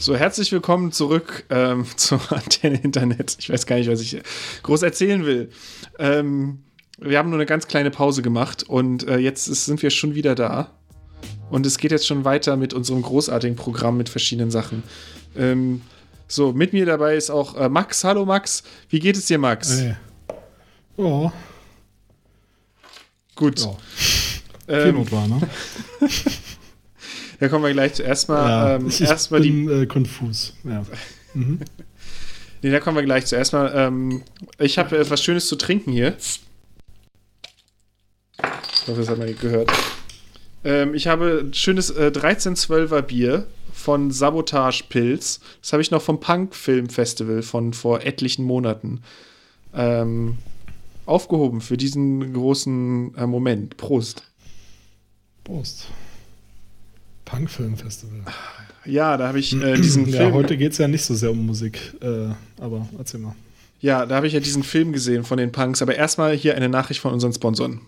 So, herzlich willkommen zurück ähm, zum Antenne Internet. Ich weiß gar nicht, was ich groß erzählen will. Ähm, wir haben nur eine ganz kleine Pause gemacht und äh, jetzt ist, sind wir schon wieder da. Und es geht jetzt schon weiter mit unserem großartigen Programm mit verschiedenen Sachen. Ähm, so, mit mir dabei ist auch äh, Max. Hallo Max, wie geht es dir, Max? Hey. Oh. Gut. Ja. Ähm, war, ne? da kommen wir gleich zuerst mal. Ja, ähm, ich, ich bin, die. Äh, konfus. Ja. Mhm. nee, da kommen wir gleich zuerst mal. Ähm, ich habe etwas Schönes zu trinken hier. Ich hoffe, das hat man gehört. Ähm, ich habe ein schönes äh, 1312er Bier von Sabotage Pilz. Das habe ich noch vom Punk Film Festival von vor etlichen Monaten ähm, aufgehoben für diesen großen äh, Moment. Prost. Prost. Punk Film Festival. Ja, da habe ich äh, diesen ja, Film. heute geht es ja nicht so sehr um Musik, äh, aber erzähl mal. Ja, da habe ich ja diesen Film gesehen von den Punks. Aber erstmal hier eine Nachricht von unseren Sponsoren.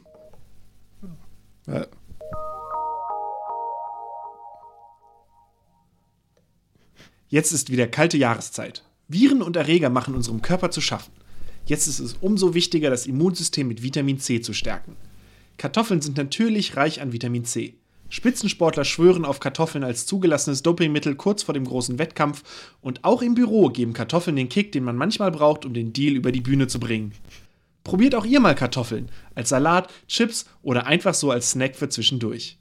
Ja. Jetzt ist wieder kalte Jahreszeit. Viren und Erreger machen unserem Körper zu schaffen. Jetzt ist es umso wichtiger, das Immunsystem mit Vitamin C zu stärken. Kartoffeln sind natürlich reich an Vitamin C. Spitzensportler schwören auf Kartoffeln als zugelassenes Dopingmittel kurz vor dem großen Wettkampf und auch im Büro geben Kartoffeln den Kick, den man manchmal braucht, um den Deal über die Bühne zu bringen. Probiert auch ihr mal Kartoffeln, als Salat, Chips oder einfach so als Snack für zwischendurch.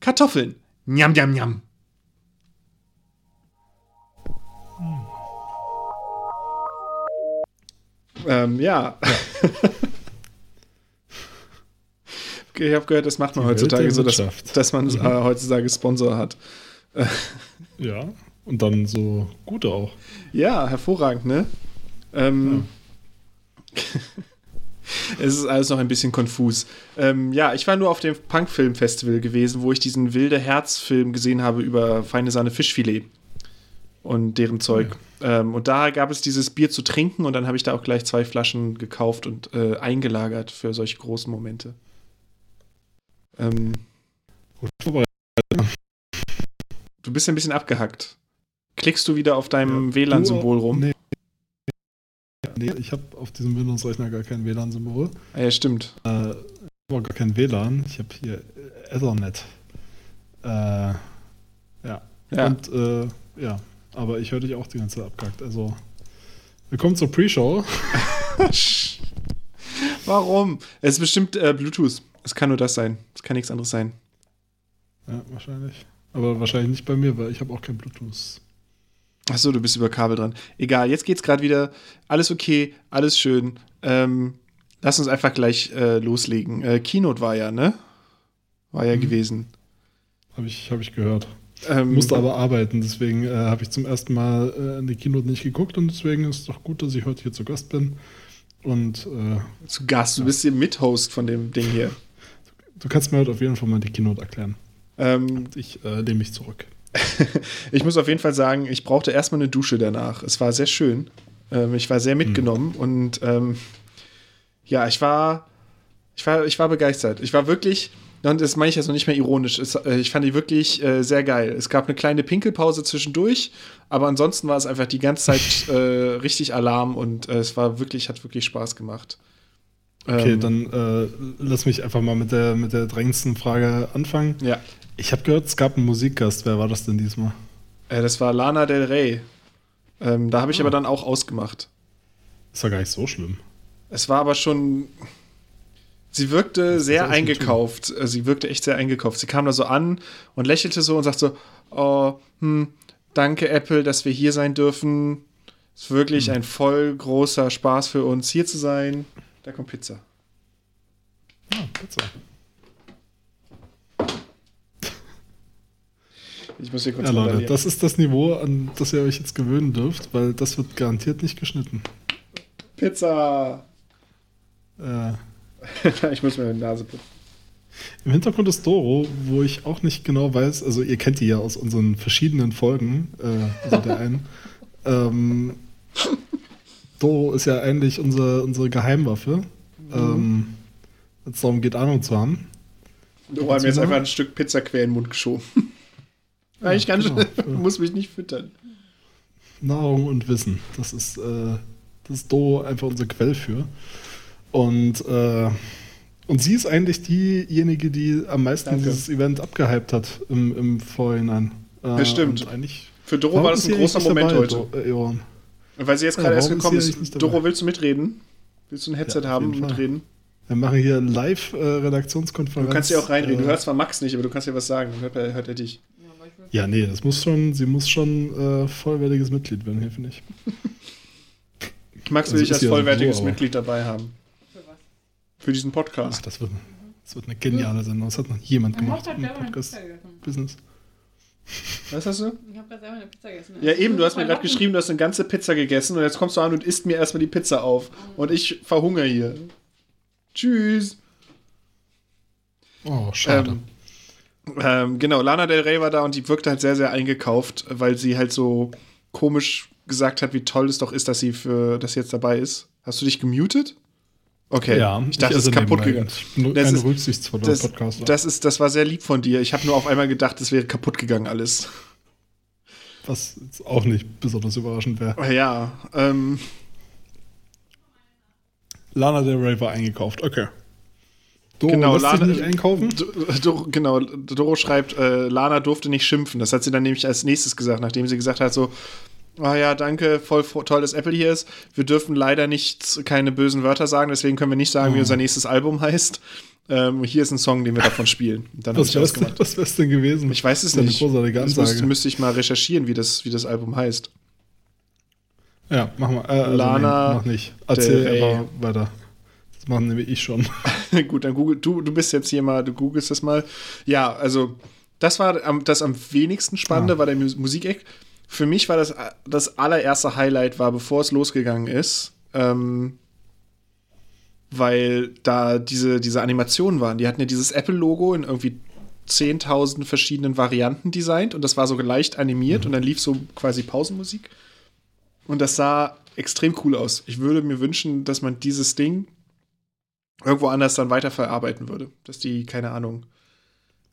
Kartoffeln, njam, njam, njam. Ähm, ja. ja. ich habe gehört, das macht man Die heutzutage so, dass, dass man mhm. äh, heutzutage Sponsor hat. ja, und dann so gute auch. Ja, hervorragend, ne? Ähm, ja. es ist alles noch ein bisschen konfus. Ähm, ja, ich war nur auf dem Punk-Film-Festival gewesen, wo ich diesen wilde Herz-Film gesehen habe über feine Sahne Fischfilet und deren Zeug. Ja. Ähm, und da gab es dieses Bier zu trinken und dann habe ich da auch gleich zwei Flaschen gekauft und äh, eingelagert für solche großen Momente. Ähm, du bist ein bisschen abgehackt. Klickst du wieder auf deinem ja, WLAN-Symbol rum? Nee. Nee, ich habe auf diesem Windows-Rechner gar kein WLAN-Symbol. Ah, ja, stimmt. Äh, ich habe gar kein WLAN. Ich habe hier Ethernet. Äh, ja. ja. Und äh, ja, aber ich höre dich auch die ganze Zeit abgehackt. Also, willkommen zur Pre-Show. Warum? Es ist bestimmt äh, Bluetooth. Es kann nur das sein. Es kann nichts anderes sein. Ja, wahrscheinlich. Aber wahrscheinlich nicht bei mir, weil ich habe auch kein Bluetooth. Achso, du bist über Kabel dran. Egal, jetzt geht's gerade wieder. Alles okay, alles schön. Ähm, lass uns einfach gleich äh, loslegen. Äh, Keynote war ja, ne? War ja mhm. gewesen. Habe ich, hab ich gehört. Ähm, musste aber arbeiten, deswegen äh, habe ich zum ersten Mal äh, in die Keynote nicht geguckt und deswegen ist es doch gut, dass ich heute hier zu Gast bin. Und äh, zu Gast, du bist hier Mithost von dem Ding hier. Du kannst mir heute auf jeden Fall mal die Keynote erklären. Ähm, ich äh, lehne mich zurück. ich muss auf jeden Fall sagen, ich brauchte erstmal eine Dusche danach. Es war sehr schön. Ähm, ich war sehr hm. mitgenommen hm. und ähm, ja, ich war, ich war, ich war begeistert. Ich war wirklich, und das meine ich jetzt noch nicht mehr ironisch. Es, äh, ich fand die wirklich äh, sehr geil. Es gab eine kleine Pinkelpause zwischendurch, aber ansonsten war es einfach die ganze Zeit äh, richtig Alarm und äh, es war wirklich, hat wirklich Spaß gemacht. Okay, ähm, dann äh, lass mich einfach mal mit der, mit der drängendsten Frage anfangen. Ja. Ich habe gehört, es gab einen Musikgast. Wer war das denn diesmal? Äh, das war Lana Del Rey. Ähm, da habe ich ah. aber dann auch ausgemacht. Ist ja gar nicht so schlimm. Es war aber schon Sie wirkte sehr eingekauft. Äh, sie wirkte echt sehr eingekauft. Sie kam da so an und lächelte so und sagte so: Oh, hm, danke Apple, dass wir hier sein dürfen. Es ist wirklich hm. ein voll großer Spaß für uns, hier zu sein. Da kommt Pizza. Ah, Pizza. Ich muss hier kurz Ja, Leute, das ist das Niveau, an das ihr euch jetzt gewöhnen dürft, weil das wird garantiert nicht geschnitten. Pizza! Äh, ich muss mir die Nase putzen. Im Hintergrund ist Doro, wo ich auch nicht genau weiß, also ihr kennt die ja aus unseren verschiedenen Folgen, äh, also der einen. ähm, Doro ist ja eigentlich unsere, unsere Geheimwaffe, mhm. ähm, wenn es darum geht, Ahnung zu haben. Doro hat mir jetzt einfach ein Stück Pizza quer in den Mund geschoben. Eigentlich ja, ganz genau. muss mich nicht füttern. Nahrung und Wissen. Das ist, äh, das ist Do einfach unser Quell für. Und, äh, und sie ist eigentlich diejenige, die am meisten Danke. dieses Event abgehypt hat im, im Vorhinein. Äh, Das stimmt. Für Doro war das ein großer Moment dabei, heute. Äh? Weil sie jetzt Ja, gerade erst warum ist gekommen ist. dabei? Doro, willst du mitreden? Willst du ein Headset Ja, haben und mitreden? Wir machen hier live-Redaktionskonferenz. Du kannst ja auch reinreden. Äh, Du hörst zwar Max nicht, aber du kannst ja was sagen. Dann hört er, hört er dich. Ja, nee, das muss schon, sie muss schon äh, vollwertiges Mitglied werden hier, finde ich. Max Also will ich ist als ja vollwertiges so, Mitglied dabei haben. Für was? Für diesen Ach, Podcast. das wird, das wird eine geniale Sendung. Das hat noch jemand gemacht im selber eine Podcast Pizza gegessen. Business. Was hast du? Ich habe gerade selber eine Pizza gegessen. Ja, eben, du hast mir gerade geschrieben, du hast eine ganze Pizza gegessen und jetzt kommst du an und isst mir erstmal die Pizza auf. Und ich verhungere hier. Tschüss. Oh, schade. Ähm, ähm, genau, Lana Del Rey war da und die wirkte halt sehr, sehr eingekauft, weil sie halt so komisch gesagt hat, wie toll es doch ist, dass sie für das jetzt dabei ist. Hast du dich gemutet? Okay, ja, ich dachte, es ist kaputt gegangen. Das ist- rücksichtsvoller Das, Podcaster. das, ist, das war sehr lieb von dir. Ich habe nur auf einmal gedacht, es wäre kaputt gegangen alles. was auch nicht besonders überraschend wäre. Ja, ähm, Lana Del Rey war eingekauft. Okay. Doro Genau, Lana- nicht einkaufen? Do, Do, genau, Doro schreibt, äh, Lana durfte nicht schimpfen. Das hat sie dann nämlich als nächstes gesagt, nachdem sie gesagt hat, so, ah ja, danke, voll toll, dass Apple hier ist. Wir dürfen leider nicht keine bösen Wörter sagen, deswegen können wir nicht sagen, wie Oh. unser nächstes Album heißt. Ähm, hier ist ein Song, den wir davon spielen. Dann Was wär's, ausgemacht. was wär's denn gewesen? Ich weiß es das nicht. Eine großartige Das müsste, müsste ich mal recherchieren, wie das, wie das Album heißt. ja, mach mal. Äh, also Lana nee, mach nicht. Erzähl aber weiter. Das machen nämlich ich schon. Gut, dann google, du, du bist jetzt hier mal, du googelst das mal. Ja, also das war am, das am wenigsten Spannende, Ah. war der Mus Musikeck. Für mich war das das allererste Highlight, war bevor es losgegangen ist, ähm, weil da diese, diese Animationen waren. Die hatten ja dieses Apple-Logo in irgendwie 10.000 verschiedenen Varianten designt und das war so leicht animiert und dann lief so quasi Pausenmusik. Und das sah extrem cool aus. Ich würde mir wünschen, dass man dieses Ding irgendwo anders dann weiterverarbeiten würde. Dass die, keine Ahnung,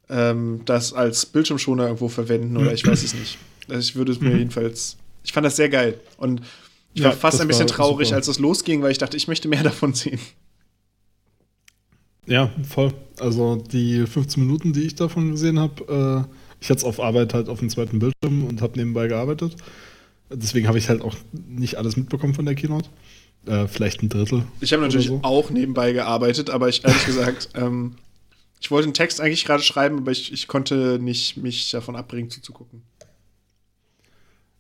ähm, das als Bildschirmschoner irgendwo verwenden oder ich weiß es nicht. Also ich würde es mir Mhm. jedenfalls. Ich fand das sehr geil. Und ich Ja, war fast ein bisschen traurig, super. als es losging, weil ich dachte, ich möchte mehr davon sehen. Ja, voll. Also die 15 Minuten, die ich davon gesehen habe, äh, ich hatte es auf Arbeit halt auf dem zweiten Bildschirm und habe nebenbei gearbeitet. Deswegen habe ich halt auch nicht alles mitbekommen von der Keynote. Äh, vielleicht ein Drittel. Ich habe natürlich so. auch nebenbei gearbeitet, aber ich ehrlich gesagt, ähm, ich wollte den Text eigentlich gerade schreiben, aber ich, ich konnte nicht mich davon abbringen zuzugucken.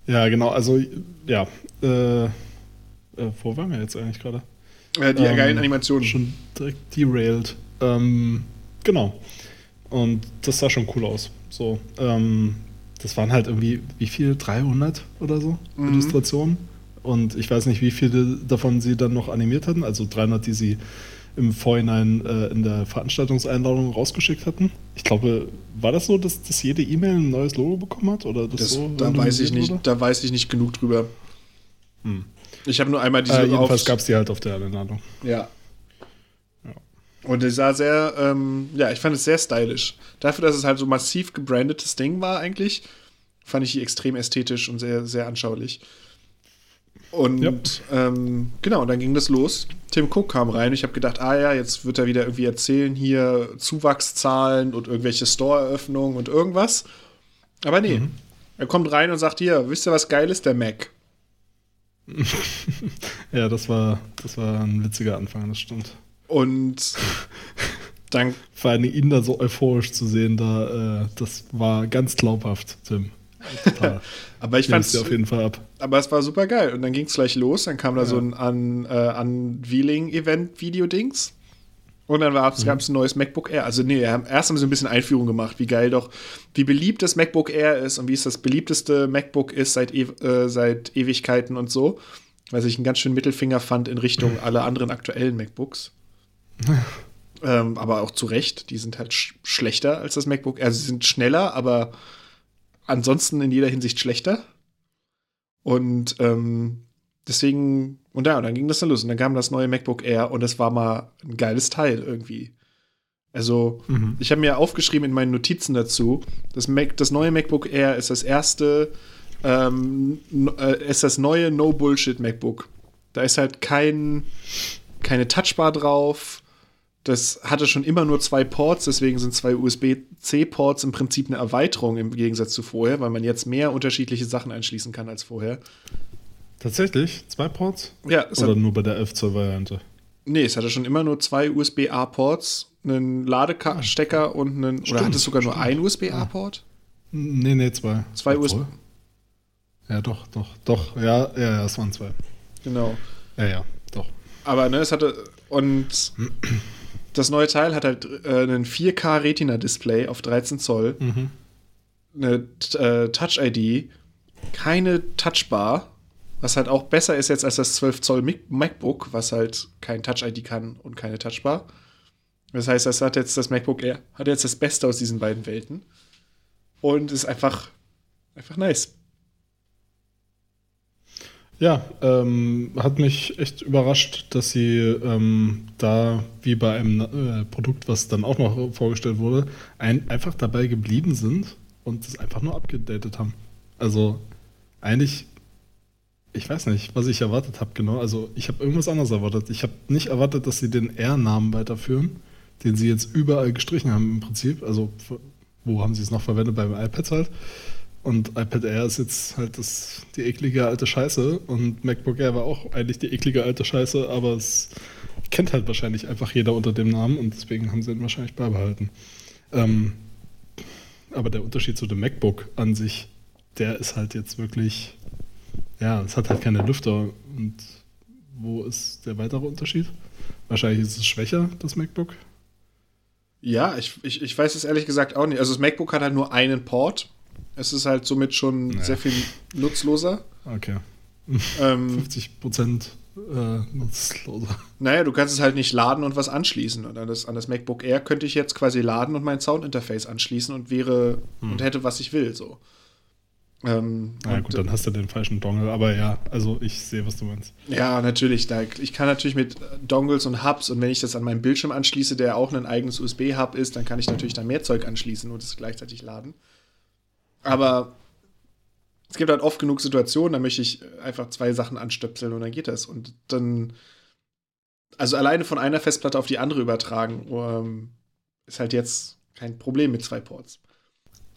Ja, genau. Also, ja. Äh, äh, wo waren wir jetzt eigentlich gerade? Äh, die Ähm, geilen Animationen. Schon direkt derailed. Ähm, genau. Und das sah schon cool aus. So, ähm, das waren halt irgendwie, wie viel? 300 oder so Mhm. Illustrationen. Und ich weiß nicht, wie viele davon sie dann noch animiert hatten. Also 300, die sie im Vorhinein äh, in der Veranstaltungseinladung rausgeschickt hatten. Ich glaube, war das so, dass, dass jede E-Mail ein neues Logo bekommen hat? Oder das Das, so da weiß ich nicht, wurde? da weiß ich nicht genug drüber. Hm. Ich habe nur einmal diese Äh, jedenfalls gab es die halt auf der Einladung. Ja. Ja. Und es sah sehr, ähm, ja, ich fand es sehr stylisch. Dafür, dass es halt so massiv gebrandetes Ding war eigentlich, fand ich die extrem ästhetisch und sehr, sehr anschaulich. Und Ja. ähm, genau, dann ging das los. Tim Cook kam rein. Ich habe gedacht, ah ja, jetzt wird er wieder irgendwie erzählen, hier Zuwachszahlen und irgendwelche Store-Eröffnungen und irgendwas. Aber nee, Mhm. er kommt rein und sagt, hier, wisst ihr, was geil ist? Der Mac. Ja, das war, das war ein witziger Anfang, das stimmt. Und dann Vor allem ihn da so euphorisch zu sehen, da, äh, das war ganz glaubhaft, Tim. Aber ich fand's, dir auf jeden Fall ab. aber es war super geil. Und dann ging es gleich los. Dann kam da Ja. so ein an, äh, Unveiling-Event-Video-Dings. Und dann gab es Mhm. ein neues MacBook Air. Also, nee, erst haben sie ein bisschen Einführung gemacht, wie geil doch, wie beliebt das MacBook Air ist und wie es das beliebteste MacBook ist seit, ew äh, seit Ewigkeiten und so. Was ich einen ganz schönen Mittelfinger fand in Richtung aller anderen aktuellen MacBooks. ähm, aber auch zu Recht, die sind halt sch schlechter als das MacBook. Also, sie sind schneller, aber ansonsten in jeder Hinsicht schlechter. Und ähm, deswegen, und ja, und dann ging das dann los. Und dann kam das neue MacBook Air und das war mal ein geiles Teil irgendwie. Also, Mhm. ich habe mir aufgeschrieben in meinen Notizen dazu, das, Mac, das neue MacBook Air ist das erste ähm, äh, ist das neue No Bullshit MacBook. Da ist halt kein, keine Touchbar drauf. Das hatte schon immer nur zwei Ports, deswegen sind zwei USB-C-Ports im Prinzip eine Erweiterung im Gegensatz zu vorher, weil man jetzt mehr unterschiedliche Sachen anschließen kann als vorher. Tatsächlich? Zwei Ports? Ja, Oder hat, nur bei der 11 Zoll Variante? Nee, es hatte schon immer nur zwei USB-A-Ports, einen Ladestecker und einen. Stimmt, oder hat es sogar stimmt. nur einen USB-A-Port? Nee, nee, zwei. Zwei USB. Ja, doch, doch, doch. Ja, ja, ja, es waren zwei. Genau. Ja, ja, doch. Aber ne, es hatte. Und das neue Teil hat halt äh, einen 4K Retina-Display auf 13 Zoll, mhm. eine äh, Touch-ID, keine Touchbar was halt auch besser ist jetzt als das 12 Zoll MacBook, was halt kein Touch-ID kann und keine Touchbar. Das heißt, das hat jetzt das MacBook Air, hat jetzt das Beste aus diesen beiden Welten. Und ist einfach, einfach nice. Ja, ähm, hat mich echt überrascht, dass sie ähm, da, wie bei einem äh, Produkt, was dann auch noch vorgestellt wurde, ein, einfach dabei geblieben sind und es einfach nur abgedatet haben. Also eigentlich ich weiß nicht, was ich erwartet habe, genau. Also ich habe irgendwas anderes erwartet. Ich habe nicht erwartet, dass sie den R-Namen weiterführen, den sie jetzt überall gestrichen haben im Prinzip. Also wo haben sie es noch verwendet? Beim iPad halt. Und iPad Air ist jetzt halt das, die eklige alte Scheiße. Und MacBook Air war auch eigentlich die eklige alte Scheiße, aber es kennt halt wahrscheinlich einfach jeder unter dem Namen und deswegen haben sie ihn wahrscheinlich beibehalten. Ähm, aber der Unterschied zu dem MacBook an sich, der ist halt jetzt wirklich ja, es hat halt keine Lüfter. Und wo ist der weitere Unterschied? Wahrscheinlich ist es schwächer, das MacBook. Ja, ich, ich, ich weiß es ehrlich gesagt auch nicht. Also das MacBook hat halt nur einen Port. Es ist halt somit schon naja. sehr viel nutzloser. Okay. Ähm, 50 Prozent äh, nutzloser. Naja, du kannst es halt nicht laden und was anschließen. Und an das, an das MacBook Air könnte ich jetzt quasi laden und mein Soundinterface anschließen und wäre hm. und hätte, was ich will. So. Ähm, Na gut, dann hast du den falschen Dongle, aber ja, also ich sehe, was du meinst. Ja, natürlich. Da, ich kann natürlich mit Dongles und Hubs und wenn ich das an meinen Bildschirm anschließe, der auch ein eigenes USB-Hub ist, dann kann ich natürlich da mehr Zeug anschließen und es gleichzeitig laden. Aber es gibt halt oft genug Situationen, da möchte ich einfach zwei Sachen anstöpseln und dann geht das. Und dann, also alleine von einer Festplatte auf die andere übertragen, um, ist halt jetzt kein Problem mit zwei Ports.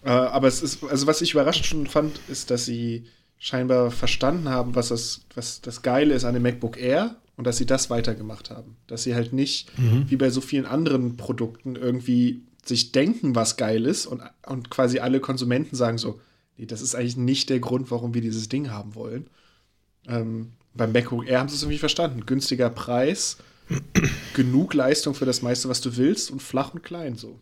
Äh, aber es ist, also was ich überrascht schon fand, ist, dass sie scheinbar verstanden haben, was das, was das Geile ist an dem MacBook Air und dass sie das weitergemacht haben. Dass sie halt nicht, mhm. wie bei so vielen anderen Produkten, irgendwie sich denken, was geil ist und, und quasi alle Konsumenten sagen so, nee, das ist eigentlich nicht der Grund, warum wir dieses Ding haben wollen. Ähm, beim MacBook Air haben sie es irgendwie verstanden. Günstiger Preis, genug Leistung für das meiste, was du willst und flach und klein so.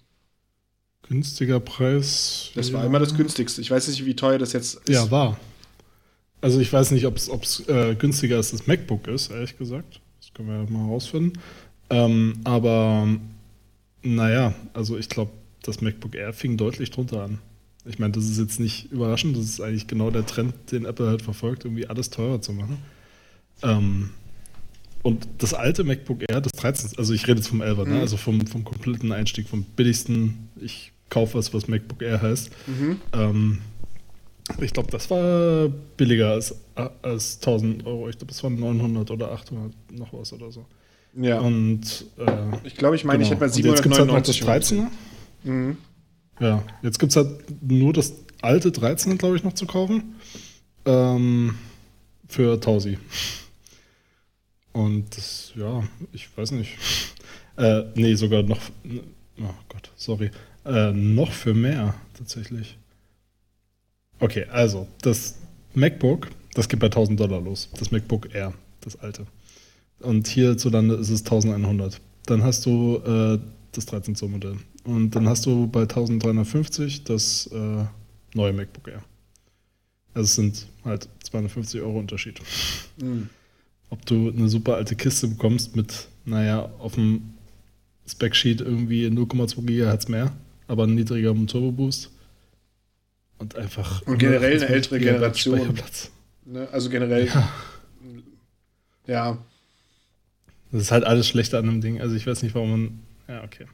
Günstiger Preis. Das war immer das günstigste. Ich weiß nicht, wie teuer das jetzt ist. Ja, war. Also ich weiß nicht, ob es äh, günstiger als das MacBook ist, ehrlich gesagt. Das können wir mal herausfinden. Ähm, aber naja, also ich glaube, das MacBook Air fing deutlich drunter an. Ich meine, das ist jetzt nicht überraschend, das ist eigentlich genau der Trend, den Apple halt verfolgt, irgendwie alles teurer zu machen. Ähm, und das alte MacBook Air, das 13, also ich rede jetzt vom 11 ne? mhm. ne? also vom, vom kompletten Einstieg, vom billigsten. Ich kaufe was, was MacBook Air heißt. Mhm. Ähm, ich glaube, das war billiger als, als 1000 Euro. Ich glaube, es waren 900 oder 800 noch was oder so. Ja. Und äh, ich glaube, ich meine, genau. ich hätte mal 799 jetzt halt noch das 13er. Mhm. Ja, jetzt gibt es halt nur das alte 13er, glaube ich, noch zu kaufen. Ähm, für 1000. Und das, ja, ich weiß nicht. Äh, nee, sogar noch. Oh Gott, sorry. Äh, noch für mehr, tatsächlich. Okay, also, das MacBook, das geht bei 1000 Dollar los. Das MacBook Air, das alte. Und hierzulande ist es 1100. Dann hast du äh, das 13 Zoll Modell. Und dann hast du bei 1350 das äh, neue MacBook Air. Also es sind halt 250 Euro Unterschied. Mhm. Ob du eine super alte Kiste bekommst mit, naja, auf dem Spec-Sheet irgendwie 0,2 GHz mehr aber ein niedriger Turbo-Boost. Und einfach. Und generell eine ältere Generation. Ne? Also generell. Ja. ja. Das ist halt alles schlechter an dem Ding. Also ich weiß nicht, warum man. Ja, okay.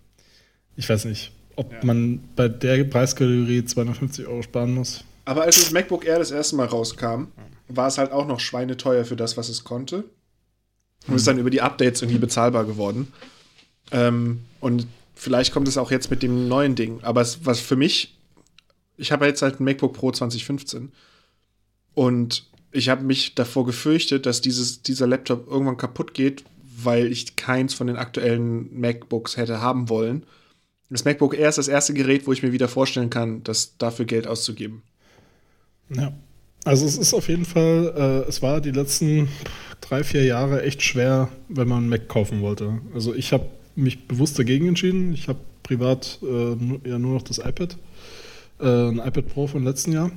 Ich weiß nicht, ob ja. man bei der Preiskategorie 250 Euro sparen muss. Aber als das MacBook Air das erste Mal rauskam, war es halt auch noch schweineteuer für das, was es konnte. Und ist dann über die Updates irgendwie bezahlbar geworden. Ähm, und vielleicht kommt es auch jetzt mit dem neuen Ding. Aber es, was für mich, ich habe jetzt halt ein MacBook Pro 2015 und ich habe mich davor gefürchtet, dass dieses, dieser Laptop irgendwann kaputt geht, weil ich keins von den aktuellen MacBooks hätte haben wollen. Das MacBook Air ist das erste Gerät, wo ich mir wieder vorstellen kann, das dafür Geld auszugeben. Ja. Also es ist auf jeden Fall, äh, es war die letzten drei, vier Jahre echt schwer, wenn man einen Mac kaufen wollte. Also ich habe mich bewusst dagegen entschieden. Ich habe privat äh, ja nur noch das iPad, äh, ein iPad Pro vom letzten Jahr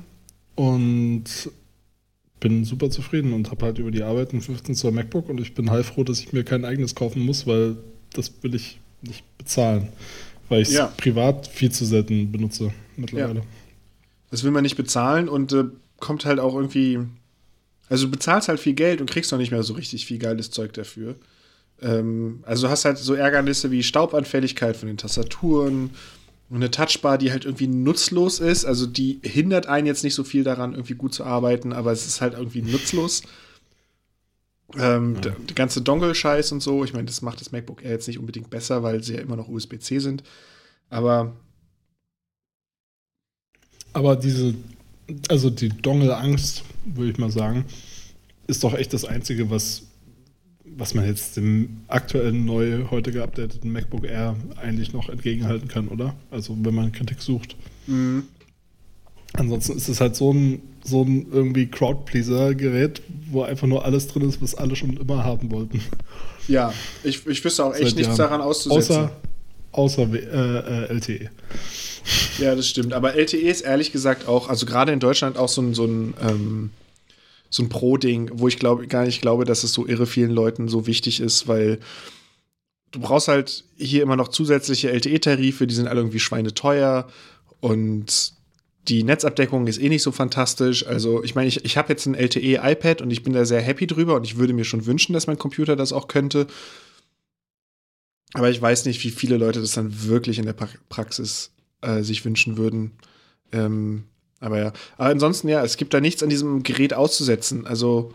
und bin super zufrieden und habe halt über die Arbeit ein 15 Zoll MacBook und ich bin heilfroh, dass ich mir kein eigenes kaufen muss, weil das will ich nicht bezahlen, weil ich es ja. privat viel zu selten benutze mittlerweile. Ja. Das will man nicht bezahlen und äh, kommt halt auch irgendwie. Also du bezahlst halt viel Geld und kriegst noch nicht mehr so richtig viel geiles Zeug dafür. Ähm, also du hast halt so Ärgernisse wie Staubanfälligkeit von den Tastaturen und eine Touchbar, die halt irgendwie nutzlos ist. Also die hindert einen jetzt nicht so viel daran, irgendwie gut zu arbeiten, aber es ist halt irgendwie nutzlos. Ähm, ja. der, der, ganze Dongle-Scheiß und so, ich meine, das macht das MacBook Air jetzt nicht unbedingt besser, weil sie ja immer noch USB-C sind. Aber. Aber diese also die Dongle-Angst, würde ich mal sagen, ist doch echt das Einzige, was, was man jetzt dem aktuellen neu heute geupdateten MacBook Air eigentlich noch entgegenhalten kann, oder? Also wenn man Kritik sucht. Mhm. Ansonsten ist es halt so ein, so ein irgendwie Crowdpleaser-Gerät, wo einfach nur alles drin ist, was alle schon immer haben wollten. Ja, ich, ich wüsste auch echt Seit nichts Jahren. daran auszusetzen. Außer, außer äh, äh, LTE. Ja, das stimmt. Aber LTE ist ehrlich gesagt auch, also gerade in Deutschland auch so ein, so ein, ähm, so ein Pro-Ding, wo ich glaube, gar nicht glaube, dass es so irre vielen Leuten so wichtig ist, weil du brauchst halt hier immer noch zusätzliche LTE-Tarife, die sind alle irgendwie schweineteuer und die Netzabdeckung ist eh nicht so fantastisch. Also, ich meine, ich, ich habe jetzt ein LTE-iPad und ich bin da sehr happy drüber und ich würde mir schon wünschen, dass mein Computer das auch könnte. Aber ich weiß nicht, wie viele Leute das dann wirklich in der Praxis äh, sich wünschen würden. Ähm, aber ja. Aber ansonsten, ja, es gibt da nichts an diesem Gerät auszusetzen. Also,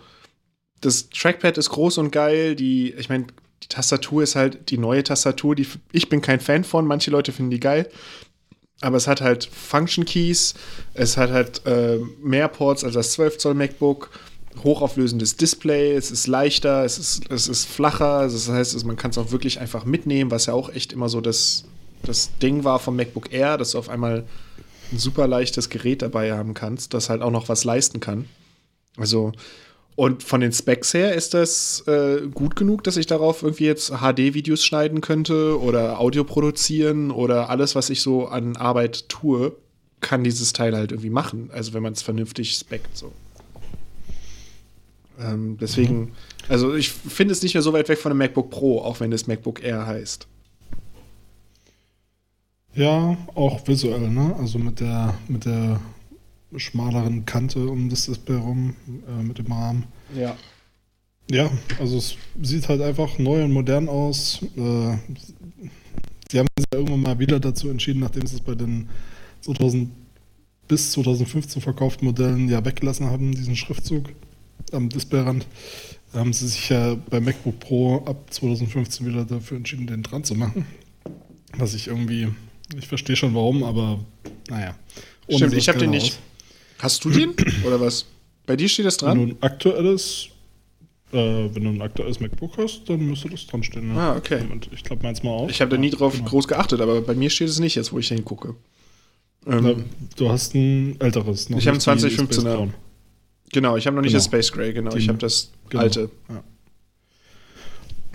das Trackpad ist groß und geil. Die, ich meine, die Tastatur ist halt die neue Tastatur. Die, ich bin kein Fan von, manche Leute finden die geil. Aber es hat halt Function Keys, es hat halt äh, mehr Ports als das 12 Zoll MacBook, hochauflösendes Display, es ist leichter, es ist, es ist flacher, das heißt, man kann es auch wirklich einfach mitnehmen, was ja auch echt immer so das das Ding war vom MacBook Air, dass du auf einmal ein super leichtes Gerät dabei haben kannst, das halt auch noch was leisten kann. Also, und von den Specs her ist das äh, gut genug, dass ich darauf irgendwie jetzt HD-Videos schneiden könnte oder Audio produzieren oder alles, was ich so an Arbeit tue, kann dieses Teil halt irgendwie machen. Also, wenn man es vernünftig speckt, so. Ähm, deswegen, mhm. also ich finde es nicht mehr so weit weg von einem MacBook Pro, auch wenn es MacBook Air heißt. Ja, auch visuell, ne? Also mit der, mit der schmaleren Kante um das Display rum, äh, mit dem Rahmen. Ja. Ja, also es sieht halt einfach neu und modern aus. Äh, sie haben sich ja irgendwann mal wieder dazu entschieden, nachdem sie es bei den 2000 bis 2015 verkauften Modellen ja weggelassen haben, diesen Schriftzug am Displayrand, haben sie sich ja bei MacBook Pro ab 2015 wieder dafür entschieden, den dran zu machen. Was ich irgendwie ich verstehe schon warum, aber naja. Ohne Stimmt, ich habe den nicht. Hast du den? Oder was? Bei dir steht das dran? Wenn du ein aktuelles, äh, wenn du ein aktuelles MacBook hast, dann müsste das dran stehen. Ja. Ah, okay. Und ich glaube meins mal auch. Ich habe da nie drauf genau. groß geachtet, aber bei mir steht es nicht jetzt, wo ich hingucke. Ähm, du hast ein älteres. ich habe ein 2015er. Genau, ich habe noch nicht genau. das Space Gray, genau. Die, ich habe das genau. alte. Ja.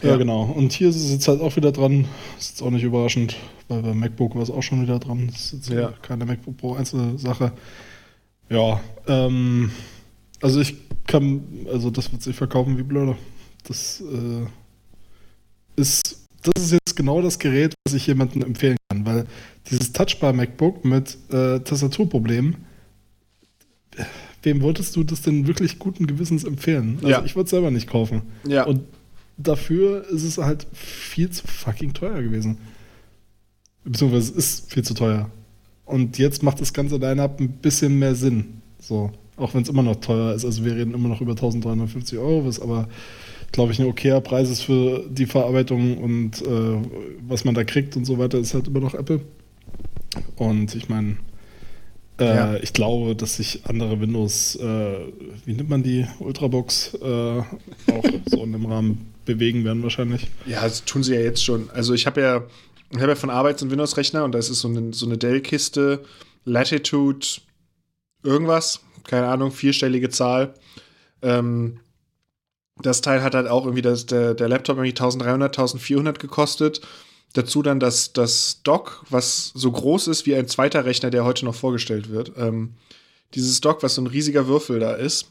Ja, ja, genau. Und hier ist es jetzt halt auch wieder dran. Ist jetzt auch nicht überraschend, weil bei MacBook war es auch schon wieder dran. Das ist jetzt ja. keine MacBook Pro Einzelsache. Ja, ähm, also ich kann, also das wird sich verkaufen wie blöde. Das äh, ist, das ist jetzt genau das Gerät, was ich jemandem empfehlen kann, weil dieses Touchbar MacBook mit äh, Tastaturproblemen, wem wolltest du das denn wirklich guten Gewissens empfehlen? Also ja. ich würde es selber nicht kaufen. Ja. Und dafür ist es halt viel zu fucking teuer gewesen. Beziehungsweise es ist viel zu teuer. Und jetzt macht das ganze Line-Up ein bisschen mehr Sinn. So, auch wenn es immer noch teuer ist. Also wir reden immer noch über 1350 Euro, was aber, glaube ich, ein okayer Preis ist für die Verarbeitung und äh, was man da kriegt und so weiter, ist halt immer noch Apple. Und ich meine, äh, ja. ich glaube, dass sich andere Windows, äh, wie nennt man die, Ultrabox, äh, auch so in dem Rahmen bewegen werden wahrscheinlich. Ja, das tun sie ja jetzt schon. Also ich habe ja, habe ja von Arbeits- und Windows-Rechner und das ist so eine, so eine Dell-Kiste, Latitude irgendwas, keine Ahnung, vierstellige Zahl. Ähm, das Teil hat halt auch irgendwie, das, der, der Laptop irgendwie 1300, 1400 gekostet. Dazu dann das, das Dock, was so groß ist wie ein zweiter Rechner, der heute noch vorgestellt wird. Ähm, dieses Dock, was so ein riesiger Würfel da ist,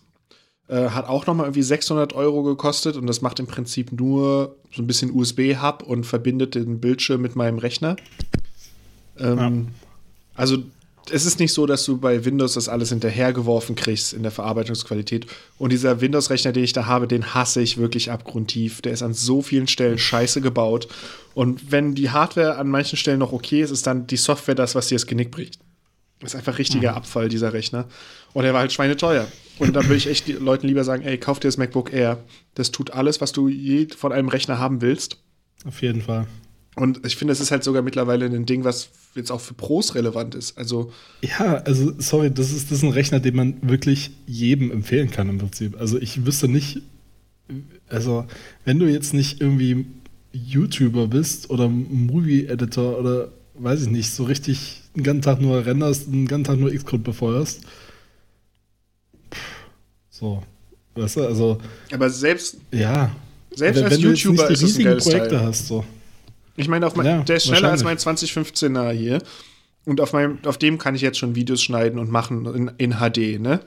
äh, hat auch noch mal irgendwie 600 Euro gekostet und das macht im Prinzip nur so ein bisschen USB-Hub und verbindet den Bildschirm mit meinem Rechner. Ähm, ja. Also es ist nicht so, dass du bei Windows das alles hinterhergeworfen kriegst in der Verarbeitungsqualität. Und dieser Windows-Rechner, den ich da habe, den hasse ich wirklich abgrundtief. Der ist an so vielen Stellen scheiße gebaut. Und wenn die Hardware an manchen Stellen noch okay ist, ist dann die Software das, was dir das Genick bricht. Das ist einfach richtiger mhm. Abfall, dieser Rechner. Und er war halt schweineteuer. Und da würde ich echt Leuten lieber sagen, ey, kauf dir das MacBook Air. Das tut alles, was du je von einem Rechner haben willst. Auf jeden Fall. Und ich finde, es ist halt sogar mittlerweile ein Ding, was jetzt auch für Pros relevant ist. Also ja, also sorry, das ist, das ist ein Rechner, den man wirklich jedem empfehlen kann im Prinzip. Also ich wüsste nicht, also wenn du jetzt nicht irgendwie YouTuber bist oder Movie-Editor oder weiß ich nicht, so richtig den ganzen Tag nur renderst, den ganzen Tag nur Xcode befeuerst. So, weißt du, also. Aber selbst. Ja. Selbst als YouTuber ist es ein geiles Projekte Teil. hast, so. Ich meine, ja, der ist schneller als mein 2015er hier. Und auf, meinem, auf dem kann ich jetzt schon Videos schneiden und machen in, in HD, ne?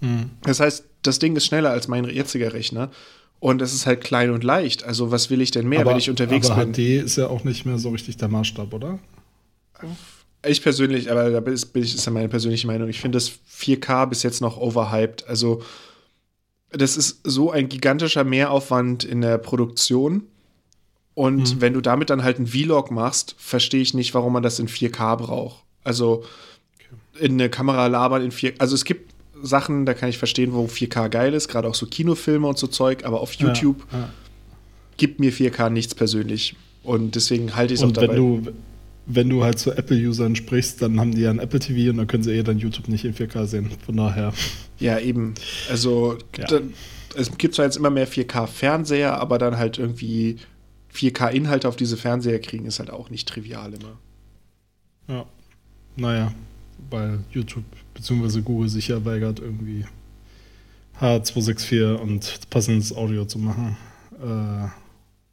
Hm. Das heißt, das Ding ist schneller als mein jetziger Rechner. Und es ist halt klein und leicht. Also, was will ich denn mehr, aber, wenn ich unterwegs aber bin? HD ist ja auch nicht mehr so richtig der Maßstab, oder? Ich persönlich, aber da bin ich, ist ja meine persönliche Meinung. Ich finde das 4K bis jetzt noch overhyped. Also, das ist so ein gigantischer Mehraufwand in der Produktion und mhm. wenn du damit dann halt einen Vlog machst, verstehe ich nicht, warum man das in 4K braucht. Also okay. in eine Kamera labern in 4K. Also es gibt Sachen, da kann ich verstehen, wo 4K geil ist, gerade auch so Kinofilme und so Zeug, aber auf YouTube ja, ja. gibt mir 4K nichts persönlich. Und deswegen halte ich es auch dabei. Wenn du, wenn du halt zu Apple-Usern sprichst, dann haben die ja ein Apple TV und dann können sie eh dann YouTube nicht in 4K sehen. Von daher. Ja, eben. Also ja. es gibt zwar jetzt immer mehr 4K-Fernseher, aber dann halt irgendwie 4K-Inhalte auf diese Fernseher kriegen, ist halt auch nicht trivial immer. Ja. Naja, weil YouTube bzw. Google sich ja weigert, irgendwie H264 und passendes Audio zu machen. Äh,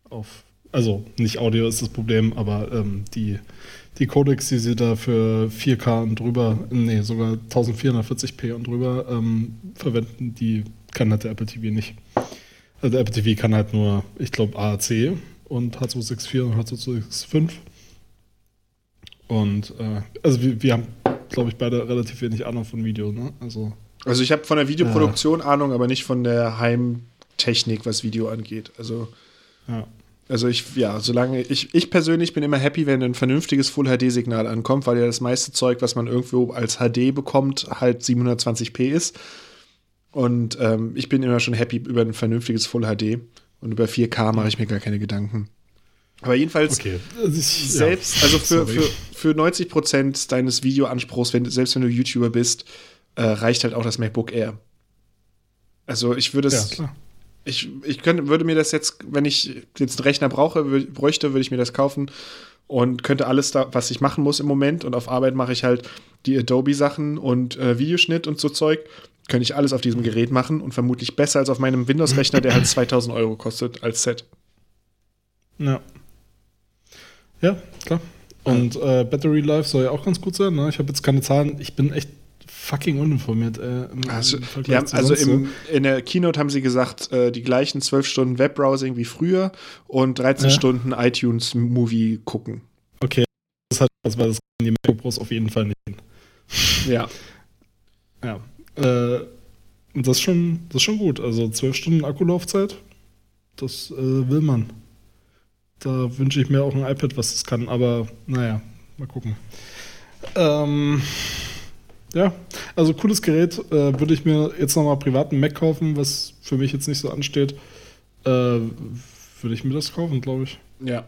auf, also nicht Audio ist das Problem, aber ähm, die, die Codecs, die sie da für 4K und drüber, nee, sogar 1440p und drüber ähm, verwenden, die kann halt der Apple TV nicht. Also der Apple TV kann halt nur, ich glaube, AAC und H264 und H265. Und äh, also wir, wir haben, glaube ich, beide relativ wenig Ahnung von Video, ne? Also, also ich habe von der Videoproduktion äh, Ahnung, aber nicht von der Heimtechnik, was Video angeht. Also, ja. Also ich, ja, solange ich, ich persönlich bin immer happy, wenn ein vernünftiges Full-HD-Signal ankommt, weil ja das meiste Zeug, was man irgendwo als HD bekommt, halt 720p ist. Und ähm, ich bin immer schon happy über ein vernünftiges Full HD. Und über 4K mache ich mir gar keine Gedanken. Aber jedenfalls okay. selbst, ja. also für, für, für 90 Prozent deines Videoanspruchs, wenn, selbst wenn du YouTuber bist, äh, reicht halt auch das MacBook Air. Also ich würde es, ja, ich, ich könnte, würde mir das jetzt, wenn ich jetzt einen Rechner brauche, bräuchte, würde ich mir das kaufen und könnte alles da, was ich machen muss im Moment. Und auf Arbeit mache ich halt die Adobe-Sachen und äh, Videoschnitt und so Zeug könnte ich alles auf diesem Gerät machen und vermutlich besser als auf meinem Windows-Rechner, der halt 2000 Euro kostet als Set. Ja. Ja, klar. Und äh, Battery Life soll ja auch ganz gut sein. Ne? Ich habe jetzt keine Zahlen. Ich bin echt fucking uninformiert. Äh, im, also, im haben, also im, in der Keynote haben sie gesagt, äh, die gleichen 12 Stunden Webbrowsing wie früher und 13 ja. Stunden iTunes-Movie gucken. Okay, das hat also das die MacBook Pros auf jeden Fall nicht hin. Ja. Ja. Äh, das, ist schon, das ist schon gut. Also zwölf Stunden Akkulaufzeit, das äh, will man. Da wünsche ich mir auch ein iPad, was das kann, aber naja, mal gucken. Ähm, ja, also cooles Gerät. Äh, würde ich mir jetzt nochmal privaten Mac kaufen, was für mich jetzt nicht so ansteht, äh, würde ich mir das kaufen, glaube ich. Ja.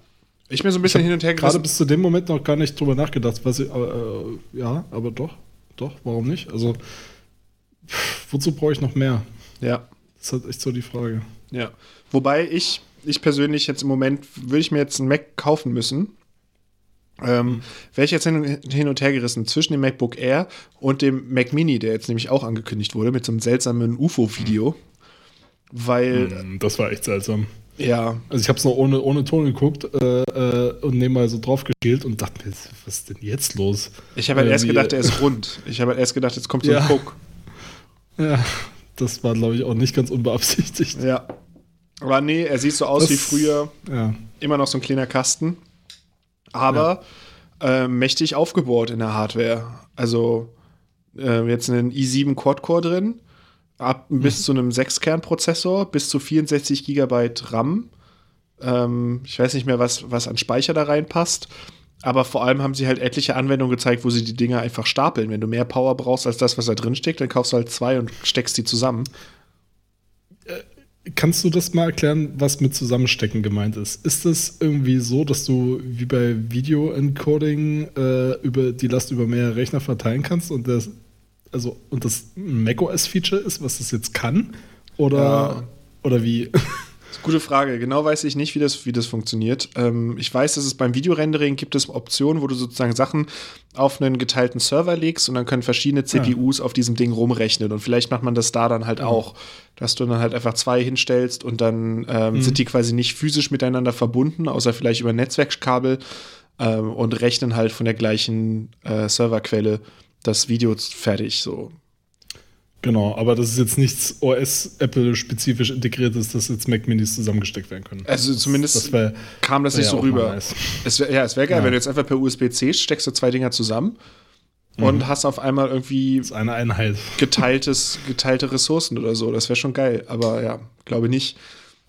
Ich bin so ein bisschen hin und her Gerade bis zu dem Moment noch gar nicht drüber nachgedacht, was ich, äh, ja, aber doch, doch, warum nicht? Also, wozu brauche ich noch mehr? Ja. Das ist halt echt so die Frage. Ja. Wobei ich, ich persönlich jetzt im Moment, würde ich mir jetzt einen Mac kaufen müssen. Ähm. Wäre ich jetzt hin, hin und her gerissen zwischen dem MacBook Air und dem Mac Mini, der jetzt nämlich auch angekündigt wurde, mit so einem seltsamen UFO-Video. Weil. Mhm, das war echt seltsam. Ja. Also ich habe es noch ohne, ohne Ton geguckt äh, äh, und nebenbei so drauf gespielt und dachte mir, was ist denn jetzt los? Ich habe halt erst gedacht, er ist rund. Ich habe halt erst gedacht, jetzt kommt so ja. ein Puck. Ja, das war, glaube ich, auch nicht ganz unbeabsichtigt. Ja. Aber nee, er sieht so aus das, wie früher. Ja. Immer noch so ein kleiner Kasten. Aber ja. äh, mächtig aufgebohrt in der Hardware. Also äh, jetzt einen i7 Quad-Core drin ab mhm. bis zu einem 6-Kern-Prozessor, bis zu 64 GB RAM. Ähm, ich weiß nicht mehr, was, was an Speicher da reinpasst. Aber vor allem haben sie halt etliche Anwendungen gezeigt, wo sie die Dinger einfach stapeln. Wenn du mehr Power brauchst als das, was da drin steckt, dann kaufst du halt zwei und steckst die zusammen. Kannst du das mal erklären, was mit Zusammenstecken gemeint ist? Ist das irgendwie so, dass du wie bei Video-Encoding äh, über die Last über mehrere Rechner verteilen kannst und das also und das ein macOS-Feature ist, was das jetzt kann? Oder, ja. oder wie? Gute Frage. Genau weiß ich nicht, wie das, wie das funktioniert. Ähm, ich weiß, dass es beim Videorendering gibt es Optionen, wo du sozusagen Sachen auf einen geteilten Server legst und dann können verschiedene CPUs ja. auf diesem Ding rumrechnen. Und vielleicht macht man das da dann halt ja. auch, dass du dann halt einfach zwei hinstellst und dann ähm, mhm. sind die quasi nicht physisch miteinander verbunden, außer vielleicht über Netzwerkkabel ähm, und rechnen halt von der gleichen äh, Serverquelle das Video fertig so. Genau, aber das ist jetzt nichts OS-Apple-spezifisch integriertes, dass jetzt Mac Minis zusammengesteckt werden können. Also zumindest das wär, kam das nicht so rüber. Nice. Es wär, ja, es wäre geil, ja. wenn du jetzt einfach per USB-C steckst du zwei Dinger zusammen mhm. und hast auf einmal irgendwie eine Einheit. geteiltes, geteilte Ressourcen oder so. Das wäre schon geil, aber ja, glaube nicht.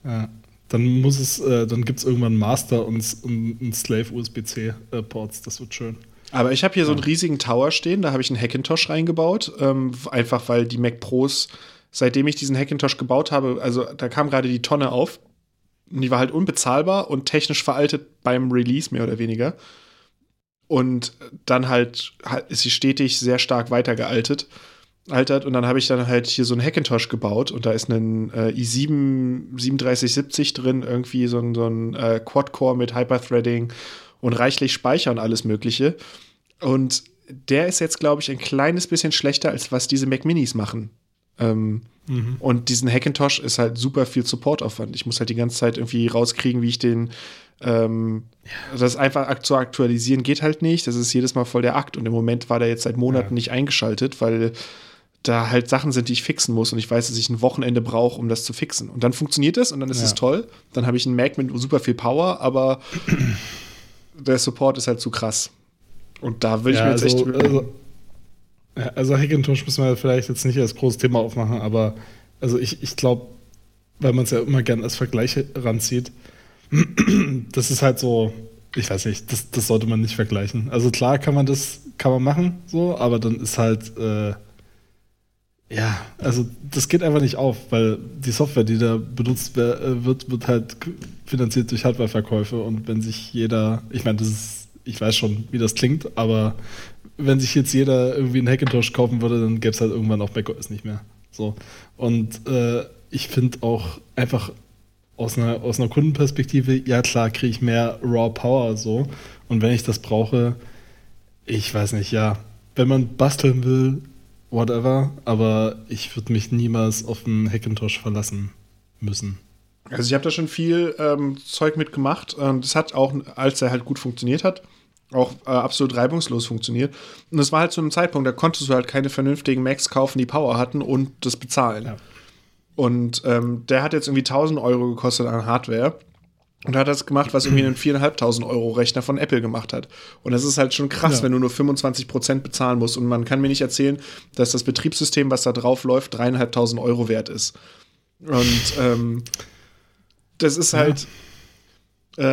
Ja. Dann muss es, äh, dann gibt es irgendwann Master und, und Slave USB-C-Ports. Äh, das wird schön. Aber ich habe hier so einen riesigen Tower stehen, da habe ich einen Hackintosh reingebaut, ähm, einfach weil die Mac Pros, seitdem ich diesen Hackintosh gebaut habe, also da kam gerade die Tonne auf, und die war halt unbezahlbar und technisch veraltet beim Release mehr oder weniger. Und dann halt ist sie stetig sehr stark weitergealtet. Altert und dann habe ich dann halt hier so einen Hackintosh gebaut und da ist ein äh, i7 3770 drin, irgendwie so ein, so ein äh, Quad-Core mit Hyperthreading und reichlich Speicher und alles Mögliche. Und der ist jetzt, glaube ich, ein kleines bisschen schlechter, als was diese Mac Minis machen. Ähm, mhm. Und diesen Hackintosh ist halt super viel Supportaufwand. Ich muss halt die ganze Zeit irgendwie rauskriegen, wie ich den. Ähm, ja. Das einfach zu aktualisieren geht halt nicht. Das ist jedes Mal voll der Akt. Und im Moment war der jetzt seit Monaten ja. nicht eingeschaltet, weil da halt Sachen sind, die ich fixen muss und ich weiß, dass ich ein Wochenende brauche, um das zu fixen. Und dann funktioniert es und dann ist ja. es toll. Dann habe ich einen Mac mit super viel Power, aber der Support ist halt zu krass. Und da will ich ja, mir jetzt also, echt. Also, also Hackintosh müssen wir vielleicht jetzt nicht als großes Thema aufmachen, aber also ich, ich glaube, weil man es ja immer gerne als Vergleich ranzieht, das ist halt so, ich weiß nicht, das, das sollte man nicht vergleichen. Also klar kann man das, kann man machen, so, aber dann ist halt, äh, ja, also das geht einfach nicht auf, weil die Software, die da benutzt äh, wird, wird halt finanziert durch Hardwareverkäufe und wenn sich jeder, ich meine, das ist, ich weiß schon, wie das klingt, aber wenn sich jetzt jeder irgendwie einen Hackintosh kaufen würde, dann gäbe es halt irgendwann auch macOS nicht mehr. So. Und äh, ich finde auch einfach aus einer, aus einer Kundenperspektive, ja klar, kriege ich mehr Raw Power so. Und wenn ich das brauche, ich weiß nicht, ja, wenn man basteln will, whatever, aber ich würde mich niemals auf einen Hackintosh verlassen müssen. Also ich habe da schon viel ähm, Zeug mitgemacht und es hat auch, als er halt gut funktioniert hat, auch äh, absolut reibungslos funktioniert. Und es war halt zu einem Zeitpunkt, da konntest du halt keine vernünftigen Macs kaufen, die Power hatten und das bezahlen. Ja. Und ähm, der hat jetzt irgendwie 1000 Euro gekostet an Hardware und hat das gemacht, was irgendwie einen 4.500 Euro Rechner von Apple gemacht hat. Und das ist halt schon krass, ja. wenn du nur 25 Prozent bezahlen musst. Und man kann mir nicht erzählen, dass das Betriebssystem, was da drauf läuft, 3.500 Euro wert ist. Und ähm, das ist halt. Ja.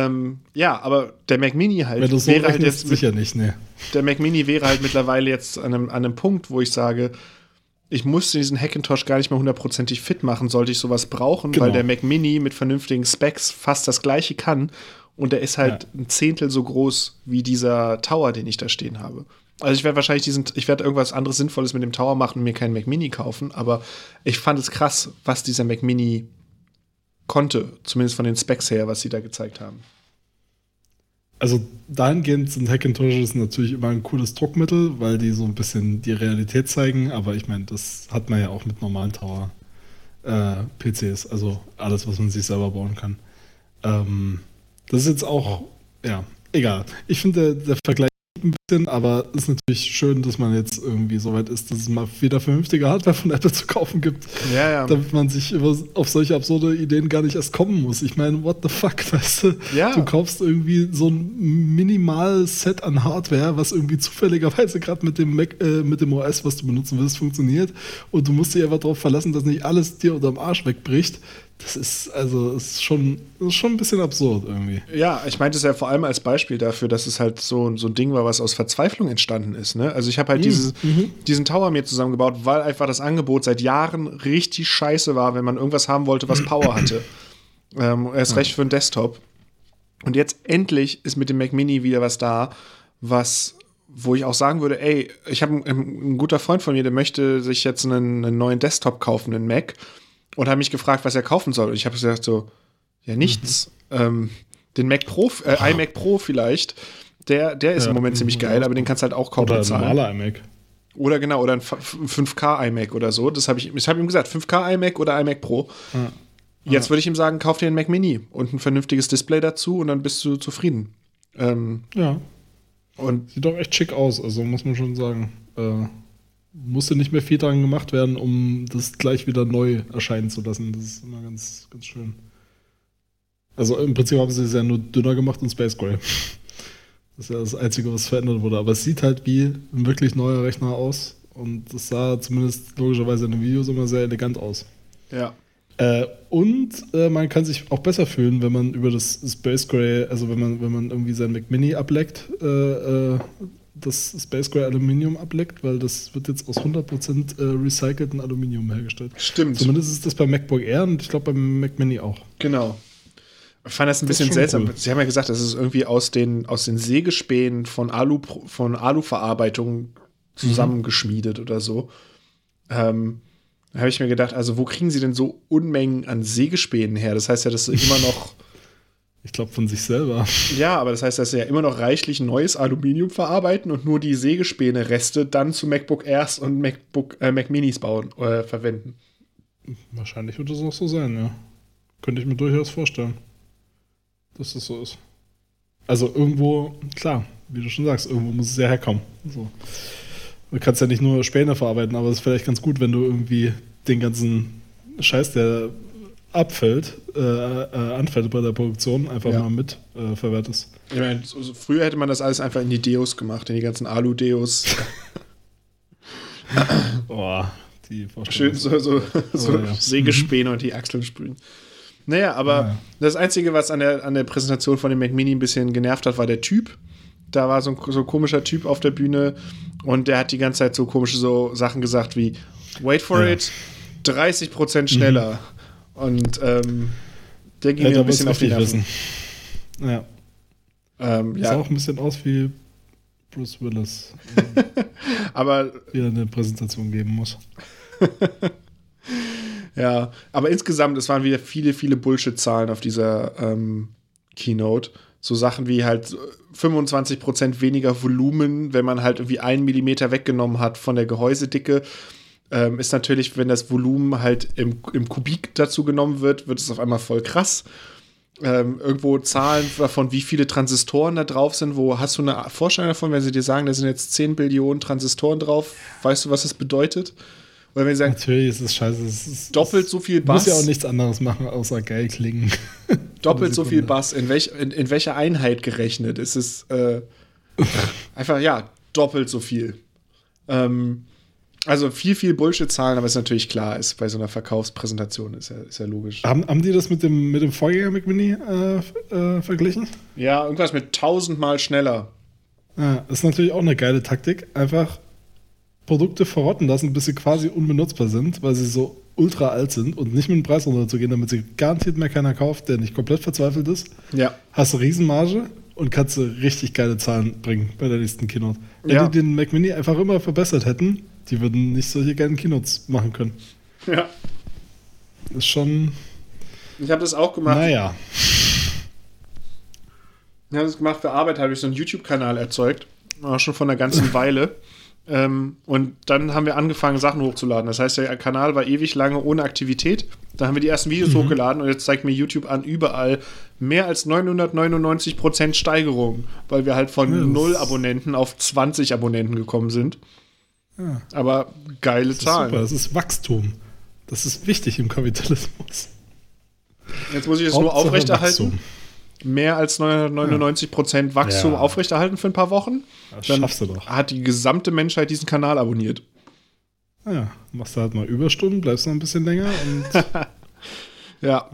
Ähm, ja, aber der Mac Mini halt Wenn du so wäre halt jetzt sicher nicht, ne. der Mac Mini wäre halt mittlerweile jetzt an einem, an einem Punkt, wo ich sage, ich musste diesen Hackintosh gar nicht mehr hundertprozentig fit machen, sollte ich sowas brauchen, Genau. weil der Mac Mini mit vernünftigen Specs fast das gleiche kann und der ist halt Ja. ein Zehntel so groß wie dieser Tower, den ich da stehen habe. Also ich werde wahrscheinlich diesen, ich werde irgendwas anderes Sinnvolles mit dem Tower machen und mir keinen Mac Mini kaufen, aber ich fand es krass, was dieser Mac Mini konnte, zumindest von den Specs her, was sie da gezeigt haben. Also dahingehend sind Hackintoshes natürlich immer ein cooles Druckmittel, weil die so ein bisschen die Realität zeigen, aber ich meine, das hat man ja auch mit normalen Tower äh, PCs, also alles, was man sich selber bauen kann. Ähm, das ist jetzt auch, ja, egal. Ich finde, der, der Vergleich ein bisschen, aber es ist natürlich schön, dass man jetzt irgendwie so weit ist, dass es mal wieder vernünftige Hardware von Apple zu kaufen gibt, Ja, ja. damit man sich über, auf solche absurde Ideen gar nicht erst kommen muss. Ich meine, what the fuck, weißt du? Ja. Du kaufst irgendwie so ein minimales Set an Hardware, was irgendwie zufälligerweise gerade mit dem Mac, äh, mit dem OS, was du benutzen willst, funktioniert. Und du musst dich einfach darauf verlassen, dass nicht alles dir unterm Arsch wegbricht. Das ist also ist schon, ist schon ein bisschen absurd irgendwie. Ja, ich meinte es ja vor allem als Beispiel dafür, dass es halt so, so ein Ding war, was aus Verzweiflung entstanden ist. Ne? Also ich habe halt dieses, diesen Tower mir zusammengebaut, weil einfach das Angebot seit Jahren richtig scheiße war, wenn man irgendwas haben wollte, was Power hatte. ähm, erst recht für einen Desktop. Und jetzt endlich ist mit dem Mac Mini wieder was da, was wo ich auch sagen würde, ey, ich habe einen, ein guter Freund von mir, der möchte sich jetzt einen, einen neuen Desktop kaufen, einen Mac, und hat mich gefragt, was er kaufen soll. Und ich habe gesagt so, ja nichts. Ähm, den Mac Pro, äh, iMac Pro vielleicht. Der, der ist Ja, im Moment ziemlich geil, aber den kannst du halt auch kaum Oder ein bezahlen. normaler iMac. Oder genau, oder ein F- 5K iMac oder so. Das habe ich, ich habe ihm gesagt, 5K iMac oder iMac Pro. Ja. Jetzt würde ich ihm sagen, kauf dir einen Mac Mini und ein vernünftiges Display dazu und dann bist du zufrieden. Ähm, Ja, und sieht doch echt schick aus, also muss man schon sagen. Äh, musste nicht mehr viel dran gemacht werden, um das gleich wieder neu erscheinen zu lassen. Das ist immer ganz, ganz schön. Also im Prinzip haben sie es ja nur dünner gemacht und Space Gray. Das ist ja das Einzige, was verändert wurde. Aber es sieht halt wie ein wirklich neuer Rechner aus. Und das sah zumindest logischerweise in den Videos immer sehr elegant aus. ja. Äh, und äh, man kann sich auch besser fühlen, wenn man über das Space Gray, also wenn man, wenn man irgendwie sein Mac Mini ableckt, äh, äh, das Space Gray Aluminium ableckt, weil das wird jetzt aus 100% äh, recycelten Aluminium hergestellt. Stimmt. Zumindest ist das beim MacBook Air und ich glaube beim Mac Mini auch. Genau. Ich fand das ein Das bisschen seltsam. cool. Sie haben ja gesagt, das ist irgendwie aus den, aus den Sägespänen von Alu, von Aluverarbeitung zusammengeschmiedet oder so. Ähm, da habe ich mir gedacht, also wo kriegen sie denn so Unmengen an Sägespänen her? Das heißt ja, dass sie immer noch, Ich glaube von sich selber. ja, aber das heißt, dass sie ja immer noch reichlich neues Aluminium verarbeiten und nur die Sägespäne-Reste dann zu MacBook Airs und MacBook, äh, Mac Minis bauen, äh, verwenden. Wahrscheinlich wird es auch so sein, ja. Könnte ich mir durchaus vorstellen, dass das so ist. Also irgendwo, klar, wie du schon sagst, irgendwo muss es ja herkommen. So. Du kannst ja nicht nur Späne verarbeiten, aber es ist vielleicht ganz gut, wenn du irgendwie den ganzen Scheiß, der abfällt, äh, äh, anfällt bei der Produktion, einfach Ja. mal mit äh, verwertest. Ich meine, so, so früher hätte man das alles einfach in die Deos gemacht, in die ganzen Alu-Deos. Boah, die Vorstellung. Schön so, so, so ja. Sägespäne und die Achseln sprühen. Naja, aber Ja. das Einzige, was an der, an der Präsentation von dem Mac Mini ein bisschen genervt hat, war der Typ. Da war so ein so ein komischer Typ auf der Bühne und der hat die ganze Zeit so komische so Sachen gesagt wie Wait for Ja. it, 30% schneller. Und ähm, der ging Ja, mir ein bisschen auf die Nerven. wissen. Ja. Ähm, Sah ja, auch ein bisschen aus wie Bruce Willis, aber wie er eine Präsentation geben muss. Ja, aber insgesamt, es waren wieder viele, viele Bullshit-Zahlen auf dieser ähm, Keynote. So Sachen wie halt 25% weniger Volumen, wenn man halt irgendwie einen Millimeter weggenommen hat von der Gehäusedicke. Ähm, ist natürlich, wenn das Volumen halt im, im Kubik dazu genommen wird, wird es auf einmal voll krass. Ähm, irgendwo Zahlen davon, wie viele Transistoren da drauf sind. Wo hast du eine Vorstellung davon, wenn sie dir sagen, da sind jetzt 10 Billionen Transistoren drauf? Weißt du, was das bedeutet? Oder wenn sie sagen, Natürlich ist es scheiße. Es ist, doppelt so viel Muss Bass. ja auch nichts anderes machen, außer geil klingen. doppelt so viel. Bass. In, welch, in, in welcher Einheit gerechnet? Ist es äh, einfach, ja, doppelt so viel. Ähm, Also viel, viel Bullshit-Zahlen, aber ist natürlich klar, ist bei so einer Verkaufspräsentation ist ja, ist ja logisch. Haben, haben die das mit dem, mit dem Vorgänger Mac Mini äh, äh, verglichen? Ja, irgendwas mit tausendmal schneller. Ja, ist natürlich auch eine geile Taktik. Einfach Produkte verrotten lassen, bis sie quasi unbenutzbar sind, weil sie so ultra alt sind und nicht mit dem Preis runterzugehen, damit sie garantiert mehr keiner kauft, der nicht komplett verzweifelt ist. Ja. Hast du Riesenmarge und kannst du richtig geile Zahlen bringen bei der nächsten Keynote. Wenn Ja. die den Mac Mini einfach immer verbessert hätten, die würden nicht solche geilen Keynotes machen können. Ja. Ist schon, Ich habe das auch gemacht. naja. Ich habe das gemacht für Arbeit, habe ich so einen YouTube-Kanal erzeugt. Auch schon von einer ganzen Weile. Ähm, und dann haben wir angefangen, Sachen hochzuladen. Das heißt, der Kanal war ewig lange ohne Aktivität. Da haben wir die ersten Videos hochgeladen und jetzt zeigt mir YouTube an, überall mehr als 999% Steigerung, weil wir halt von Ja, das- 0 Abonnenten auf 20 Abonnenten gekommen sind. Ja, Aber geile das Zahlen. super, das ist Wachstum. Das ist wichtig im Kapitalismus. Jetzt muss ich das nur aufrechterhalten. Wachstum. Mehr als 999% Wachstum Ja. aufrechterhalten für ein paar Wochen. Das Dann schaffst du doch. hat die gesamte Menschheit diesen Kanal abonniert. Ja, machst du halt mal Überstunden, bleibst noch ein bisschen länger und Ja.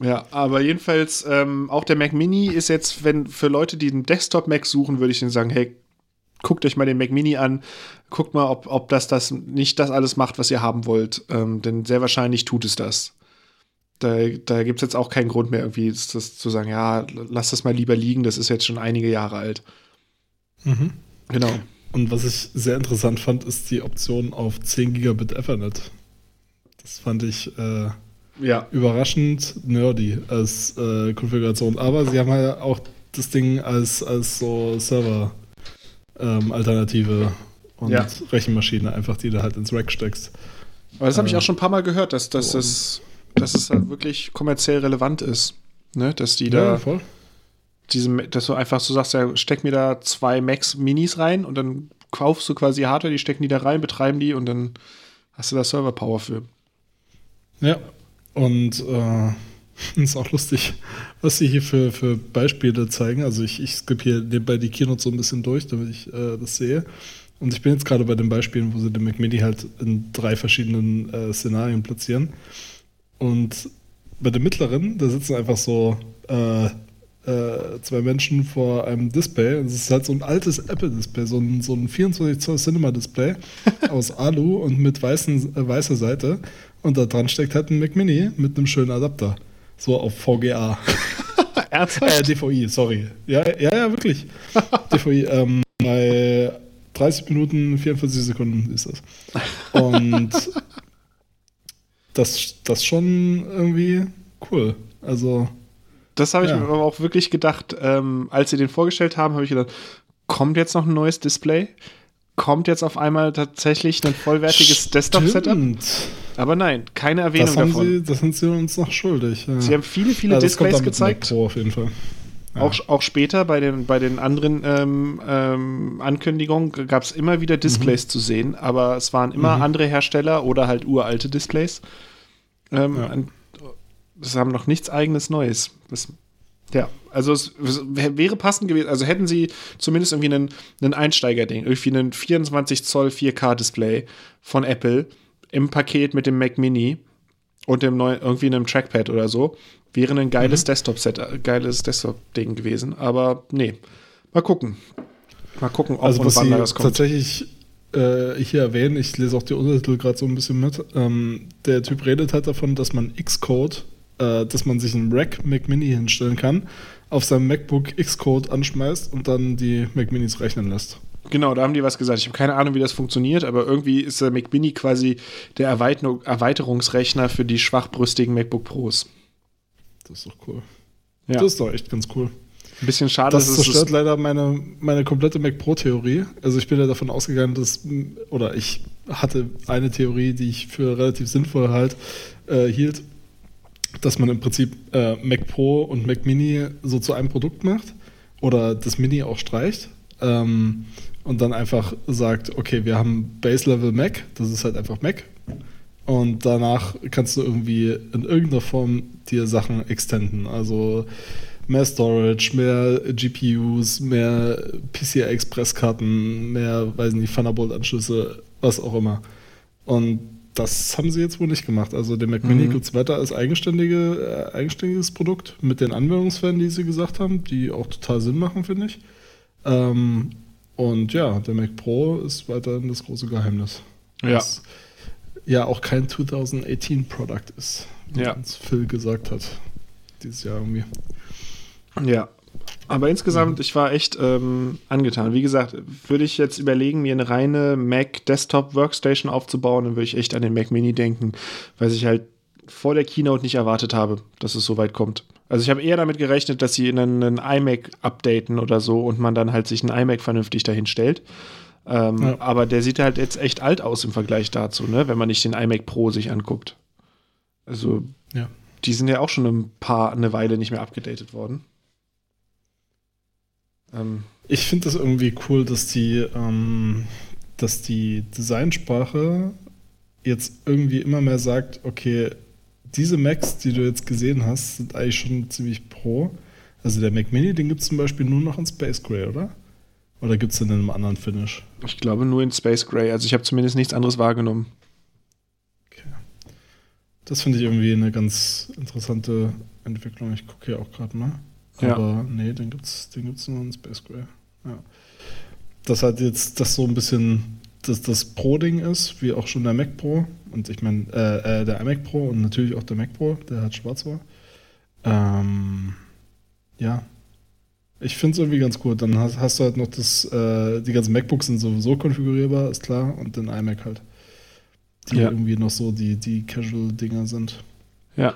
Ja, aber jedenfalls, ähm, auch der Mac Mini ist jetzt, wenn für Leute, die einen Desktop-Mac suchen, würde ich denen sagen, hey, guckt euch mal den Mac Mini an, guckt mal, ob, ob das, das nicht das alles macht, was ihr haben wollt. Ähm, denn sehr wahrscheinlich tut es das. Da, da gibt es jetzt auch keinen Grund mehr, irgendwie das, das zu sagen, ja, lass das mal lieber liegen, das ist jetzt schon einige Jahre alt. Mhm. Genau. Und was ich sehr interessant fand, ist die Option auf 10 Gigabit Ethernet. Das fand ich äh, Ja. überraschend nerdy als äh, Konfiguration. Aber sie haben halt auch das Ding als, als so Server-Alternative und Ja. Rechenmaschine einfach, die du halt ins Rack steckst. Aber das habe ich Äh, auch schon ein paar Mal gehört, dass, dass, das, dass es halt wirklich kommerziell relevant ist. Ne? Dass die da. voll. diese, dass du einfach so sagst, ja, steck mir da zwei Max Minis rein und dann kaufst du quasi Hardware, die stecken die da rein, betreiben die und dann hast du da Server Power für. Ja, und äh, ist auch lustig, was sie hier für, für Beispiele zeigen. Also ich, ich skippe hier nebenbei die Keynote so ein bisschen durch, damit ich äh, das sehe. Und ich bin jetzt gerade bei den Beispielen, wo sie den Mac Mini halt in drei verschiedenen äh, Szenarien platzieren. Und bei dem mittleren, da sitzen einfach so äh, äh, zwei Menschen vor einem Display. Es ist halt so ein altes Apple-Display, so ein, so ein 24 Zoll Cinema-Display aus Alu und mit weißen, äh, weißer Seite. Und da dran steckt halt ein Mac Mini mit einem schönen Adapter. So auf VGA. äh, DVI, sorry. Ja, ja, ja, wirklich. DVI, ähm, bei 30 Minuten, 44 Sekunden ist das. Und das, das schon irgendwie cool. Also, Das habe ich Ja. mir aber auch wirklich gedacht, ähm, als sie den vorgestellt haben, habe ich gedacht, kommt jetzt noch ein neues Display? Kommt jetzt auf einmal tatsächlich ein vollwertiges Desktop-Setup? Aber nein, keine Erwähnung Das davon. sie, das sind sie uns noch schuldig. Ja. Sie haben viele, viele ja, Displays gezeigt. Pro auf jeden Fall. Ja. Auch, auch später bei den, bei den anderen ähm, ähm, Ankündigungen gab es immer wieder Displays Mhm. zu sehen, aber es waren immer andere Hersteller oder halt uralte Displays. Ähm, Das haben noch nichts eigenes Neues. Das, ja, also es, es wäre passend gewesen. Also hätten sie zumindest irgendwie einen, einen Einsteigerding, irgendwie einen 24 Zoll 4K-Display von Apple im Paket mit dem Mac Mini und dem neuen, irgendwie einem Trackpad oder so, wäre ein geiles Desktop-Set, äh, geiles Desktop-Ding gewesen. Aber nee. Mal gucken. Mal gucken, ob Also und was wann da das kommt. tatsächlich äh, hier erwähnen, ich lese auch die Untertitel gerade so ein bisschen mit, ähm, der Typ redet halt davon, dass man Xcode, äh, dass man sich einen Rack Mac Mini hinstellen kann, auf seinem MacBook Xcode anschmeißt und dann die Mac Minis rechnen lässt. Genau, da haben die was gesagt. Ich habe keine Ahnung, wie das funktioniert, aber irgendwie ist der Mac Mini quasi der Erweiterung, Erweiterungsrechner für die schwachbrüstigen MacBook Pros. Das ist doch cool. Ja. Das ist doch echt ganz cool. Ein bisschen schade, Das dass es zerstört leider meine, meine komplette Mac Pro-Theorie. Also ich bin ja davon ausgegangen, dass, oder ich hatte eine Theorie, die ich für relativ sinnvoll halt äh, hielt, dass man im Prinzip äh, Mac Pro und Mac Mini so zu einem Produkt macht oder das Mini auch streicht ähm, und dann einfach sagt, okay, wir haben Base-Level Mac, das ist halt einfach Mac und danach kannst du irgendwie in irgendeiner Form dir Sachen extenden. Also mehr Storage, mehr GPUs, mehr PCI Express Karten, mehr, weiß nicht, Thunderbolt Anschlüsse, was auch immer. Und das haben sie jetzt wohl nicht gemacht. Also der Mac Mini mhm. gibt es weiter als eigenständige, äh, eigenständiges Produkt mit den Anwendungsfällen, die sie gesagt haben, die auch total Sinn machen, finde ich. Ähm, und ja, der Mac Pro ist weiterhin das große Geheimnis. Ja. Was ja auch kein 2018-Produkt ist, wie ja. uns Phil gesagt hat. Dieses Jahr irgendwie. Ja, aber insgesamt, mhm. ich war echt ähm, angetan. Wie gesagt, würde ich jetzt überlegen, mir eine reine Mac Desktop Workstation aufzubauen, dann würde ich echt an den Mac Mini denken, weil ich halt vor der Keynote nicht erwartet habe, dass es so weit kommt. Also ich habe eher damit gerechnet, dass sie einen, einen iMac updaten oder so und man dann halt sich einen iMac vernünftig dahin stellt. Ähm, ja. Aber der sieht halt jetzt echt alt aus im Vergleich dazu, ne? wenn man nicht den iMac Pro sich anguckt. Also ja. die sind ja auch schon ein paar, eine Weile nicht mehr abgedatet worden. Ähm, ich finde das irgendwie cool, dass die, ähm, dass die Designsprache jetzt irgendwie immer mehr sagt, okay, diese Macs, die du jetzt gesehen hast, sind eigentlich schon ziemlich pro. Also der Mac Mini, den gibt es zum Beispiel nur noch in Space Gray, oder? Oder gibt es den in einem anderen Finish? Ich glaube nur in Space Gray. Also ich habe zumindest nichts anderes wahrgenommen. Okay. Das finde ich irgendwie eine ganz interessante Entwicklung. Ich gucke hier auch gerade mal. Ja. Aber nee, den gibt es den gibt's nur in Space Gray. Ja. Das hat jetzt das so ein bisschen das, das Pro-Ding ist, wie auch schon der Mac Pro. Und ich meine, äh, äh, der iMac Pro und natürlich auch der Mac Pro, der hat schwarz war. Ähm, ja. Ich finde es irgendwie ganz gut. Dann hast, hast, du halt noch das, äh, die ganzen MacBooks sind sowieso konfigurierbar, ist klar, und den iMac halt. Die ja. irgendwie noch so die, die Casual-Dinger sind. Ja.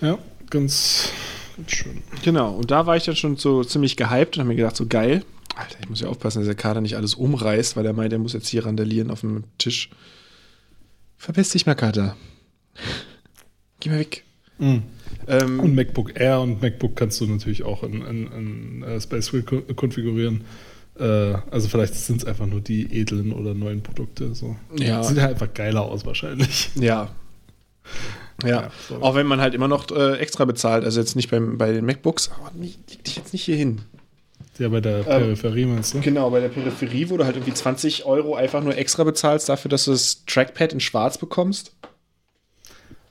Ja, ganz, Schön. Genau, und da war ich dann schon so ziemlich gehypt und habe mir gedacht, so geil. Alter, ich muss ja aufpassen, dass der Kader nicht alles umreißt, weil er meint, er muss jetzt hier randalieren auf dem Tisch. Verpiss dich mal, Kader. Geh mal weg. Mhm. Ähm, und MacBook Air und MacBook kannst du natürlich auch in, in, in uh, Space konfigurieren. Uh, also vielleicht sind es einfach nur die edlen oder neuen Produkte. So. Ja. Sieht halt einfach geiler aus wahrscheinlich. Ja. Ja, ja auch wenn man halt immer noch äh, extra bezahlt, also jetzt nicht beim, bei den MacBooks, aber leg dich jetzt nicht hier hin. Ja, bei der ähm, Peripherie ähm, meinst du? Genau, bei der Peripherie, wo du halt irgendwie 20 Euro einfach nur extra bezahlst dafür, dass du das Trackpad in schwarz bekommst.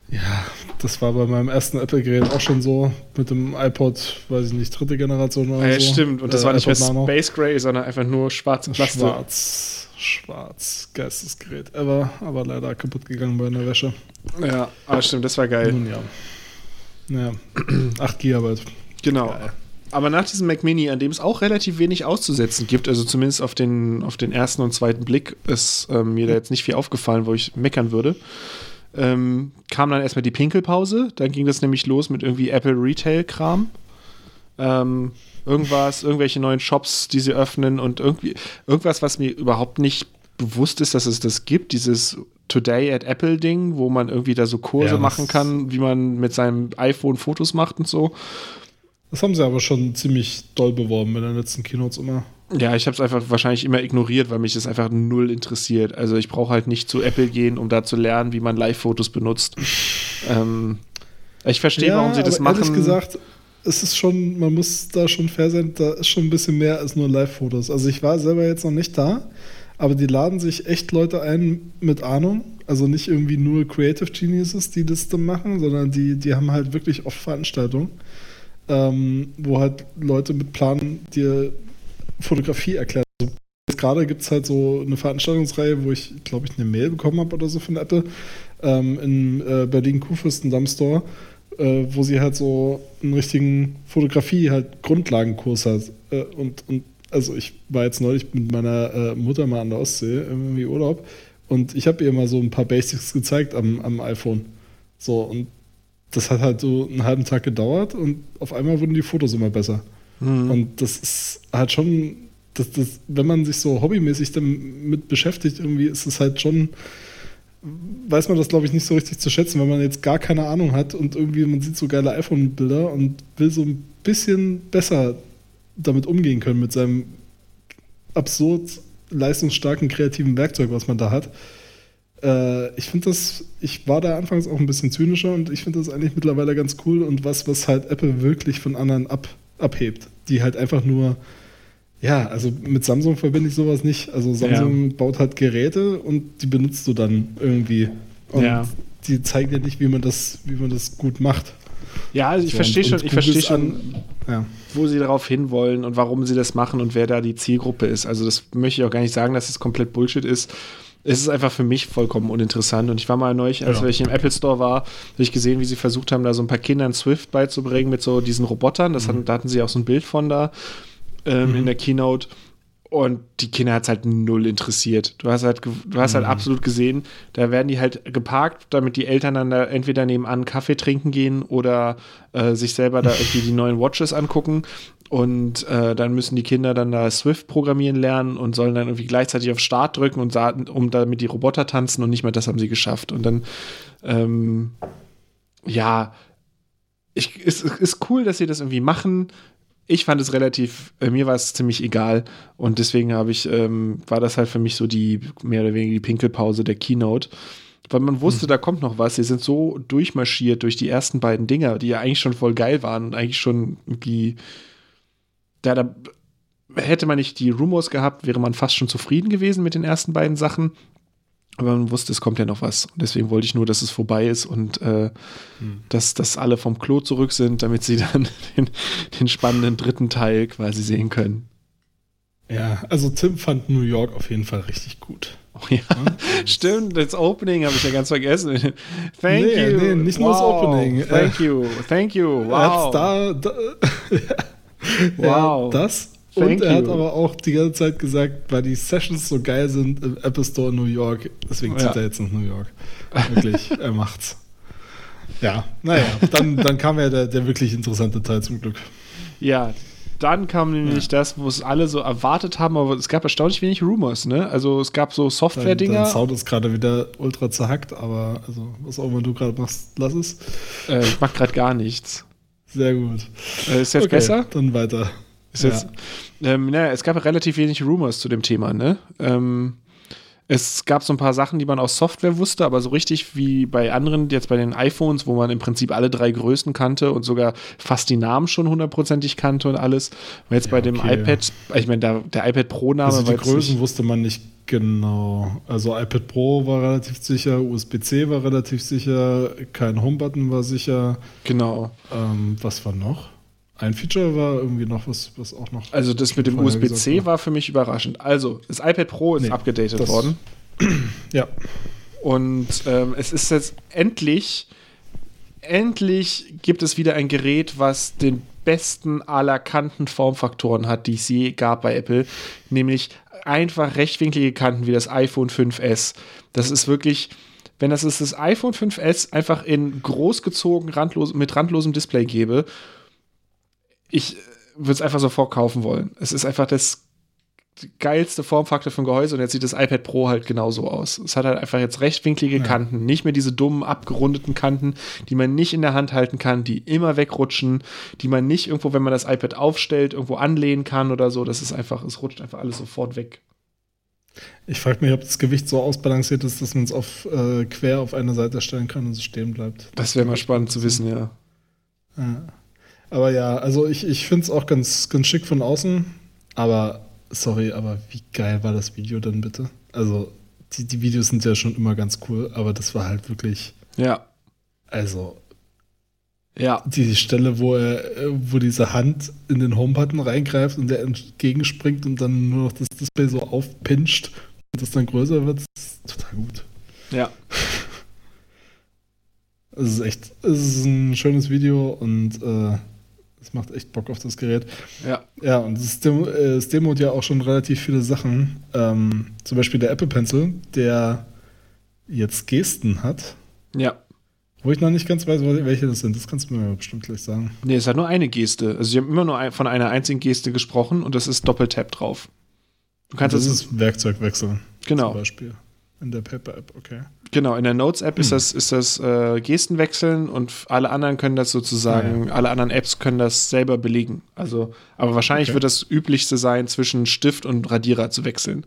Ja, das war bei meinem ersten Apple-Gerät auch schon so, mit dem iPod, weiß ich nicht, dritte Generation oder ja, so. Ja, stimmt, und das äh, war nicht mehr Space Gray, sondern einfach nur schwarze Plastik. Schwarz schwarz Geistesgerät ever, aber leider kaputt gegangen bei einer Wäsche. Ja, aber stimmt, das war geil. Nun ja. Ja, 8 GB. Genau. Geil. Aber nach diesem Mac Mini, an dem es auch relativ wenig auszusetzen gibt, also zumindest auf den, auf den ersten und zweiten Blick, ist ähm, mir da jetzt nicht viel aufgefallen, wo ich meckern würde. Ähm, kam dann erstmal die Pinkelpause, dann ging das nämlich los mit irgendwie Apple Retail-Kram. Ähm, irgendwas, irgendwelche neuen Shops, die sie öffnen und irgendwie irgendwas, was mir überhaupt nicht bewusst ist, dass es das gibt, dieses Today at Apple Ding, wo man irgendwie da so Kurse ja, machen kann, wie man mit seinem iPhone Fotos macht und so. Das haben sie aber schon ziemlich doll beworben in den letzten Keynotes immer. Ja, ich habe es einfach wahrscheinlich immer ignoriert, weil mich das einfach null interessiert. Also ich brauche halt nicht zu Apple gehen, um da zu lernen, wie man Live-Fotos benutzt. ähm, ich verstehe, ja, warum sie das machen. Ehrlich gesagt, es ist schon, man muss da schon fair sein, da ist schon ein bisschen mehr als nur Live-Fotos. Also ich war selber jetzt noch nicht da, aber die laden sich echt Leute ein mit Ahnung. Also nicht irgendwie nur Creative Geniuses, die das dann machen, sondern die, die haben halt wirklich oft Veranstaltungen, ähm, wo halt Leute mit Plan dir Fotografie erklären. Also jetzt gerade gibt es halt so eine Veranstaltungsreihe, wo ich, glaube ich, eine Mail bekommen habe oder so von Apple ähm, in äh, Berlin-Kurfürstendamm Store äh, wo sie halt so einen richtigen Fotografie halt Grundlagenkurs hat. Äh, und, und also ich war jetzt neulich mit meiner äh, Mutter mal an der Ostsee irgendwie Urlaub und ich habe ihr mal so ein paar Basics gezeigt am, am iPhone. So und das hat halt so einen halben Tag gedauert und auf einmal wurden die Fotos immer besser. Mhm. Und das ist halt schon, das, das, wenn man sich so hobbymäßig damit beschäftigt, irgendwie ist es halt schon weiß man das, glaube ich, nicht so richtig zu schätzen, wenn man jetzt gar keine Ahnung hat und irgendwie man sieht so geile iPhone-Bilder und will so ein bisschen besser damit umgehen können mit seinem absurd leistungsstarken kreativen Werkzeug, was man da hat. Äh, ich finde das, ich war da anfangs auch ein bisschen zynischer und ich finde das eigentlich mittlerweile ganz cool und was, was halt Apple wirklich von anderen ab, abhebt. Die halt einfach nur, ja, also mit Samsung verbinde ich sowas nicht. Also Samsung ja. baut halt Geräte und die benutzt du dann irgendwie. Und ja. die zeigen dir nicht, wie man das, wie man das gut macht. Ja, also ich so, verstehe schon, ich verstehe schon, ja. wo sie darauf hinwollen und warum sie das machen und wer da die Zielgruppe ist. Also das möchte ich auch gar nicht sagen, dass es komplett Bullshit ist es ist einfach für mich vollkommen uninteressant. Und ich war mal neulich, als ja. ich im Apple Store war, habe ich gesehen, wie sie versucht haben, da so ein paar Kindern Swift beizubringen mit so diesen Robotern. Das mhm. hatten, da hatten sie auch so ein Bild von da ähm, mhm. in der Keynote. Und die Kinder hat es halt null interessiert. Du hast halt, du hast halt mhm. absolut gesehen, da werden die halt geparkt, damit die Eltern dann da entweder nebenan Kaffee trinken gehen oder äh, sich selber da irgendwie die neuen Watches angucken. Und äh, dann müssen die Kinder dann da Swift programmieren lernen und sollen dann irgendwie gleichzeitig auf Start drücken und um damit die Roboter tanzen und nicht mehr das haben sie geschafft. Und dann, ähm, ja, ich, es ist cool, dass sie das irgendwie machen. Ich fand es relativ, äh, mir war es ziemlich egal und deswegen habe ich, ähm, war das halt für mich so die mehr oder weniger die Pinkelpause der Keynote weil man wusste, mhm. da kommt noch was. Sie sind so durchmarschiert durch die ersten beiden Dinger, die ja eigentlich schon voll geil waren und eigentlich schon irgendwie ja, da hätte man nicht die Rumors gehabt, wäre man fast schon zufrieden gewesen mit den ersten beiden Sachen. Aber man wusste, es kommt ja noch was. Und deswegen wollte ich nur, dass es vorbei ist und äh, hm. dass, dass alle vom Klo zurück sind, damit sie dann den, den spannenden dritten Teil quasi sehen können. Ja, also Tim fand New York auf jeden Fall richtig gut. Oh ja, ja stimmt, das Opening habe ich ja ganz vergessen. Thank nee, you. Nee, nicht wow. nur das Opening. Thank you, thank you. Wow. Da, da, Wow. Ja, das. Thank und er you. hat aber auch die ganze Zeit gesagt, weil die Sessions so geil sind im Apple Store in New York, deswegen zieht ja. er jetzt nach New York. Wirklich, er macht's. Ja, naja, dann, dann kam ja der, der wirklich interessante Teil zum Glück. Ja, dann kam nämlich ja. das, wo es alle so erwartet haben, aber es gab erstaunlich wenig Rumors, ne? Also es gab so Software-Dinger. Dein, dein Sound ist gerade wieder ultra zerhackt, aber also was auch immer du gerade machst, lass es. Äh, ich mach gerade gar nichts. Sehr gut. Äh, ist jetzt okay, besser? Dann weiter. Ist jetzt, ähm, naja, es gab relativ wenig Rumors zu dem Thema, ne? Ähm, es gab so ein paar Sachen, die man aus Software wusste, aber so richtig wie bei anderen, jetzt bei den iPhones, wo man im Prinzip alle drei Größen kannte und sogar fast die Namen schon hundertprozentig kannte und alles. Weil jetzt ja, bei dem okay. iPad, ich meine, der iPad Pro-Name. Also die Größen wusste man nicht genau. Also iPad Pro war relativ sicher, USB-C war relativ sicher, kein Home-Button war sicher. Genau. Ähm, was war noch? Ein Feature war irgendwie noch was, was auch noch. Also das mit dem USB-C war. für mich überraschend. Also, das iPad Pro ist nee, abgedatet worden. ja. Und ähm, es ist jetzt endlich, endlich gibt es wieder ein Gerät, was den besten aller Kanten Formfaktoren hat, die es je gab bei Apple, nämlich einfach rechtwinklige Kanten wie das iPhone 5S. Das ist wirklich, wenn das ist das iPhone 5S einfach in großgezogen randlos, mit randlosem Display gebe ich würde es einfach sofort kaufen wollen. Es ist einfach das geilste Formfaktor von Gehäuse und jetzt sieht das iPad Pro halt genauso aus. Es hat halt einfach jetzt rechtwinklige ja. Kanten, nicht mehr diese dummen, abgerundeten Kanten, die man nicht in der Hand halten kann, die immer wegrutschen, die man nicht irgendwo, wenn man das iPad aufstellt, irgendwo anlehnen kann oder so. Das ist einfach, es rutscht einfach alles sofort weg. Ich frage mich, ob das Gewicht so ausbalanciert ist, dass man es auf äh, quer auf eine Seite stellen kann und es stehen bleibt. Das wäre mal spannend zu wissen, ja. ja. Aber ja, also ich, ich finde es auch ganz, ganz schick von außen. Aber sorry, aber wie geil war das Video denn bitte? Also, die, die Videos sind ja schon immer ganz cool, aber das war halt wirklich. Ja. Also. Ja. Die Stelle, wo er, wo diese Hand in den Home-Button reingreift und der entgegenspringt und dann nur noch das Display so aufpinscht und das dann größer wird, ist total gut. Ja. Es ist echt, es ist ein schönes Video und äh, das macht echt Bock auf das Gerät. Ja. Ja, und es, Demo, äh, demot ja auch schon relativ viele Sachen. Ähm, zum Beispiel der Apple Pencil, der jetzt Gesten hat. Ja. Wo ich noch nicht ganz weiß, welche das sind. Das kannst du mir bestimmt gleich sagen. Nee, es hat nur eine Geste. Also sie haben immer nur von einer einzigen Geste gesprochen und das ist Doppeltap drauf. Du kannst das, das ist Werkzeug wechseln. Genau. Zum Beispiel. In der Paper-App, okay. Genau, in der Notes-App hm. ist das, ist das äh, Gestenwechseln und alle anderen können das sozusagen, ah, ja. alle anderen Apps können das selber belegen. Also, aber wahrscheinlich okay. wird das üblichste sein, zwischen Stift und Radierer zu wechseln.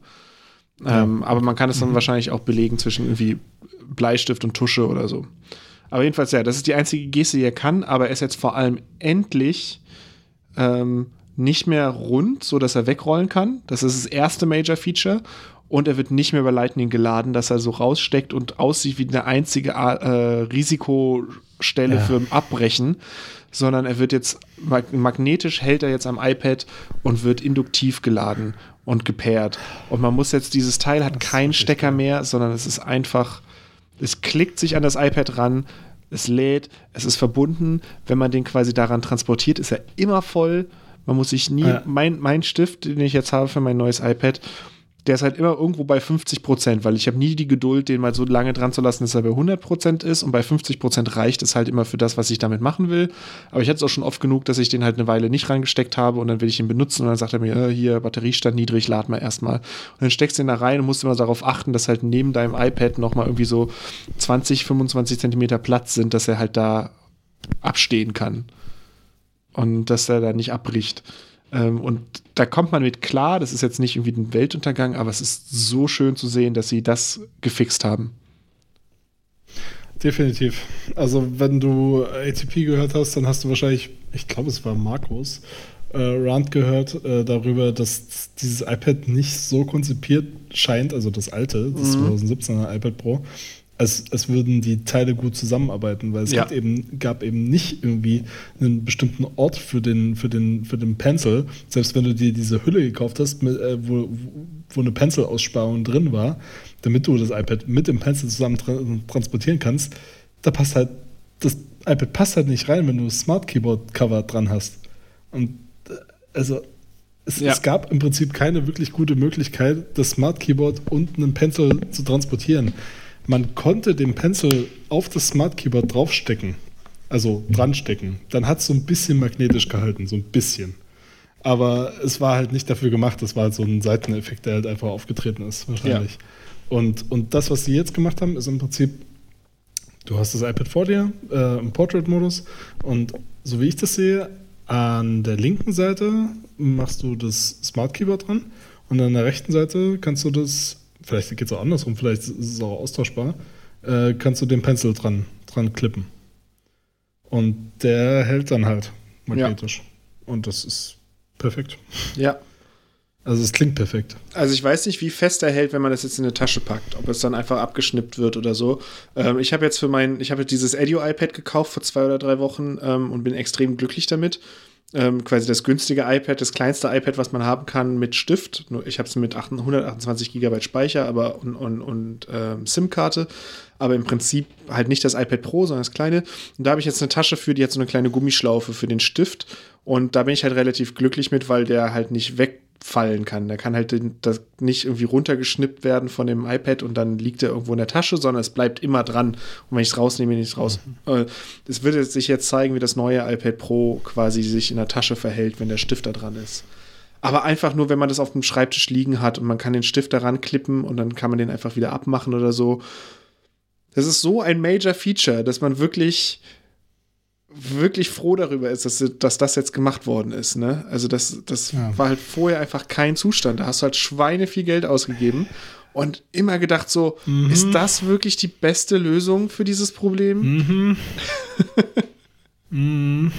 Ähm, aber man kann es dann mhm. wahrscheinlich auch belegen zwischen irgendwie Bleistift und Tusche oder so. Aber jedenfalls, ja, das ist die einzige Geste, die er kann, aber er ist jetzt vor allem endlich ähm, nicht mehr rund, so dass er wegrollen kann. Das ist das erste Major Feature. Und er wird nicht mehr über Lightning geladen, dass er so raussteckt und aussieht wie eine einzige äh, Risikostelle ja. für Abbrechen, sondern er wird jetzt magnetisch hält er jetzt am iPad und wird induktiv geladen und gepaart. Und man muss jetzt, dieses Teil hat keinen Stecker mehr, sondern es ist einfach, es klickt sich an das iPad ran, es lädt, es ist verbunden. Wenn man den quasi daran transportiert, ist er immer voll. Man muss sich nie, ja. mein, mein Stift, den ich jetzt habe für mein neues iPad, der ist halt immer irgendwo bei 50 Prozent, weil ich habe nie die Geduld, den mal so lange dran zu lassen, dass er bei 100 Prozent ist und bei 50 Prozent reicht es halt immer für das, was ich damit machen will. Aber ich hatte es auch schon oft genug, dass ich den halt eine Weile nicht reingesteckt habe und dann will ich ihn benutzen und dann sagt er mir, äh, hier, Batteriestand niedrig, lad mal erstmal. Und dann steckst du ihn da rein und musst immer darauf achten, dass halt neben deinem iPad nochmal irgendwie so 20, 25 Zentimeter Platz sind, dass er halt da abstehen kann. Und dass er da nicht abbricht. Ähm, und da kommt man mit klar, das ist jetzt nicht irgendwie ein Weltuntergang, aber es ist so schön zu sehen, dass sie das gefixt haben. Definitiv. Also, wenn du ATP gehört hast, dann hast du wahrscheinlich, ich glaube, es war Markus, äh, Rand gehört äh, darüber, dass dieses iPad nicht so konzipiert scheint, also das alte, das mhm. 2017er iPad Pro, als, als würden die Teile gut zusammenarbeiten, weil es ja. eben, gab eben nicht irgendwie einen bestimmten Ort für den, für den, für den Pencil. Selbst wenn du dir diese Hülle gekauft hast, mit, äh, wo, wo eine Pencil-Aussparung drin war, damit du das iPad mit dem Pencil zusammen tra transportieren kannst, da passt halt, das iPad passt halt nicht rein, wenn du Smart Keyboard Cover dran hast. Und äh, also es, ja. es, gab im Prinzip keine wirklich gute Möglichkeit, das Smart Keyboard und einen Pencil zu transportieren man konnte den Pencil auf das Smart Keyboard draufstecken, also dran stecken. Dann hat es so ein bisschen magnetisch gehalten, so ein bisschen. Aber es war halt nicht dafür gemacht, das war halt so ein Seiteneffekt, der halt einfach aufgetreten ist, wahrscheinlich. Ja. Und, und das, was sie jetzt gemacht haben, ist im Prinzip, du hast das iPad vor dir äh, im Portrait-Modus und so wie ich das sehe, an der linken Seite machst du das Smart Keyboard dran und an der rechten Seite kannst du das vielleicht geht es auch andersrum, vielleicht ist es auch austauschbar, äh, kannst du den Pencil dran, dran klippen. Und der hält dann halt magnetisch. Ja. Und das ist perfekt. Ja. Also es klingt perfekt. Also ich weiß nicht, wie fest er hält, wenn man das jetzt in eine Tasche packt, ob es dann einfach abgeschnippt wird oder so. Ähm, ich habe jetzt für mein, ich habe dieses Edio-iPad gekauft vor zwei oder drei Wochen ähm, und bin extrem glücklich damit ähm, quasi das günstige iPad, das kleinste iPad, was man haben kann mit Stift. Ich habe es mit 128 GB Speicher aber und, und, und ähm, SIM-Karte, aber im Prinzip halt nicht das iPad Pro, sondern das kleine. Und da habe ich jetzt eine Tasche für, die hat so eine kleine Gummischlaufe für den Stift. Und da bin ich halt relativ glücklich mit, weil der halt nicht weg fallen kann. Der kann halt das nicht irgendwie runtergeschnippt werden von dem iPad und dann liegt er irgendwo in der Tasche, sondern es bleibt immer dran. Und wenn ich es rausnehme, nehme ich es raus. Mhm. Äh, es wird sich jetzt zeigen, wie das neue iPad Pro quasi sich in der Tasche verhält, wenn der Stift da dran ist. Aber einfach nur, wenn man das auf dem Schreibtisch liegen hat und man kann den Stift daran klippen und dann kann man den einfach wieder abmachen oder so. Das ist so ein Major Feature, dass man wirklich wirklich froh darüber ist, dass, dass das jetzt gemacht worden ist. Ne? Also das, das ja. war halt vorher einfach kein Zustand. Da hast du halt Schweine viel Geld ausgegeben und immer gedacht so, mhm. ist das wirklich die beste Lösung für dieses Problem? Mhm. mhm.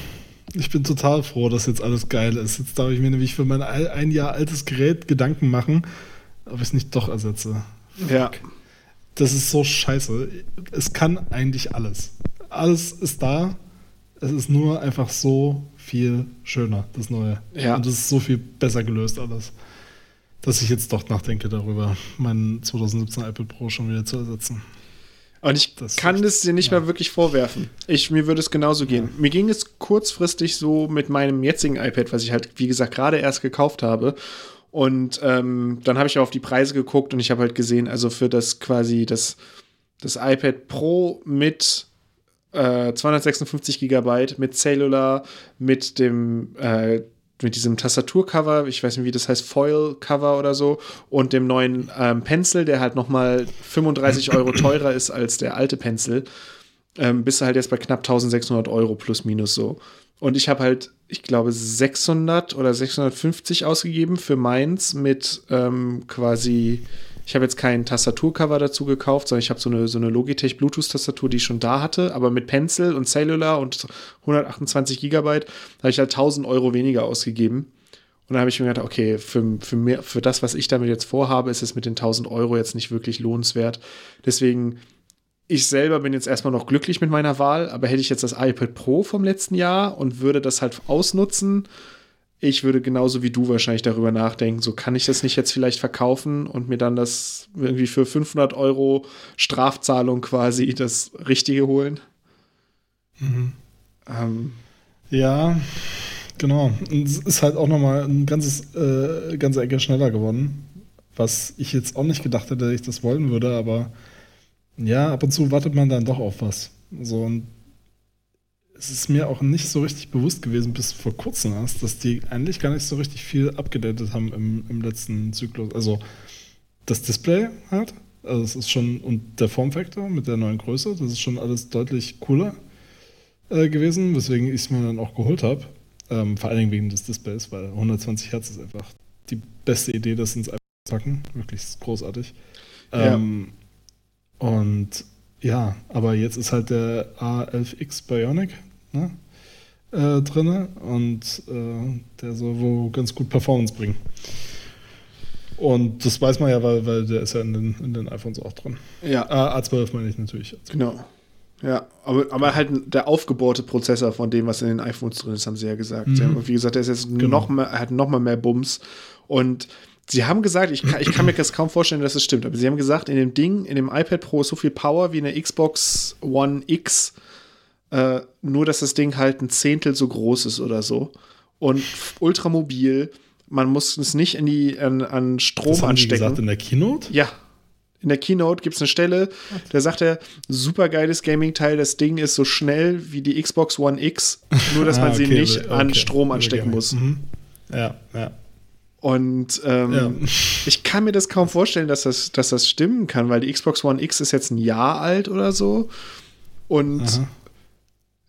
Ich bin total froh, dass jetzt alles geil ist. Jetzt darf ich mir nämlich für mein ein Jahr altes Gerät Gedanken machen, ob ich es nicht doch ersetze. Fuck. Ja. Das ist so scheiße. Es kann eigentlich alles. Alles ist da es ist nur einfach so viel schöner, das Neue. Ja. Und es ist so viel besser gelöst alles, dass ich jetzt doch nachdenke darüber, meinen 2017 iPad Pro schon wieder zu ersetzen. Und ich das kann es dir nicht ja. mehr wirklich vorwerfen. Ich, mir würde es genauso gehen. Ja. Mir ging es kurzfristig so mit meinem jetzigen iPad, was ich halt, wie gesagt, gerade erst gekauft habe. Und ähm, dann habe ich auch auf die Preise geguckt und ich habe halt gesehen, also für das quasi das, das iPad Pro mit 256 äh, Gigabyte mit Cellular, mit dem äh, mit diesem Tastaturcover, ich weiß nicht, wie das heißt, Foil-Cover oder so, und dem neuen ähm, Pencil, der halt nochmal 35 Euro teurer ist als der alte Pencil, ähm, bist du halt jetzt bei knapp 1600 Euro plus minus so. Und ich habe halt, ich glaube, 600 oder 650 ausgegeben für meins mit ähm, quasi Ich habe jetzt kein Tastaturcover dazu gekauft, sondern ich habe so eine, so eine Logitech Bluetooth-Tastatur, die ich schon da hatte, aber mit Pencil und Cellular und 128 Gigabyte habe ich halt 1000 Euro weniger ausgegeben. Und dann habe ich mir gedacht, okay, für, für, mehr, für das, was ich damit jetzt vorhabe, ist es mit den 1000 Euro jetzt nicht wirklich lohnenswert. Deswegen, ich selber bin jetzt erstmal noch glücklich mit meiner Wahl, aber hätte ich jetzt das iPad Pro vom letzten Jahr und würde das halt ausnutzen, ich würde genauso wie du wahrscheinlich darüber nachdenken, so kann ich das nicht jetzt vielleicht verkaufen und mir dann das irgendwie für 500 Euro Strafzahlung quasi das Richtige holen. Mhm. Ähm. Ja, Genau. Und es ist halt auch nochmal ein ganzes, äh, ganze Ecke schneller geworden. Was ich jetzt auch nicht gedacht hätte, dass ich das wollen würde, aber ja, ab und zu wartet man dann doch auf was. So, und es ist mir auch nicht so richtig bewusst gewesen, bis vor kurzem erst, dass die eigentlich gar nicht so richtig viel abgedatet haben im, im letzten Zyklus. Also das Display halt, also es ist schon, und der Formfaktor mit der neuen Größe, das ist schon alles deutlich cooler äh, gewesen, weswegen ich es mir dann auch geholt habe. Ähm, vor allen Dingen wegen des Displays, weil 120 Hertz ist einfach die beste Idee, das ins iPad zu packen. Wirklich großartig. Ja. Ähm, und ja, aber jetzt ist halt der A11X Bionic ne, äh, drin und äh, der soll wohl ganz gut Performance bringen. Und das weiß man ja, weil, weil der ist ja in den, in den iPhones auch drin. Ja. Äh, A12 meine ich natürlich. Genau. Ja, aber, aber halt der aufgebohrte Prozessor von dem, was in den iPhones drin ist, haben sie ja gesagt. Mhm. Sie haben wie gesagt, der ist jetzt genau. noch mehr, hat noch mal mehr Bums. Und sie haben gesagt, ich kann, ich kann mir das kaum vorstellen, dass es das stimmt, aber sie haben gesagt, in dem Ding, in dem iPad Pro ist so viel Power wie in der Xbox One X, äh, nur dass das Ding halt ein Zehntel so groß ist oder so. Und ultramobil, man muss es nicht in die, an, an Strom das haben anstecken. Die gesagt in der Keynote? Ja, in der Keynote gibt es eine Stelle, da sagt er, super geiles Gaming-Teil, das Ding ist so schnell wie die Xbox One X, nur dass ah, man okay, sie nicht okay. an Strom anstecken muss. Mhm. Ja, ja. Und ähm, ja. ich kann mir das kaum vorstellen, dass das, dass das stimmen kann, weil die Xbox One X ist jetzt ein Jahr alt oder so. Und Aha.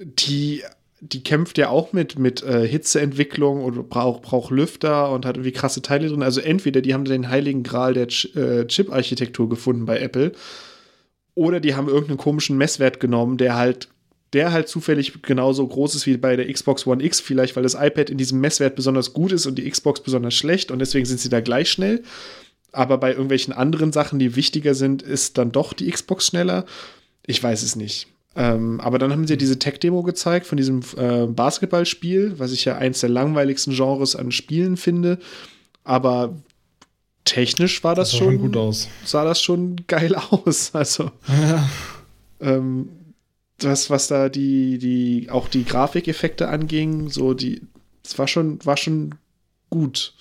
Die die kämpft ja auch mit, mit äh, Hitzeentwicklung und braucht brauch Lüfter und hat irgendwie krasse Teile drin. Also entweder die haben den heiligen Gral der Ch äh, Chip-Architektur gefunden bei Apple oder die haben irgendeinen komischen Messwert genommen, der halt der halt zufällig genauso groß ist wie bei der Xbox One X, vielleicht weil das iPad in diesem Messwert besonders gut ist und die Xbox besonders schlecht und deswegen sind sie da gleich schnell. Aber bei irgendwelchen anderen Sachen, die wichtiger sind, ist dann doch die Xbox schneller. Ich weiß es nicht. Ähm, aber dann haben sie diese Tech-Demo gezeigt von diesem äh, Basketballspiel, was ich ja eins der langweiligsten Genres an Spielen finde. Aber technisch war das, das schon, gut aus. sah das schon geil aus. Also ja. ähm, das, was da die, die, auch die Grafikeffekte anging, so die, es war schon, war schon gut.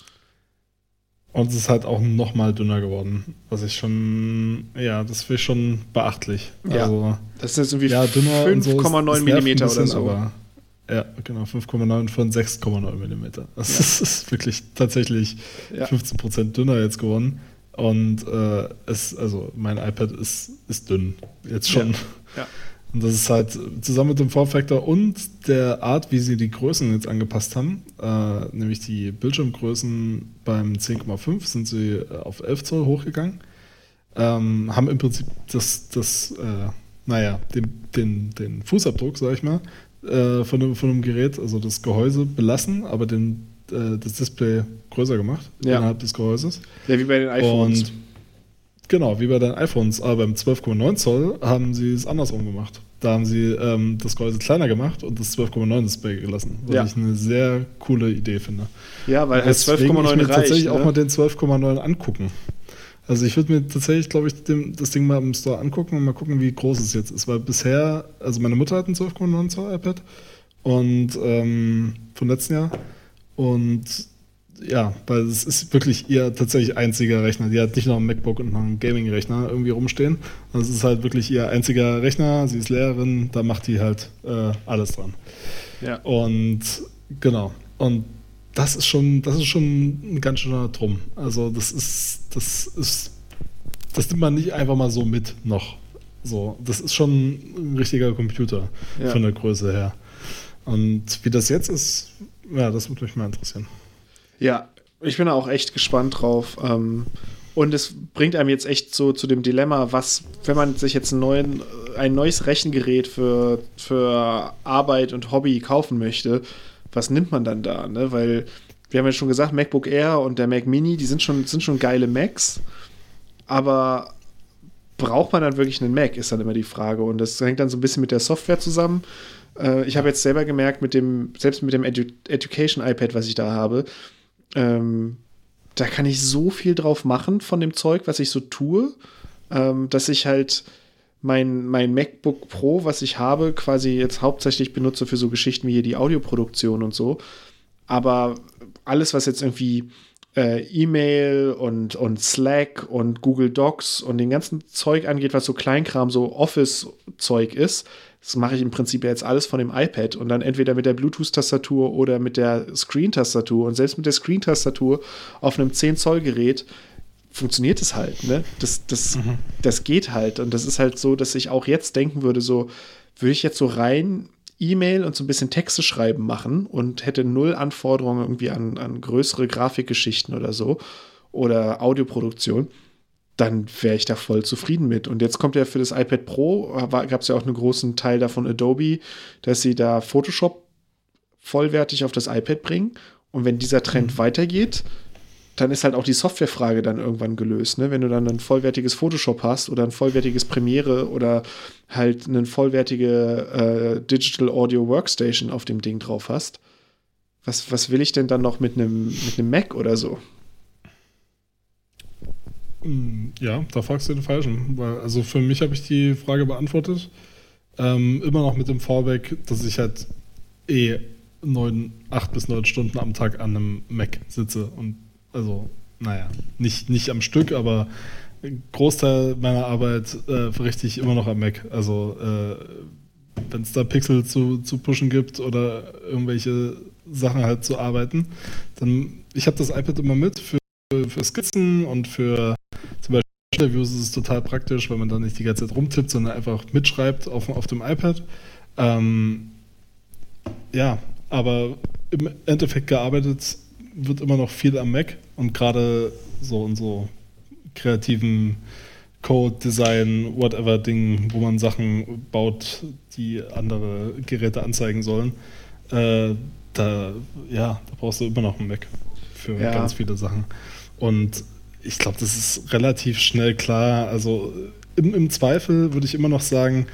Und es ist halt auch noch mal dünner geworden. Was ich schon, ja, das finde ich schon beachtlich. Ja, also, das ist irgendwie ja, 5,9 so Millimeter bisschen, oder so. Aber, ja, genau, 5,9 von 6,9 Millimeter. Das ja. ist, ist, wirklich tatsächlich ja. 15 Prozent dünner jetzt geworden. Und äh, es, also mein iPad ist, ist dünn. Jetzt schon. Ja. Und das ist halt zusammen mit dem Formfaktor und der Art, wie sie die Größen jetzt angepasst haben, äh, nämlich die Bildschirmgrößen beim 10,5 sind sie äh, auf 11 Zoll hochgegangen, ähm, haben im Prinzip das, das äh, naja, den, den, den Fußabdruck, sag ich mal, äh, von, dem, von dem Gerät, also das Gehäuse belassen, aber den, äh, das Display größer gemacht ja. innerhalb des Gehäuses. Ja, wie bei den iPhones. Und Genau, wie bei den iPhones. Aber beim 12,9 Zoll haben sie es andersrum gemacht. Da haben sie ähm, das Gehäuse kleiner gemacht und das 12,9 Display gelassen. Was ja. ich eine sehr coole Idee finde. Ja, weil halt 12,9 reicht. tatsächlich ne? auch mal den 12,9 angucken. Also ich würde mir tatsächlich, glaube ich, dem, das Ding mal im Store angucken und mal gucken, wie groß es jetzt ist. Weil bisher, also meine Mutter hat ein 12,9 Zoll iPad und ähm, vom letzten Jahr. Und ja, weil es ist wirklich ihr tatsächlich einziger Rechner. Die hat nicht noch ein MacBook und noch einen Gaming-Rechner irgendwie rumstehen. Das ist halt wirklich ihr einziger Rechner. Sie ist Lehrerin, da macht die halt äh, alles dran. Ja. Und genau. Und das ist schon, das ist schon ein ganz schöner Drum. Also das ist, das ist, das nimmt man nicht einfach mal so mit noch. So, das ist schon ein richtiger Computer ja. von der Größe her. Und wie das jetzt ist, ja, das würde mich mal interessieren. Ja, ich bin auch echt gespannt drauf. Ähm, Und es bringt einem jetzt echt so zu dem Dilemma, was, wenn man sich jetzt neuen, ein neues Rechengerät für, für Arbeit und Hobby kaufen möchte, was nimmt man dann da? Ne? Weil wir haben ja schon gesagt, MacBook Air und der Mac Mini, die sind schon, sind schon geile Macs, aber braucht man dann wirklich einen Mac, ist dann immer die Frage. Und das hängt dann so ein bisschen mit der Software zusammen. Äh, ich habe jetzt selber gemerkt, mit dem, selbst mit dem Edu Education iPad, was ich da habe, ähm, da kann ich so viel drauf machen von dem Zeug, was ich so tue, ähm, dass ich halt mein, mein MacBook Pro, was ich habe, quasi jetzt hauptsächlich benutze für so Geschichten wie hier die Audioproduktion und so. Aber alles, was jetzt irgendwie äh, E-Mail und, und Slack und Google Docs und den ganzen Zeug angeht, was so Kleinkram, so Office-Zeug ist, das mache ich im Prinzip jetzt alles von dem iPad und dann entweder mit der Bluetooth-Tastatur oder mit der Screen-Tastatur. Und selbst mit der Screen-Tastatur auf einem 10-Zoll-Gerät funktioniert es halt. Ne? Das, das, mhm. das geht halt. Und das ist halt so, dass ich auch jetzt denken würde, so, würde ich jetzt so rein E-Mail und so ein bisschen Texte schreiben machen und hätte null Anforderungen irgendwie an, an größere Grafikgeschichten oder so oder Audioproduktion dann wäre ich da voll zufrieden mit. Und jetzt kommt ja für das iPad Pro, gab es ja auch einen großen Teil davon Adobe, dass sie da Photoshop vollwertig auf das iPad bringen. Und wenn dieser Trend mhm. weitergeht, dann ist halt auch die Softwarefrage dann irgendwann gelöst. Ne? Wenn du dann ein vollwertiges Photoshop hast oder ein vollwertiges Premiere oder halt eine vollwertige äh, Digital Audio Workstation auf dem Ding drauf hast, was, was will ich denn dann noch mit einem mit einem Mac oder so? Hm, ja, da fragst du den Falschen. Weil, also für mich habe ich die Frage beantwortet. Ähm, immer noch mit dem Fallback, dass ich halt eh neun, acht bis neun Stunden am Tag an einem Mac sitze. Und also, naja, nicht, nicht am Stück, aber Großteil meiner Arbeit äh, verrichte ich immer noch am Mac. Also, äh, wenn es da Pixel zu, zu pushen gibt oder irgendwelche Sachen halt zu arbeiten, dann ich habe das iPad immer mit für, für Skizzen und für Interviews ist es total praktisch, weil man dann nicht die ganze Zeit rumtippt, sondern einfach mitschreibt auf, auf dem iPad. Ähm, ja, aber im Endeffekt gearbeitet wird immer noch viel am Mac und gerade so und so kreativen Code, Design, whatever Ding, wo man Sachen baut, die andere Geräte anzeigen sollen. Äh, da, ja, da brauchst du immer noch einen Mac für ja. ganz viele Sachen. Und ich glaube, das ist relativ schnell klar. Also im, im Zweifel würde ich immer noch sagen,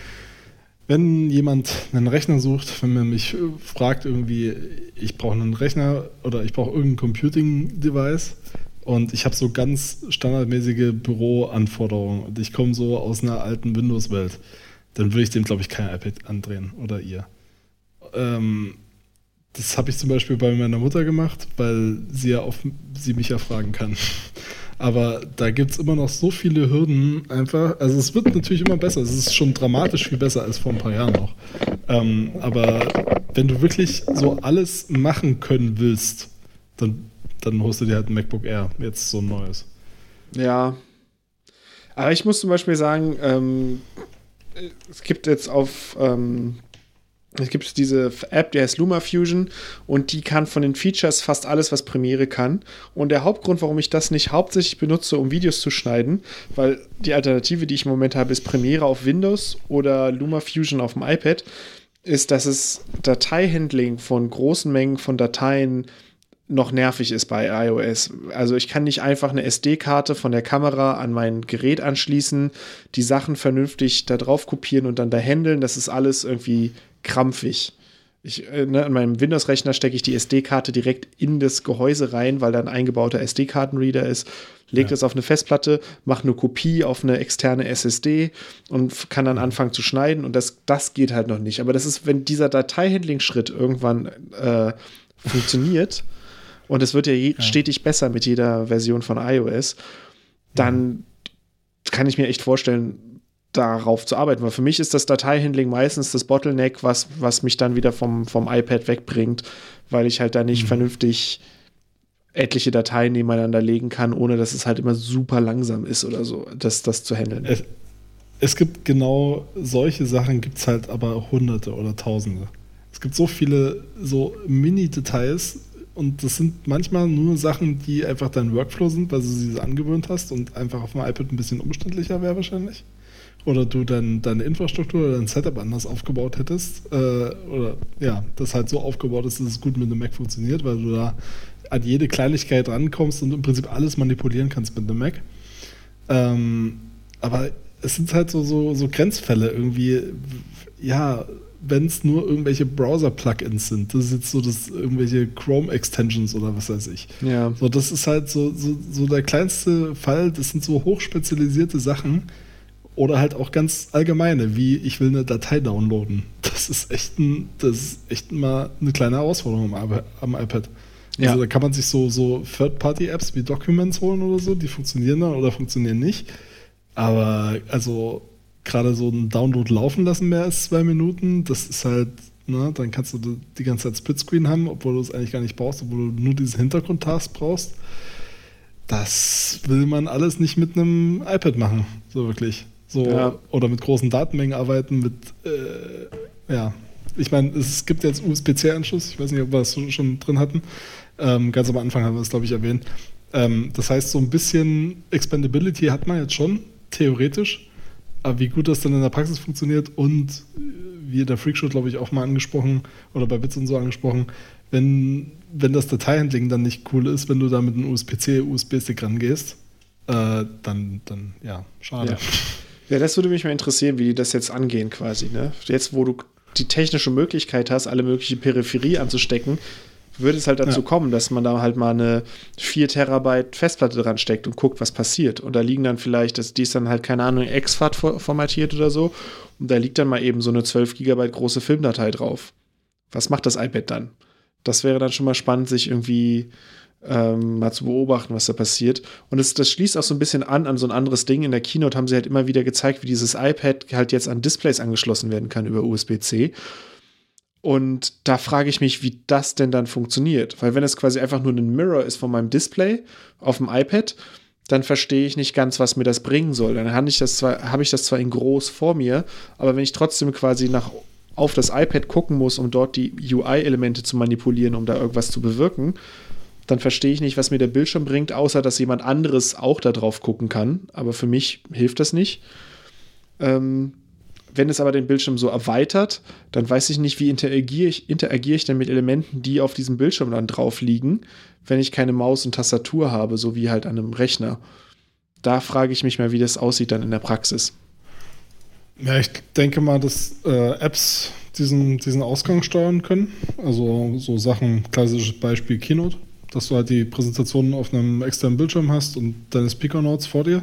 wenn jemand einen Rechner sucht, wenn man mich fragt, irgendwie, ich brauche einen Rechner oder ich brauche irgendein Computing-Device und ich habe so ganz standardmäßige Büroanforderungen und ich komme so aus einer alten Windows-Welt, dann würde ich dem, glaube ich, kein iPad andrehen oder ihr. Ähm, das habe ich zum Beispiel bei meiner Mutter gemacht, weil sie ja auf sie mich ja fragen kann. Aber da gibt es immer noch so viele Hürden einfach. Also es wird natürlich immer besser. Es ist schon dramatisch viel besser als vor ein paar Jahren noch. Ähm, aber wenn du wirklich so alles machen können willst, dann, dann holst du dir halt ein MacBook Air, jetzt so ein neues. Ja. Aber ich muss zum Beispiel sagen, ähm, es gibt jetzt auf ähm, es gibt diese App, die heißt LumaFusion und die kann von den Features fast alles, was Premiere kann. Und der Hauptgrund, warum ich das nicht hauptsächlich benutze, um Videos zu schneiden, weil die Alternative, die ich im Moment habe, ist Premiere auf Windows oder LumaFusion auf dem iPad, ist, dass es Dateihandling von großen Mengen von Dateien noch nervig ist bei iOS. Also ich kann nicht einfach eine SD-Karte von der Kamera an mein Gerät anschließen, die Sachen vernünftig da drauf kopieren und dann da handeln. Das ist alles irgendwie krampfig. Ich, äh, ne, an meinem Windows-Rechner stecke ich die SD-Karte direkt in das Gehäuse rein, weil da ein eingebauter SD-Kartenreader ist, lege ja. das auf eine Festplatte, mache eine Kopie auf eine externe SSD und kann dann anfangen zu schneiden und das, das geht halt noch nicht. Aber das ist, wenn dieser Dateihandling-Schritt irgendwann äh, funktioniert und es wird ja, ja, stetig besser mit jeder Version von iOS, dann kann ich mir echt vorstellen, darauf zu arbeiten. Weil für mich ist das Dateihandling meistens das Bottleneck, was, was mich dann wieder vom, vom iPad wegbringt, weil ich halt da nicht mhm. vernünftig etliche Dateien nebeneinander legen kann, ohne dass es halt immer super langsam ist oder so, das, das zu handeln. Es, es gibt genau solche Sachen, gibt es halt aber hunderte oder tausende. Es gibt so viele so Mini-Details, Und das sind manchmal nur Sachen, die einfach dein Workflow sind, weil du sie angewöhnt hast und einfach auf dem iPad ein bisschen umständlicher wäre wahrscheinlich. Oder du dann deine Infrastruktur oder dein Setup anders aufgebaut hättest. Äh, oder ja, das halt so aufgebaut ist, dass es gut mit einem Mac funktioniert, weil du da an jede Kleinigkeit rankommst und im Prinzip alles manipulieren kannst mit einem Mac. Ähm, aber es sind halt so, so, so Grenzfälle irgendwie, ja, wenn es nur irgendwelche Browser-Plugins sind. Das ist jetzt so das irgendwelche Chrome-Extensions oder was weiß ich. Ja. So, das ist halt so, so, so der kleinste Fall, das sind so hochspezialisierte Sachen. Oder halt auch ganz allgemeine, wie ich will eine Datei downloaden. Das ist echt, ein, das ist echt mal eine kleine Herausforderung am, am iPad. Ja. Also da kann man sich so, so Third-Party-Apps wie Documents holen oder so, die funktionieren dann oder funktionieren nicht. Aber also gerade so einen Download laufen lassen mehr als zwei Minuten, das ist halt, ne, dann kannst du die ganze Zeit Splitscreen haben, obwohl du es eigentlich gar nicht brauchst, obwohl du nur diesen Hintergrundtask brauchst. Das will man alles nicht mit einem iPad machen, so wirklich. So, ja. Oder mit großen Datenmengen arbeiten, mit, äh, ja. Ich meine, es gibt jetzt USB-C-Anschluss, ich weiß nicht, ob wir das schon drin hatten. Ähm, ganz am Anfang haben wir es, glaube ich, erwähnt. Ähm, das heißt, so ein bisschen Expandability hat man jetzt schon, theoretisch. Aber wie gut das dann in der Praxis funktioniert und äh, wie der Freakshow, glaube ich, auch mal angesprochen oder bei Bits und so angesprochen, wenn, wenn das Dateihandling dann nicht cool ist, wenn du da mit einem USB-C, USB-Stick rangehst, äh, dann, dann, ja, schade. Ja. ja. das würde mich mal interessieren, wie die das jetzt angehen quasi. Ne? Jetzt, wo du die technische Möglichkeit hast, alle mögliche Peripherie anzustecken, würde es halt dazu ja. kommen, dass man da halt mal eine 4 Terabyte Festplatte dran steckt und guckt, was passiert. Und da liegen dann vielleicht, das, die ist dann halt, keine Ahnung, exFAT formatiert oder so. Und da liegt dann mal eben so eine 12 Gigabyte große Filmdatei drauf. Was macht das iPad dann? Das wäre dann schon mal spannend, sich irgendwie ähm, mal zu beobachten, was da passiert. Und das, das schließt auch so ein bisschen an an so ein anderes Ding. In der Keynote haben sie halt immer wieder gezeigt, wie dieses iPad halt jetzt an Displays angeschlossen werden kann über USB-C. Und da frage ich mich, wie das denn dann funktioniert. Weil wenn es quasi einfach nur ein Mirror ist von meinem Display auf dem iPad, dann verstehe ich nicht ganz, was mir das bringen soll. Dann habe ich, das zwar, habe ich das zwar in groß vor mir, aber wenn ich trotzdem quasi nach, auf das iPad gucken muss, um dort die UI-Elemente zu manipulieren, um da irgendwas zu bewirken, dann verstehe ich nicht, was mir der Bildschirm bringt, außer dass jemand anderes auch da drauf gucken kann. Aber für mich hilft das nicht. Ähm, wenn es aber den Bildschirm so erweitert, dann weiß ich nicht, wie interagiere ich, interagiere ich denn mit Elementen, die auf diesem Bildschirm dann drauf liegen, wenn ich keine Maus und Tastatur habe, so wie halt an einem Rechner. Da frage ich mich mal, wie das aussieht dann in der Praxis. Ja, ich denke mal, dass äh, Apps diesen, diesen Ausgang steuern können. Also so Sachen, klassisches Beispiel Keynote, dass du halt die Präsentation auf einem externen Bildschirm hast und deine Speaker Notes vor dir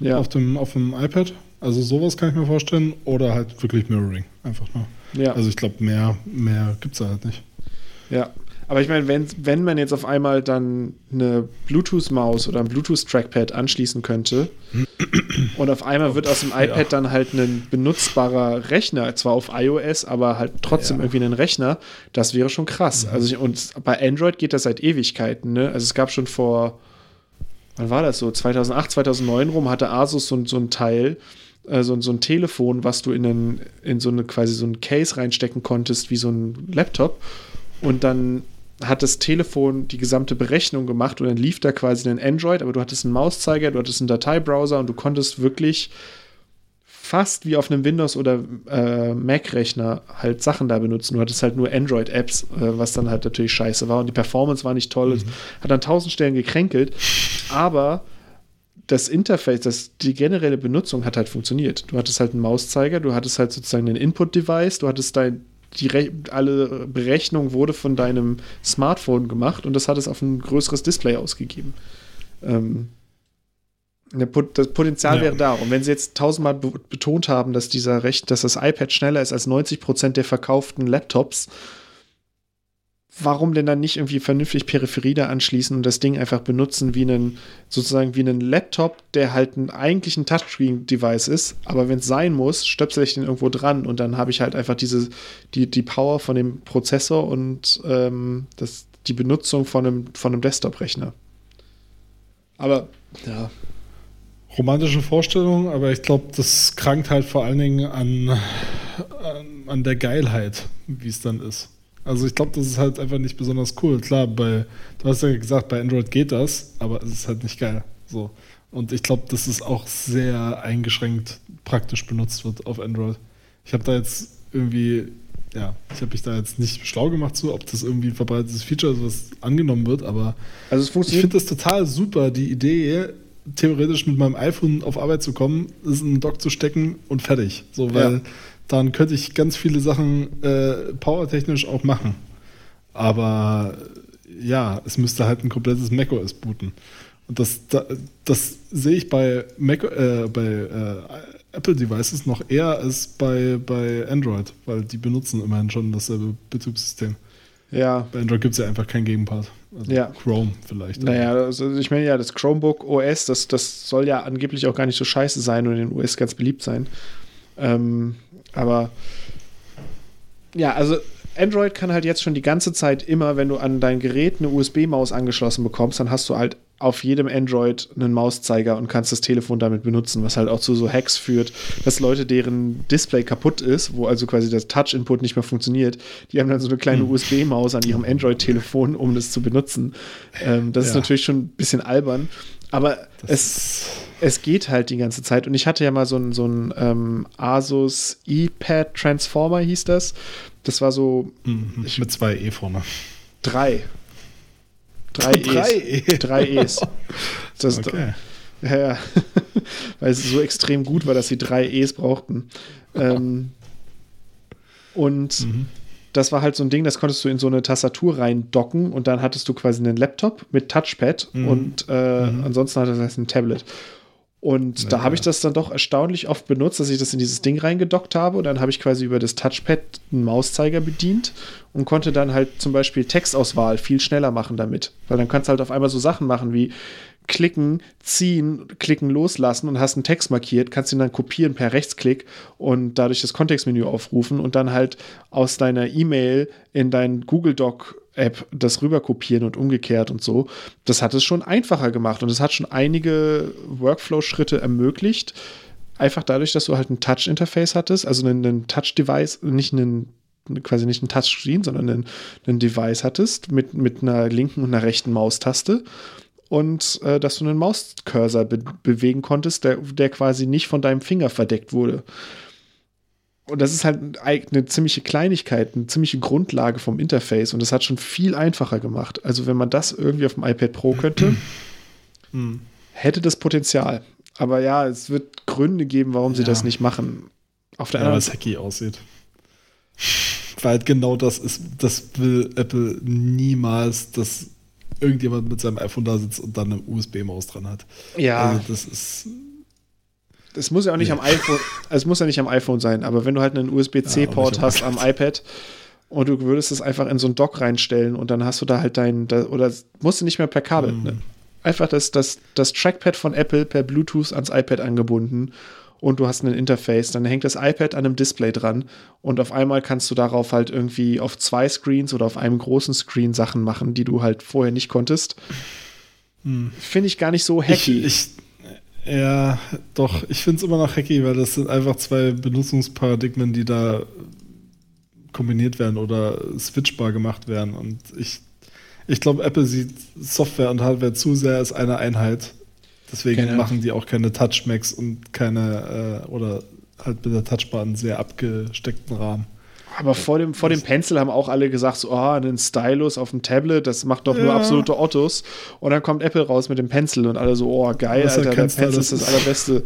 ja. auf, dem, auf dem iPad also sowas kann ich mir vorstellen. Oder halt wirklich Mirroring. Einfach nur. Ja. Also ich glaube, mehr, mehr gibt es da halt nicht. Ja. Aber ich meine, wenn, wenn man jetzt auf einmal dann eine Bluetooth-Maus oder ein Bluetooth-Trackpad anschließen könnte und auf einmal wird aus dem iPad ja. dann halt ein benutzbarer Rechner, zwar auf iOS, aber halt trotzdem ja. irgendwie ein Rechner, das wäre schon krass. Mhm. Also und bei Android geht das seit Ewigkeiten, ne? Also es gab schon vor, wann war das so? 2008, 2009 rum hatte Asus so, so ein Teil, äh, so, so ein Telefon, was du in, einen, in so eine quasi so ein Case reinstecken konntest, wie so ein Laptop. Und dann hat das Telefon die gesamte Berechnung gemacht und dann lief da quasi ein Android, aber du hattest einen Mauszeiger, du hattest einen Dateibrowser und du konntest wirklich fast wie auf einem Windows- oder äh, Mac-Rechner halt Sachen da benutzen. Du hattest halt nur Android-Apps, äh, was dann halt natürlich scheiße war und die Performance war nicht toll. Mhm. Hat an tausend Stellen gekränkelt, aber das Interface, das, die generelle Benutzung hat halt funktioniert. Du hattest halt einen Mauszeiger, du hattest halt sozusagen ein Input-Device, du hattest dein, die alle Berechnung wurde von deinem Smartphone gemacht und das hat es auf ein größeres Display ausgegeben. Ähm, das Potenzial ja. wäre da. Und wenn sie jetzt tausendmal betont haben, dass dieser Recht, dass das iPad schneller ist als 90 Prozent der verkauften Laptops, warum denn dann nicht irgendwie vernünftig Peripherie da anschließen und das Ding einfach benutzen wie einen, sozusagen wie einen Laptop, der halt ein, eigentlich ein Touchscreen-Device ist, aber wenn es sein muss, stöpsel ich den irgendwo dran und dann habe ich halt einfach diese, die, die Power von dem Prozessor und ähm, das, die Benutzung von einem, von einem Desktop-Rechner. Aber, ja. Romantische Vorstellung, aber ich glaube, das krankt halt vor allen Dingen an, an, an der Geilheit, wie es dann ist. Also ich glaube, das ist halt einfach nicht besonders cool. Klar, bei, du hast ja gesagt, bei Android geht das, aber es ist halt nicht geil. So. Und ich glaube, dass es auch sehr eingeschränkt praktisch benutzt wird auf Android. Ich habe da jetzt irgendwie, ja, ich habe mich da jetzt nicht schlau gemacht zu, ob das irgendwie ein verbreitetes Feature ist, was angenommen wird, aber also ich finde das total super, die Idee, theoretisch mit meinem iPhone auf Arbeit zu kommen, ist in einen Dock zu stecken und fertig. So, weil ja. Dann könnte ich ganz viele Sachen äh, powertechnisch auch machen. Aber ja, es müsste halt ein komplettes macOS booten. Und das, das, sehe ich bei, Mac, äh, bei äh, Apple Devices noch eher als bei, bei Android, weil die benutzen immerhin schon dasselbe Betriebssystem. Ja. Bei Android gibt es ja einfach keinen Gegenpart. Also ja. Chrome vielleicht. Naja, also ich meine ja, das Chromebook OS, das, das soll ja angeblich auch gar nicht so scheiße sein und in den US ganz beliebt sein. Ähm, aber ja, also Android kann halt jetzt schon die ganze Zeit immer, wenn du an dein Gerät eine USB-Maus angeschlossen bekommst, dann hast du halt auf jedem Android einen Mauszeiger und kannst das Telefon damit benutzen, was halt auch zu so Hacks führt, dass Leute, deren Display kaputt ist, wo also quasi das Touch-Input nicht mehr funktioniert, die haben dann so eine kleine hm. USB-Maus an ihrem Android-Telefon, um das zu benutzen. Ähm, das ja. ist natürlich schon ein bisschen albern, aber es, es geht halt die ganze Zeit. Und ich hatte ja mal so ein, so ein ähm, Asus iPad Transformer, hieß das. Das war so. Mhm, ich, mit zwei E vorne. Drei. Drei, drei E's. E. Drei E's. Das okay. Ja, ja. Weil es so extrem gut war, dass sie drei E's brauchten. Ähm, und mhm. Das war halt so ein Ding, das konntest du in so eine Tastatur reindocken und dann hattest du quasi einen Laptop mit Touchpad mhm. und äh, mhm. ansonsten hattest du ein Tablet. Und ja, da habe ich das dann doch erstaunlich oft benutzt, dass ich das in dieses Ding reingedockt habe. Und dann habe ich quasi über das Touchpad einen Mauszeiger bedient und konnte dann halt zum Beispiel Textauswahl viel schneller machen damit. Weil dann kannst du halt auf einmal so Sachen machen wie klicken, ziehen, klicken, loslassen und hast einen Text markiert, kannst ihn dann kopieren per Rechtsklick und dadurch das Kontextmenü aufrufen und dann halt aus deiner E-Mail in dein Google Doc App das rüber kopieren und umgekehrt und so. Das hat es schon einfacher gemacht und es hat schon einige Workflow-Schritte ermöglicht. Einfach dadurch, dass du halt ein Touch-Interface hattest, also einen Touch-Device, nicht einen quasi nicht ein Touchscreen, sondern einen, einen Device hattest mit, mit einer linken und einer rechten Maustaste und äh, dass du einen Mauscursor be bewegen konntest, der, der quasi nicht von deinem Finger verdeckt wurde. Und das ist halt eine ziemliche Kleinigkeit, eine ziemliche Grundlage vom Interface und das hat schon viel einfacher gemacht. Also wenn man das irgendwie auf dem iPad Pro könnte, hm. hätte das Potenzial. Aber ja, es wird Gründe geben, warum sie ja. das nicht machen. Auf der ja, anderen Seite. hacky aussieht. Weil genau das ist, das will Apple niemals, dass irgendjemand mit seinem iPhone da sitzt und dann eine USB-Maus dran hat. Ja. Also das ist es muss ja auch nicht nee. am iPhone, es muss ja nicht am iPhone sein, aber wenn du halt einen USB-C-Port ja, hast am iPad und du würdest es einfach in so ein Dock reinstellen und dann hast du da halt dein, da, oder musst du nicht mehr per Kabel, mhm. ne? Einfach das, das, das Trackpad von Apple per Bluetooth ans iPad angebunden und du hast ein Interface, dann hängt das iPad an einem Display dran und auf einmal kannst du darauf halt irgendwie auf zwei Screens oder auf einem großen Screen Sachen machen, die du halt vorher nicht konntest. Hm. Finde ich gar nicht so hacky. Ich, ich, ja, doch, ich finde es immer noch hacky, weil das sind einfach zwei Benutzungsparadigmen, die da kombiniert werden oder switchbar gemacht werden. Und ich, ich glaube, Apple sieht Software und Hardware zu sehr als eine Einheit. Deswegen genau. machen die auch keine Touch-Macs und keine, äh, oder halt mit der Touchbar einen sehr abgesteckten Rahmen. Aber vor dem, vor dem Pencil haben auch alle gesagt, so, oh, einen Stylus auf dem Tablet, das macht doch ja. nur absolute Ottos. Und dann kommt Apple raus mit dem Pencil und alle so, oh, geil, Alter, der Pencil ist das allerbeste.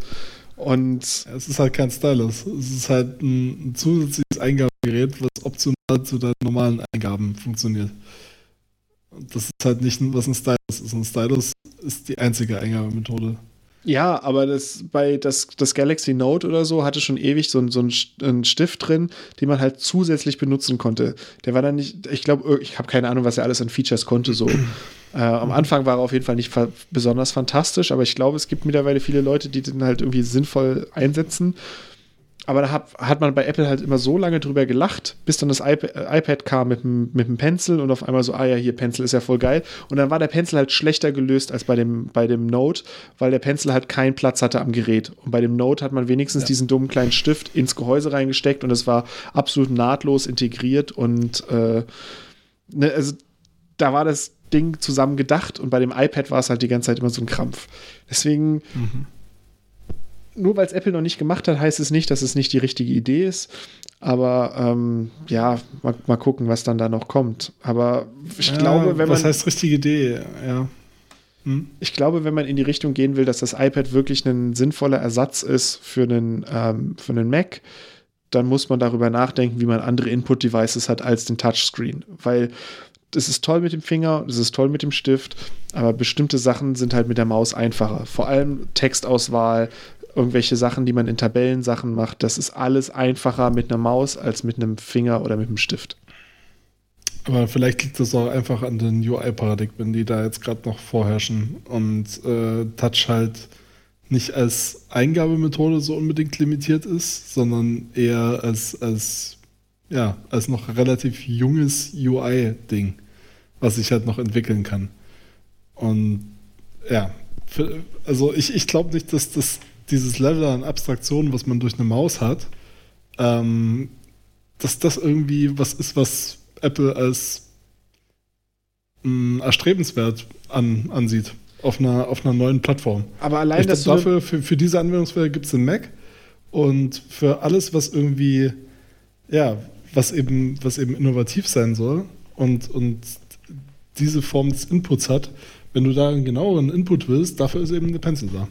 Und es ist halt kein Stylus. Es ist halt ein, ein zusätzliches Eingabegerät, was optional zu deinen normalen Eingaben funktioniert. Das ist halt nicht, was ein Stylus ist. Ein Stylus ist die einzige Eingabemethode. Ja, aber das bei das, das Galaxy Note oder so hatte schon ewig so, so einen Stift drin, den man halt zusätzlich benutzen konnte. Der war dann nicht, ich glaube, ich habe keine Ahnung, was er alles an Features konnte. So äh, am Anfang war er auf jeden Fall nicht fa besonders fantastisch, aber ich glaube, es gibt mittlerweile viele Leute, die den halt irgendwie sinnvoll einsetzen. Aber da hat, hat man bei Apple halt immer so lange drüber gelacht, bis dann das iP äh, iPad kam mit dem, mit dem Pencil und auf einmal so, ah ja, hier Pencil ist ja voll geil. Und dann war der Pencil halt schlechter gelöst als bei dem, bei dem Note, weil der Pencil halt keinen Platz hatte am Gerät. Und bei dem Note hat man wenigstens ja. diesen dummen kleinen Stift ins Gehäuse reingesteckt und es war absolut nahtlos integriert und äh, ne, also da war das Ding zusammen gedacht und bei dem iPad war es halt die ganze Zeit immer so ein Krampf. Deswegen. Mhm nur weil es Apple noch nicht gemacht hat, heißt es nicht, dass es nicht die richtige Idee ist. Aber ähm, ja, mal, mal, gucken, was dann da noch kommt. Aber ich ja, glaube, wenn was man. Was heißt richtige Idee? Ja. Hm? Ich glaube, wenn man in die Richtung gehen will, dass das iPad wirklich ein sinnvoller Ersatz ist für einen, ähm, für einen Mac, dann muss man darüber nachdenken, wie man andere Input-Devices hat als den Touchscreen. Weil das ist toll mit dem Finger, das ist toll mit dem Stift, aber bestimmte Sachen sind halt mit der Maus einfacher. Vor allem Textauswahl, irgendwelche Sachen, die man in Tabellensachen macht, das ist alles einfacher mit einer Maus als mit einem Finger oder mit einem Stift. Aber vielleicht liegt das auch einfach an den UI-Paradigmen, die da jetzt gerade noch vorherrschen und äh, Touch halt nicht als Eingabemethode so unbedingt limitiert ist, sondern eher als, als, ja, als noch relativ junges UI-Ding, was sich halt noch entwickeln kann. Und ja, für, also ich, ich glaube nicht, dass das dieses Level an Abstraktion, was man durch eine Maus hat, ähm, dass das irgendwie was ist, was Apple als mh, mm, erstrebenswert an, ansieht auf einer, auf einer neuen Plattform. Aber allein das dafür, für, für diese Anwendungsfälle gibt es den Mac und für alles, was irgendwie, ja, was eben, was eben innovativ sein soll und, und diese Form des Inputs hat, wenn du da einen genaueren Input willst, dafür ist eben eine Pencil da.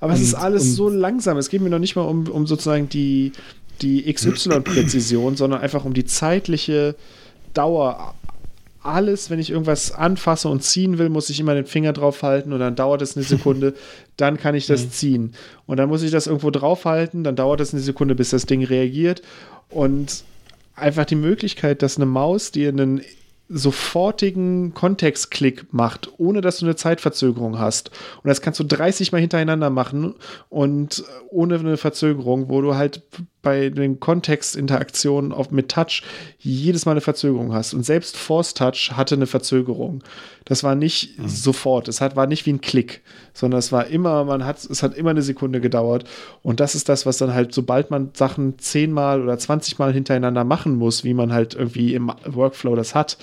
Aber und, es ist alles so langsam. Es geht mir noch nicht mal um, um sozusagen die, die XY-Präzision, sondern einfach um die zeitliche Dauer. Alles, wenn ich irgendwas anfasse und ziehen will, muss ich immer den Finger drauf halten und dann dauert es eine Sekunde, dann kann ich das mhm. ziehen. Und dann muss ich das irgendwo draufhalten, dann dauert es eine Sekunde, bis das Ding reagiert. Und einfach die Möglichkeit, dass eine Maus dir einen sofortigen Kontextklick macht, ohne dass du eine Zeitverzögerung hast. Und das kannst du 30 Mal hintereinander machen und ohne eine Verzögerung, wo du halt bei den Kontextinteraktionen mit Touch jedes Mal eine Verzögerung hast. Und selbst Force Touch hatte eine Verzögerung. Das war nicht mhm. sofort. Es hat, war nicht wie ein Klick, sondern es war immer, man hat, es hat immer eine Sekunde gedauert. Und das ist das, was dann halt, sobald man Sachen zehnmal oder 20 Mal hintereinander machen muss, wie man halt irgendwie im Workflow das hat,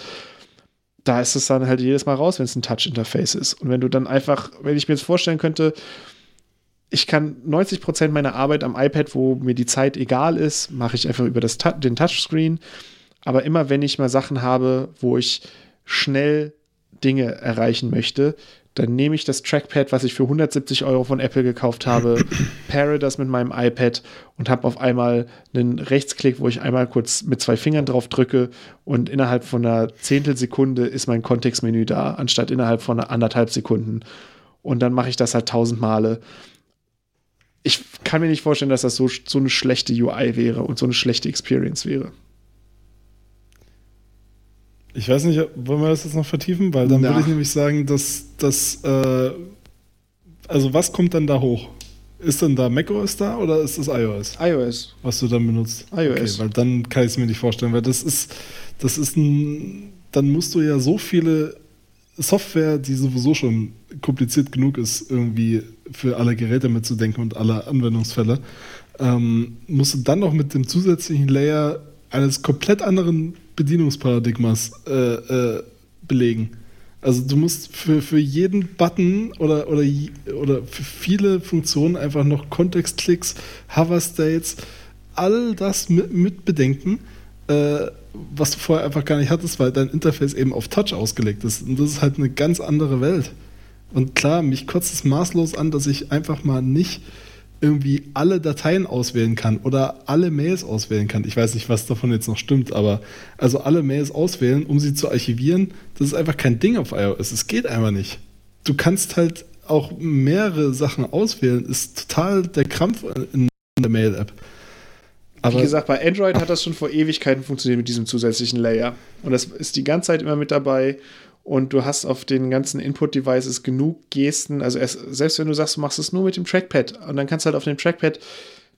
da ist es dann halt jedes Mal raus, wenn es ein Touch-Interface ist. Und wenn du dann einfach, wenn ich mir jetzt vorstellen könnte, ich kann 90 Prozent meiner Arbeit am iPad, wo mir die Zeit egal ist, mache ich einfach über das, den Touchscreen. Aber immer wenn ich mal Sachen habe, wo ich schnell Dinge erreichen möchte, dann nehme ich das Trackpad, was ich für 170 Euro von Apple gekauft habe, paire das mit meinem iPad und habe auf einmal einen Rechtsklick, wo ich einmal kurz mit zwei Fingern drauf drücke und innerhalb von einer Zehntelsekunde ist mein Kontextmenü da, anstatt innerhalb von anderthalb Sekunden. Und dann mache ich das halt tausend Male ich kann mir nicht vorstellen, dass das so, so eine schlechte UI wäre und so eine schlechte Experience wäre. Ich weiß nicht, wollen wir das jetzt noch vertiefen? Weil dann Na. würde ich nämlich sagen, dass das, äh, also was kommt dann da hoch? Ist denn da macOS da oder ist das iOS? iOS. Was du dann benutzt? iOS. Okay, weil dann kann ich es mir nicht vorstellen, weil das ist, das ist ein, dann musst du ja so viele Software, die sowieso schon kompliziert genug ist, irgendwie für alle Geräte mitzudenken und alle Anwendungsfälle, ähm, musst du dann noch mit dem zusätzlichen Layer eines komplett anderen Bedienungsparadigmas äh, äh, belegen. Also du musst für, für jeden Button oder, oder, oder für viele Funktionen einfach noch Kontextklicks, Hover States, all das mit, mit bedenken. Äh, was du vorher einfach gar nicht hattest, weil dein Interface eben auf Touch ausgelegt ist. Und das ist halt eine ganz andere Welt. Und klar, mich kotzt es maßlos an, dass ich einfach mal nicht irgendwie alle Dateien auswählen kann oder alle Mails auswählen kann. Ich weiß nicht, was davon jetzt noch stimmt, aber also alle Mails auswählen, um sie zu archivieren, das ist einfach kein Ding auf iOS. Es geht einfach nicht. Du kannst halt auch mehrere Sachen auswählen, ist total der Krampf in der Mail-App. Aber Wie gesagt, bei Android hat das schon vor Ewigkeiten funktioniert mit diesem zusätzlichen Layer. Und das ist die ganze Zeit immer mit dabei. Und du hast auf den ganzen Input-Devices genug Gesten. Also erst, selbst wenn du sagst, du machst es nur mit dem Trackpad und dann kannst du halt auf dem Trackpad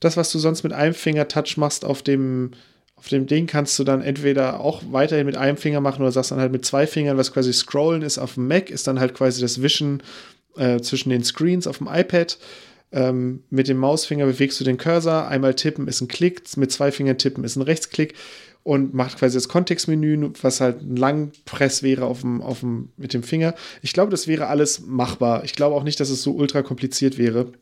das, was du sonst mit einem Finger Touch machst auf dem, auf dem Ding, kannst du dann entweder auch weiterhin mit einem Finger machen oder sagst dann halt mit zwei Fingern, was quasi Scrollen ist auf dem Mac, ist dann halt quasi das Wischen äh, zwischen den Screens auf dem iPad. Ähm, mit dem Mausfinger bewegst du den Cursor, einmal tippen ist ein Klick, mit zwei Fingern tippen ist ein Rechtsklick und macht quasi das Kontextmenü, was halt ein Langpress wäre auf dem, auf dem, mit dem Finger. Ich glaube, das wäre alles machbar. Ich glaube auch nicht, dass es so ultra kompliziert wäre.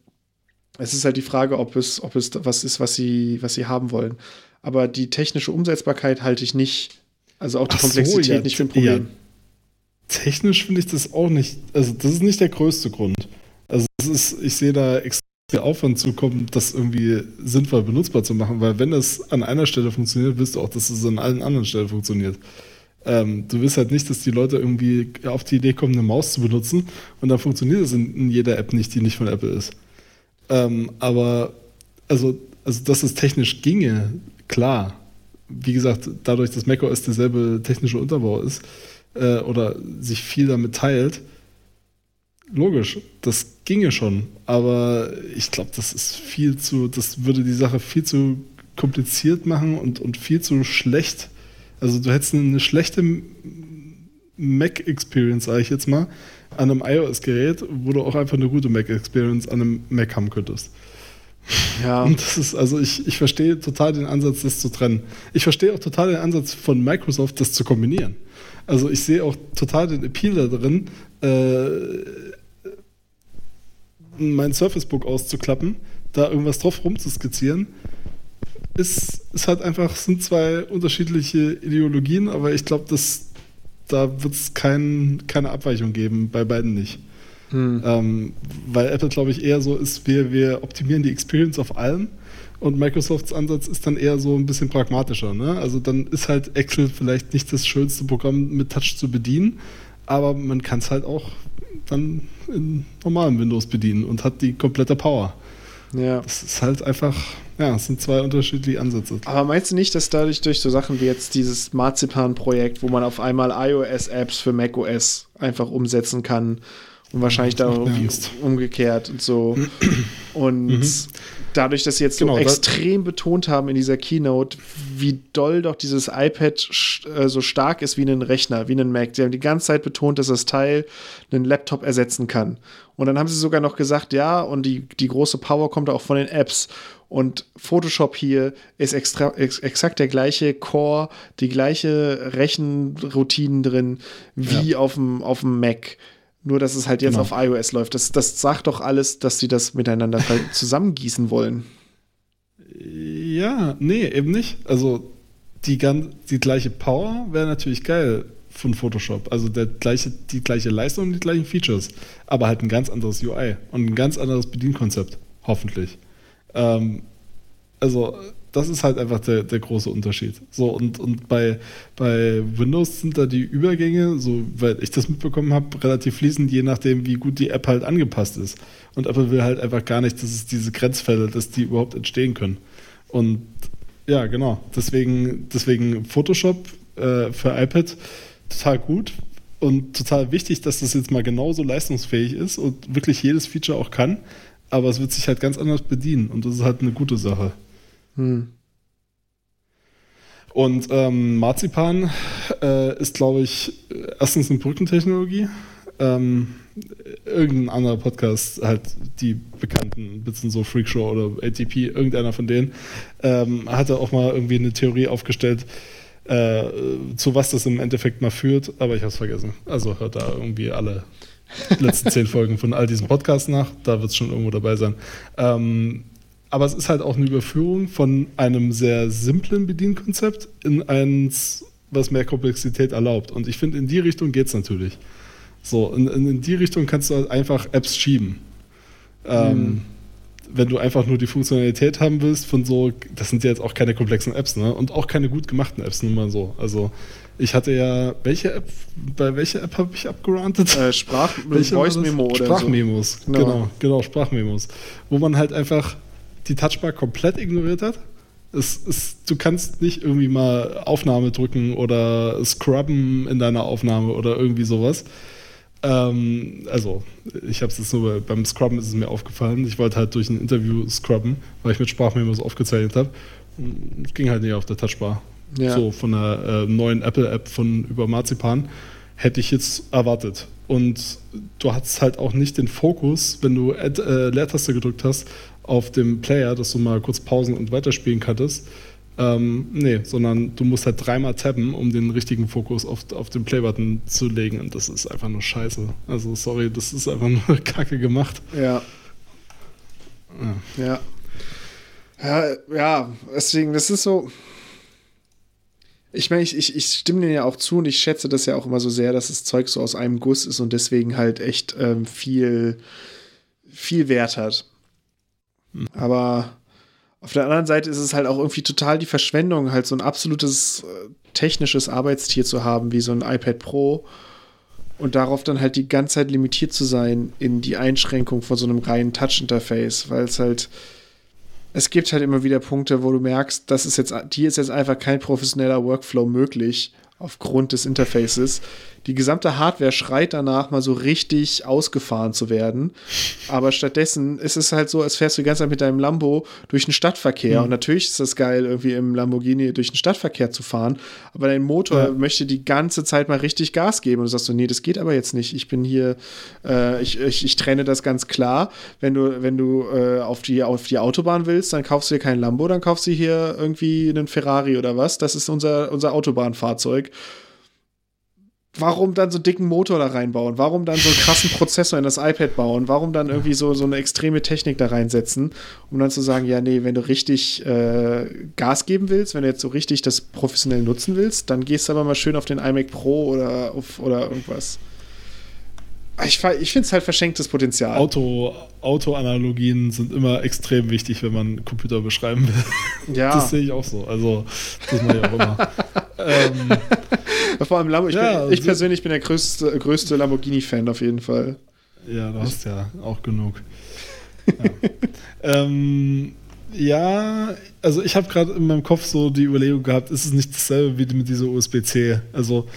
Es ist halt die Frage, ob es, ob es was ist, was sie, was sie haben wollen. Aber die technische Umsetzbarkeit halte ich nicht, also auch die Ach so, Komplexität ja, nicht für ein Problem. ja. Technisch finde ich das auch nicht, also das ist nicht der größte Grund. Also ist, ich sehe da extrem viel Aufwand zukommen, das irgendwie sinnvoll benutzbar zu machen, weil wenn das an einer Stelle funktioniert, willst du auch, dass es an allen anderen Stellen funktioniert. Ähm, du willst halt nicht, dass die Leute irgendwie auf die Idee kommen, eine Maus zu benutzen und dann funktioniert es in, in jeder App nicht, die nicht von Apple ist. Ähm, aber also, also, dass es technisch ginge, klar. Wie gesagt, dadurch, dass macOS derselbe technische Unterbau ist äh, oder sich viel damit teilt, logisch, das ginge schon. Aber ich glaube, das ist viel zu, das würde die Sache viel zu kompliziert machen und, und viel zu schlecht. Also du hättest eine schlechte Mac-Experience, sage ich jetzt mal, an einem iOS-Gerät, wo du auch einfach eine gute Mac-Experience an einem Mac haben könntest. Ja. Und das ist, also ich, ich verstehe total den Ansatz, das zu trennen. Ich verstehe auch total den Ansatz von Microsoft, das zu kombinieren. Also ich sehe auch total den Appeal da drin, äh, mein Surface Book auszuklappen, da irgendwas drauf rumzuskizzieren. Ist, ist halt einfach, sind zwei unterschiedliche Ideologien, aber ich glaube, dass da wird es kein, keine Abweichung geben, bei beiden nicht. Hm. Ähm, weil Apple, glaube ich, eher so ist, wir, wir optimieren die Experience auf allem und Microsofts Ansatz ist dann eher so ein bisschen pragmatischer. Ne? Also dann ist halt Excel vielleicht nicht das schönste Programm mit Touch zu bedienen, aber man kann es halt auch dann in normalem Windows bedienen und hat die komplette Power. Ja. Das ist halt einfach, ja, es sind zwei unterschiedliche Ansätze. Aber meinst du nicht, dass dadurch durch so Sachen wie jetzt dieses Marzipan-Projekt, wo man auf einmal iOS-Apps für macOS einfach umsetzen kann und wahrscheinlich da umgekehrt und so. Und Mhm. Dadurch, dass sie jetzt Genau, so extrem betont haben in dieser Keynote, wie doll doch dieses iPad äh, so stark ist wie ein Rechner, wie ein Mac. Sie haben die ganze Zeit betont, dass das Teil einen Laptop ersetzen kann. Und dann haben sie sogar noch gesagt, ja, und die, die große Power kommt auch von den Apps. Und Photoshop hier ist extra, ex, exakt der gleiche Core, die gleiche Rechenroutinen drin wie auf dem auf dem Mac. Nur, dass es halt jetzt Genau. auf iOS läuft. Das, das sagt doch alles, dass sie das miteinander zusammengießen wollen. Ja, nee, eben nicht. Also die, gan- die gleiche Power wäre natürlich geil von Photoshop. Also der gleiche, die gleiche Leistung und die gleichen Features. Aber halt ein ganz anderes UI und ein ganz anderes Bedienkonzept. Hoffentlich. Ähm, also das ist halt einfach der, der große Unterschied. So, und, und bei, bei Windows sind da die Übergänge, so weil ich das mitbekommen habe, relativ fließend, je nachdem, wie gut die App halt angepasst ist. Und Apple will halt einfach gar nicht, dass es diese Grenzfälle, dass die überhaupt entstehen können. Und ja, genau. Deswegen, deswegen Photoshop äh, für iPad total gut und total wichtig, dass das jetzt mal genauso leistungsfähig ist und wirklich jedes Feature auch kann. Aber es wird sich halt ganz anders bedienen und das ist halt eine gute Sache. Hm. Und ähm, Marzipan äh, ist, glaube ich, erstens eine Brückentechnologie. Ähm, irgendein anderer Podcast, halt die bekannten, bisschen so Freakshow oder ATP, irgendeiner von denen, ähm, hatte auch mal irgendwie eine Theorie aufgestellt, äh, zu was das im Endeffekt mal führt, aber ich habe es vergessen. Also hört da irgendwie alle letzten zehn Folgen von all diesen Podcasts nach, da wird es schon irgendwo dabei sein. Ähm, aber es ist halt auch eine Überführung von einem sehr simplen Bedienkonzept in eins, was mehr Komplexität erlaubt. Und ich finde, in die Richtung geht es natürlich. So, in, in, die Richtung kannst du halt einfach Apps schieben. Ähm, Wenn du einfach nur die Funktionalität haben willst von so, das sind ja jetzt auch keine komplexen Apps, ne? Und auch keine gut gemachten Apps, nur mal so. Also, ich hatte ja, welche App, bei welcher App habe ich abgerantet? Äh, Sprach das? Voice-Memo oder Sprachmemos, Genau. genau. genau, Sprachmemos. Wo man halt einfach die Touchbar komplett ignoriert hat. Es ist, du kannst nicht irgendwie mal Aufnahme drücken oder scrubben in deiner Aufnahme oder irgendwie sowas. Ähm, also, ich habe es jetzt nur beim Scrubben ist es mir aufgefallen. Ich wollte halt durch ein Interview scrubben, weil ich mit Sprachmemos aufgezeichnet habe. Es ging halt nicht auf der Touchbar. Ja. So von der äh, neuen Apple-App von über Marzipan hätte ich jetzt erwartet. Und du hattest halt auch nicht den Fokus, wenn du Ad, äh, Leertaste gedrückt hast, auf dem Player, dass du mal kurz pausen und weiterspielen kanntest. Ähm, nee, sondern du musst halt dreimal tappen, um den richtigen Fokus auf, auf den Playbutton zu legen. Und das ist einfach nur scheiße. Also, sorry, das ist einfach nur kacke gemacht. Ja. Ja. Ja, ja, deswegen, das ist so. Ich meine, ich, ich, ich stimme dir ja auch zu und ich schätze das ja auch immer so sehr, dass das Zeug so aus einem Guss ist und deswegen halt echt ähm, viel, viel Wert hat. Aber auf der anderen Seite ist es halt auch irgendwie total die Verschwendung, halt so ein absolutes äh, technisches Arbeitstier zu haben, wie so ein iPad Pro und darauf dann halt die ganze Zeit limitiert zu sein in die Einschränkung von so einem reinen Touch-Interface, weil es halt es gibt halt immer wieder Punkte, wo du merkst, das ist jetzt, hier ist jetzt einfach kein professioneller Workflow möglich aufgrund des Interfaces. Die gesamte Hardware schreit danach, mal so richtig ausgefahren zu werden. Aber stattdessen ist es halt so, als fährst du die ganze Zeit mit deinem Lambo durch den Stadtverkehr. Mhm. Und natürlich ist das geil, irgendwie im Lamborghini durch den Stadtverkehr zu fahren. Aber dein Motor ja. möchte die ganze Zeit mal richtig Gas geben. Und du sagst so, nee, das geht aber jetzt nicht. Ich bin hier, äh, ich, ich, ich trenne das ganz klar. Wenn du, wenn du äh, auf, die, auf die Autobahn willst, dann kaufst du dir kein Lambo, dann kaufst du hier irgendwie einen Ferrari oder was. Das ist unser, unser Autobahnfahrzeug warum dann so dicken Motor da reinbauen? Warum dann so einen krassen Prozessor in das iPad bauen? Warum dann irgendwie so, so eine extreme Technik da reinsetzen, um dann zu sagen, ja, nee, wenn du richtig äh, Gas geben willst, wenn du jetzt so richtig das professionell nutzen willst, dann gehst du aber mal schön auf den iMac Pro oder, auf, oder irgendwas. Ich, ich finde es halt verschenktes Potenzial. Auto, Autoanalogien sind immer extrem wichtig, wenn man Computer beschreiben will. Ja. Das sehe ich auch so. Also, das mache ich auch immer. ähm, Vor allem Lambo. Ich, ja, bin, ich persönlich bin der größte, größte Lamborghini-Fan auf jeden Fall. Ja, du hast ja auch genug. Ja, ähm, ja also ich habe gerade in meinem Kopf so die Überlegung gehabt, ist es nicht dasselbe wie mit dieser USB-C? Also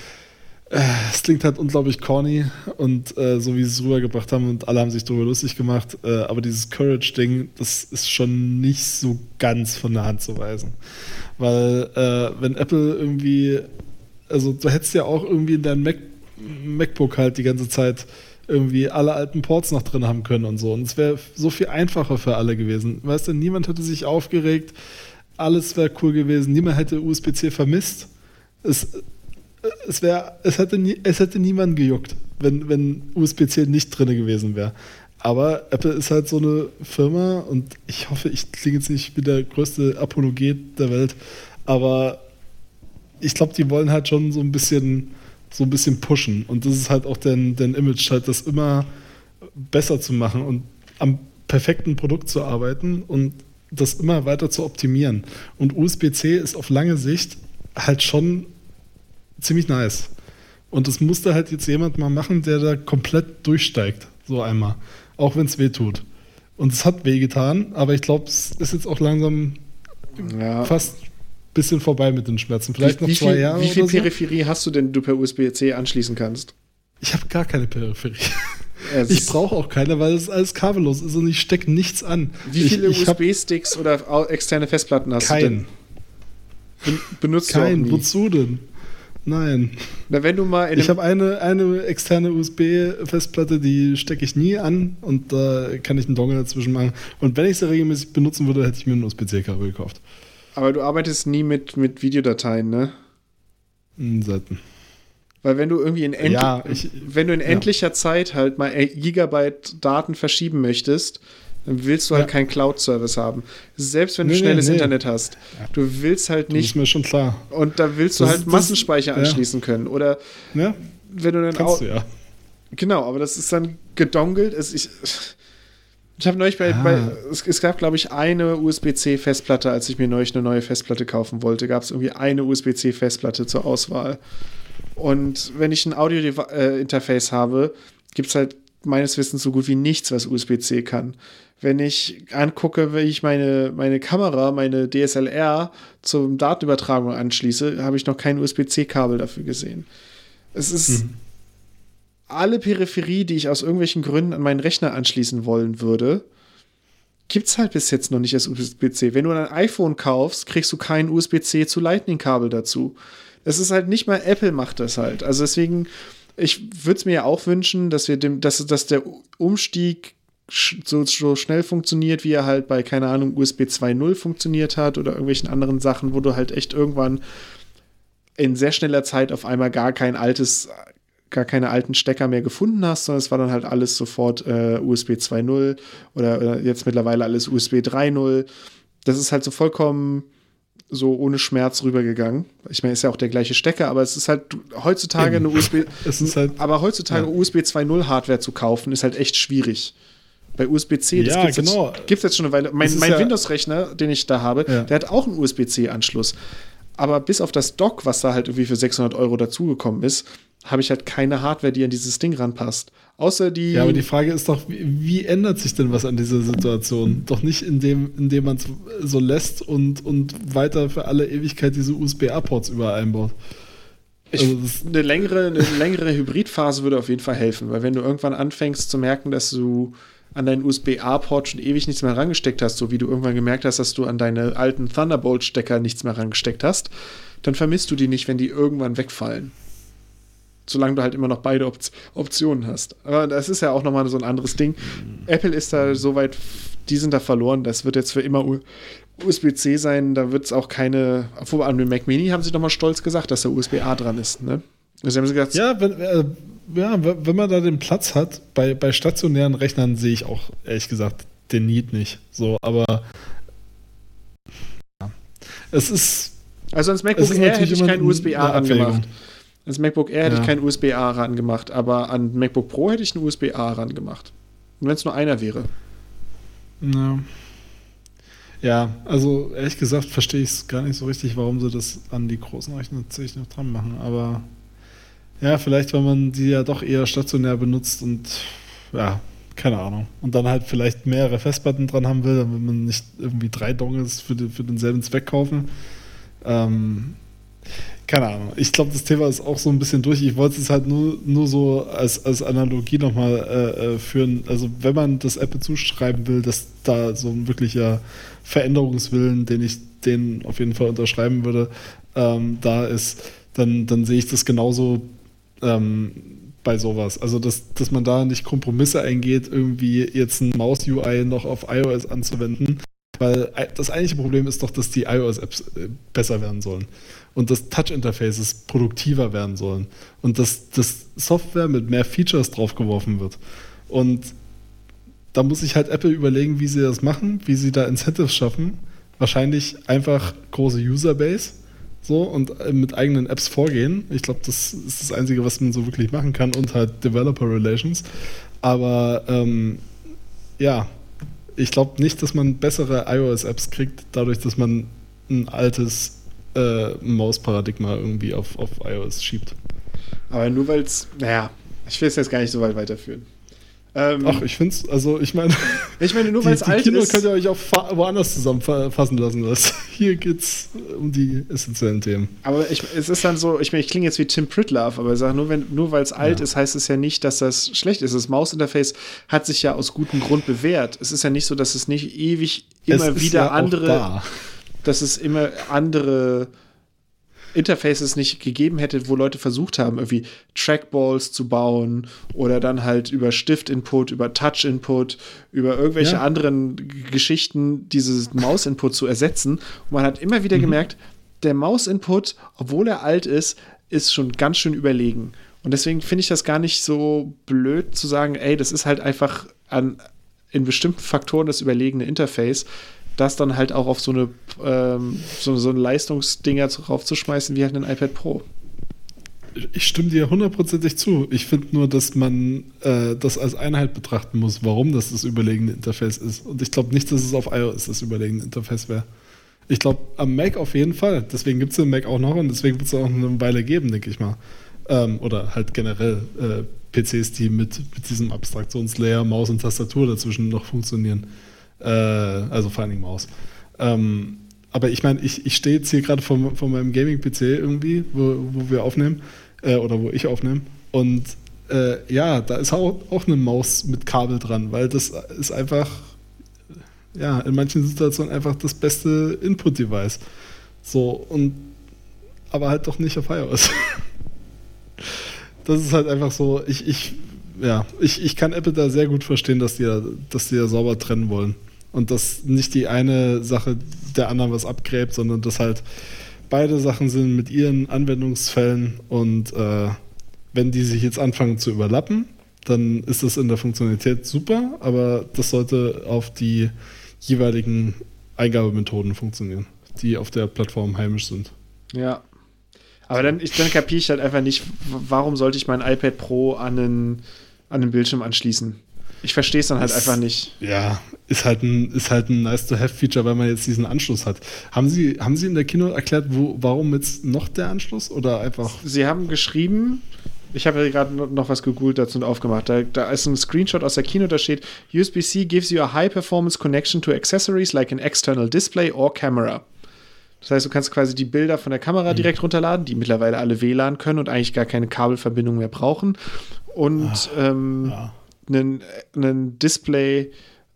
es klingt halt unglaublich corny und äh, so wie sie es rübergebracht haben und alle haben sich darüber lustig gemacht, äh, aber dieses Courage-Ding, das ist schon nicht so ganz von der Hand zu weisen. Weil äh, wenn Apple irgendwie also du hättest ja auch irgendwie in deinem Mac, MacBook halt die ganze Zeit irgendwie alle alten Ports noch drin haben können und so. Und es wäre so viel einfacher für alle gewesen. Weißt du, niemand hätte sich aufgeregt, alles wäre cool gewesen, niemand hätte USB-C vermisst. Es, es, wär, es, hätte nie, es hätte niemand gejuckt, wenn, wenn USB-C nicht drin gewesen wäre. Aber Apple ist halt so eine Firma und ich hoffe, ich klinge jetzt nicht wie der größte Apologet der Welt, aber ich glaube, die wollen halt schon so ein bisschen so ein bisschen pushen. Und das ist halt auch dein, dein Image, halt das immer besser zu machen und am perfekten Produkt zu arbeiten und das immer weiter zu optimieren. Und USB-C ist auf lange Sicht halt schon ziemlich nice. Und das musste halt jetzt jemand mal machen, der da komplett durchsteigt, so einmal. Auch wenn es weh tut. Und es hat weh getan, aber ich glaube, es ist jetzt auch langsam ja. fast bisschen vorbei mit den Schmerzen. Vielleicht wie, noch zwei viel, Jahre. Wie viel Peripherie hast du denn, die du per USB-C anschließen kannst? Ich habe gar keine Peripherie. Es ich brauche auch keine, weil es alles kabellos ist und ich stecke nichts an. Wie viele USB-Sticks oder externe Festplatten hast kein. du denn? benutzt Kein. du Wozu denn? Nein. Na, wenn du mal ich habe eine, eine externe USB-Festplatte, die stecke ich nie an und da kann ich einen Dongle dazwischen machen. Und wenn ich sie regelmäßig benutzen würde, hätte ich mir ein USB-C-Kabel gekauft. Aber du arbeitest nie mit, mit Videodateien, ne? Hm, selten. Weil wenn du irgendwie in, end ja, ich, wenn du in ja. endlicher Zeit halt mal Gigabyte Daten verschieben möchtest, dann willst du halt ja. keinen Cloud-Service haben. Selbst wenn du nee, schnelles nee, nee. Internet hast. Du willst halt nicht. Das ist mir schon klar. Und da willst du das, halt Massenspeicher das, anschließen können. Oder wenn du dann auch. Du, ja. Genau, aber das ist dann gedongelt. Es, ich, ich habe neulich bei, ah. bei es, es, gab, glaube ich, eine USB-C-Festplatte, als ich mir neulich eine neue Festplatte kaufen wollte, gab es irgendwie eine USB-C-Festplatte zur Auswahl. Und wenn ich ein Audio-Interface habe, gibt es halt meines Wissens so gut wie nichts, was USB-C kann. Wenn ich angucke, wie ich meine, meine Kamera, meine DSLR zur Datenübertragung anschließe, habe ich noch kein USB-C-Kabel dafür gesehen. Es ist. Mhm alle Peripherie, die ich aus irgendwelchen Gründen an meinen Rechner anschließen wollen würde, gibt es halt bis jetzt noch nicht als USB-C. Wenn du ein iPhone kaufst, kriegst du kein USB-C zu Lightning-Kabel dazu. Das ist halt nicht mal Apple macht das halt. Also deswegen, ich würde es mir ja auch wünschen, dass wir dem, dass, dass der Umstieg so, so schnell funktioniert, wie er halt bei, keine Ahnung, USB 2.0 funktioniert hat oder irgendwelchen anderen Sachen, wo du halt echt irgendwann in sehr schneller Zeit auf einmal gar kein altes, gar keine alten Stecker mehr gefunden hast, sondern es war dann halt alles sofort äh, USB 2.0 oder, oder jetzt mittlerweile alles USB 3.0. Das ist halt so vollkommen so ohne Schmerz rübergegangen. Ich meine, ist ja auch der gleiche Stecker, aber es ist halt heutzutage Eben. eine USB. es ist halt, aber heutzutage ja. USB 2.0 Hardware zu kaufen, ist halt echt schwierig. Bei USB-C, das ja, gibt es genau. jetzt, jetzt, schon eine Weile. Mein, mein ja Windows-Rechner, den ich da habe, der hat auch einen USB-C-Anschluss. Aber bis auf das Dock, was da halt irgendwie für 600 Euro dazugekommen ist, habe ich halt keine Hardware, die an dieses Ding ranpasst. Außer die. Ja, aber die Frage ist doch, wie, wie ändert sich denn was an dieser Situation? Doch nicht, indem, indem man es so lässt und, und weiter für alle Ewigkeit diese USB-A-Ports überall einbaut. Ich, also eine, längere, eine längere Hybridphase würde auf jeden Fall helfen, weil wenn du irgendwann anfängst zu merken, dass du an deinen USB-A-Port schon ewig nichts mehr rangesteckt hast, so wie du irgendwann gemerkt hast, dass du an deine alten Thunderbolt-Stecker nichts mehr rangesteckt hast, dann vermisst du die nicht, wenn die irgendwann wegfallen. Solange du halt immer noch beide Op Optionen hast. Aber das ist ja auch nochmal so ein anderes Ding. Mhm. Apple ist da soweit, die sind da verloren. Das wird jetzt für immer USB-C sein. Da wird es auch keine. Obwohl an dem Mac Mini haben sie nochmal stolz gesagt, dass da USB-A dran ist. Ne? Also haben sie gesagt, ja, wenn, äh, ja, wenn man da den Platz hat, bei, bei stationären Rechnern sehe ich auch ehrlich gesagt den Need nicht. So, aber ja. es ist. Also ans MacBook Air hätte ich kein USB-A rangemacht. Ans MacBook Air hätte ja. ich kein USB-A rangemacht, aber an MacBook Pro hätte ich ein USB-A rangemacht. Und wenn es nur einer wäre. Ja. Ja, also ehrlich gesagt verstehe ich es gar nicht so richtig, warum sie das an die großen Rechner tatsächlich noch dran machen, aber ja, vielleicht, weil man die ja doch eher stationär benutzt und ja, keine Ahnung. Und dann halt vielleicht mehrere Festplatten dran haben will, damit man nicht irgendwie drei Dongles für, die, für denselben Zweck kaufen. Ähm, keine Ahnung. Ich glaube, das Thema ist auch so ein bisschen durch. Ich wollte es halt nur, nur so als, als Analogie nochmal äh, äh, führen. Also, wenn man das Apple zuschreiben will, dass da so ein wirklicher Veränderungswillen, den ich den auf jeden Fall unterschreiben würde, ähm, da ist, dann, dann sehe ich das genauso ähm, bei sowas. Also, dass, dass man da nicht Kompromisse eingeht, irgendwie jetzt ein Maus-UI noch auf iOS anzuwenden. Weil das eigentliche Problem ist doch, dass die iOS-Apps äh, besser werden sollen. Und dass Touch-Interfaces produktiver werden sollen. Und dass, dass Software mit mehr Features draufgeworfen wird. Und da muss sich halt Apple überlegen, wie sie das machen, wie sie da Incentives schaffen. Wahrscheinlich einfach große Userbase so und äh, mit eigenen Apps vorgehen. Ich glaube, das ist das Einzige, was man so wirklich machen kann und halt Developer Relations. Aber ähm, ja, ich glaube nicht, dass man bessere iOS-Apps kriegt, dadurch, dass man ein altes äh, Maus-Paradigma irgendwie auf, auf iOS schiebt. Aber nur weil es, naja, ich will es jetzt gar nicht so weit weiterführen. Ähm, Ach, ich finde es, also ich meine. Ich meine, nur weil es alt Kino ist. könnt ihr euch auch woanders zusammenfassen lassen. Das. Hier geht es um die essentiellen Themen. Aber ich, es ist dann so, ich meine, ich klinge jetzt wie Tim Pritlove, aber ich sage, nur, nur weil es alt ja. ist, heißt es ja nicht, dass das schlecht ist. Das Mausinterface hat sich ja aus gutem Grund bewährt. Es ist ja nicht so, dass es nicht ewig immer wieder ja andere. Da. Dass es immer andere Interfaces nicht gegeben hätte, wo Leute versucht haben, irgendwie Trackballs zu bauen oder dann halt über Stift-Input, über Touch-Input, über irgendwelche ja. anderen Geschichten dieses Maus-Input zu ersetzen. Und man hat immer wieder mhm. gemerkt, der Maus-Input, obwohl er alt ist, ist schon ganz schön überlegen. Und deswegen finde ich das gar nicht so blöd zu sagen, ey, das ist halt einfach an, in bestimmten Faktoren das überlegene Interface das dann halt auch auf so eine ähm, so, so ein Leistungsdinger draufzuschmeißen wie halt ein iPad Pro. Ich stimme dir hundertprozentig zu. Ich finde nur, dass man äh, das als Einheit betrachten muss, warum das das überlegene Interface ist. Und ich glaube nicht, dass es auf iOS das überlegene Interface wäre. Ich glaube, am Mac auf jeden Fall. Deswegen gibt es den Mac auch noch und deswegen wird es auch eine Weile geben, denke ich mal. Ähm, oder halt generell äh, PCs, die mit, mit diesem Abstraktionslayer, Maus und Tastatur dazwischen noch funktionieren. Äh, also Dingen Maus. Ähm, aber ich meine, ich, ich stehe jetzt hier gerade vor, vor meinem Gaming-PC irgendwie, wo, wo wir aufnehmen, äh, oder wo ich aufnehme. Und äh, ja, da ist auch, auch eine Maus mit Kabel dran, weil das ist einfach, ja, in manchen Situationen einfach das beste Input-Device. So, und aber halt doch nicht auf iOS. das ist halt einfach so, ich, ich, ja, ich, ich kann Apple da sehr gut verstehen, dass die, dass die da sauber trennen wollen. Und dass nicht die eine Sache der anderen was abgräbt, sondern dass halt beide Sachen sind mit ihren Anwendungsfällen und äh, wenn die sich jetzt anfangen zu überlappen, dann ist das in der Funktionalität super, aber das sollte auf die jeweiligen Eingabemethoden funktionieren, die auf der Plattform heimisch sind. Ja. Aber dann, dann kapiere ich halt einfach nicht, warum sollte ich mein iPad Pro an einen, an den Bildschirm anschließen? Ich verstehe es dann halt ist, einfach nicht. Ja, ist halt ein, ist halt ein Nice-to-Have-Feature, weil man jetzt diesen Anschluss hat. Haben Sie, haben Sie in der Kino erklärt, wo, warum jetzt noch der Anschluss oder einfach? Sie haben geschrieben, ich habe ja gerade noch was gegoogelt dazu und aufgemacht. Da, da, ist ein Screenshot aus der Kino, da steht: USB-C gives you a high-performance connection to accessories like an external display or camera. Das heißt, du kannst quasi die Bilder von der Kamera mhm. direkt runterladen, die mittlerweile alle WLAN können und eigentlich gar keine Kabelverbindung mehr brauchen. Und Ach, ähm, ja. Einen, Display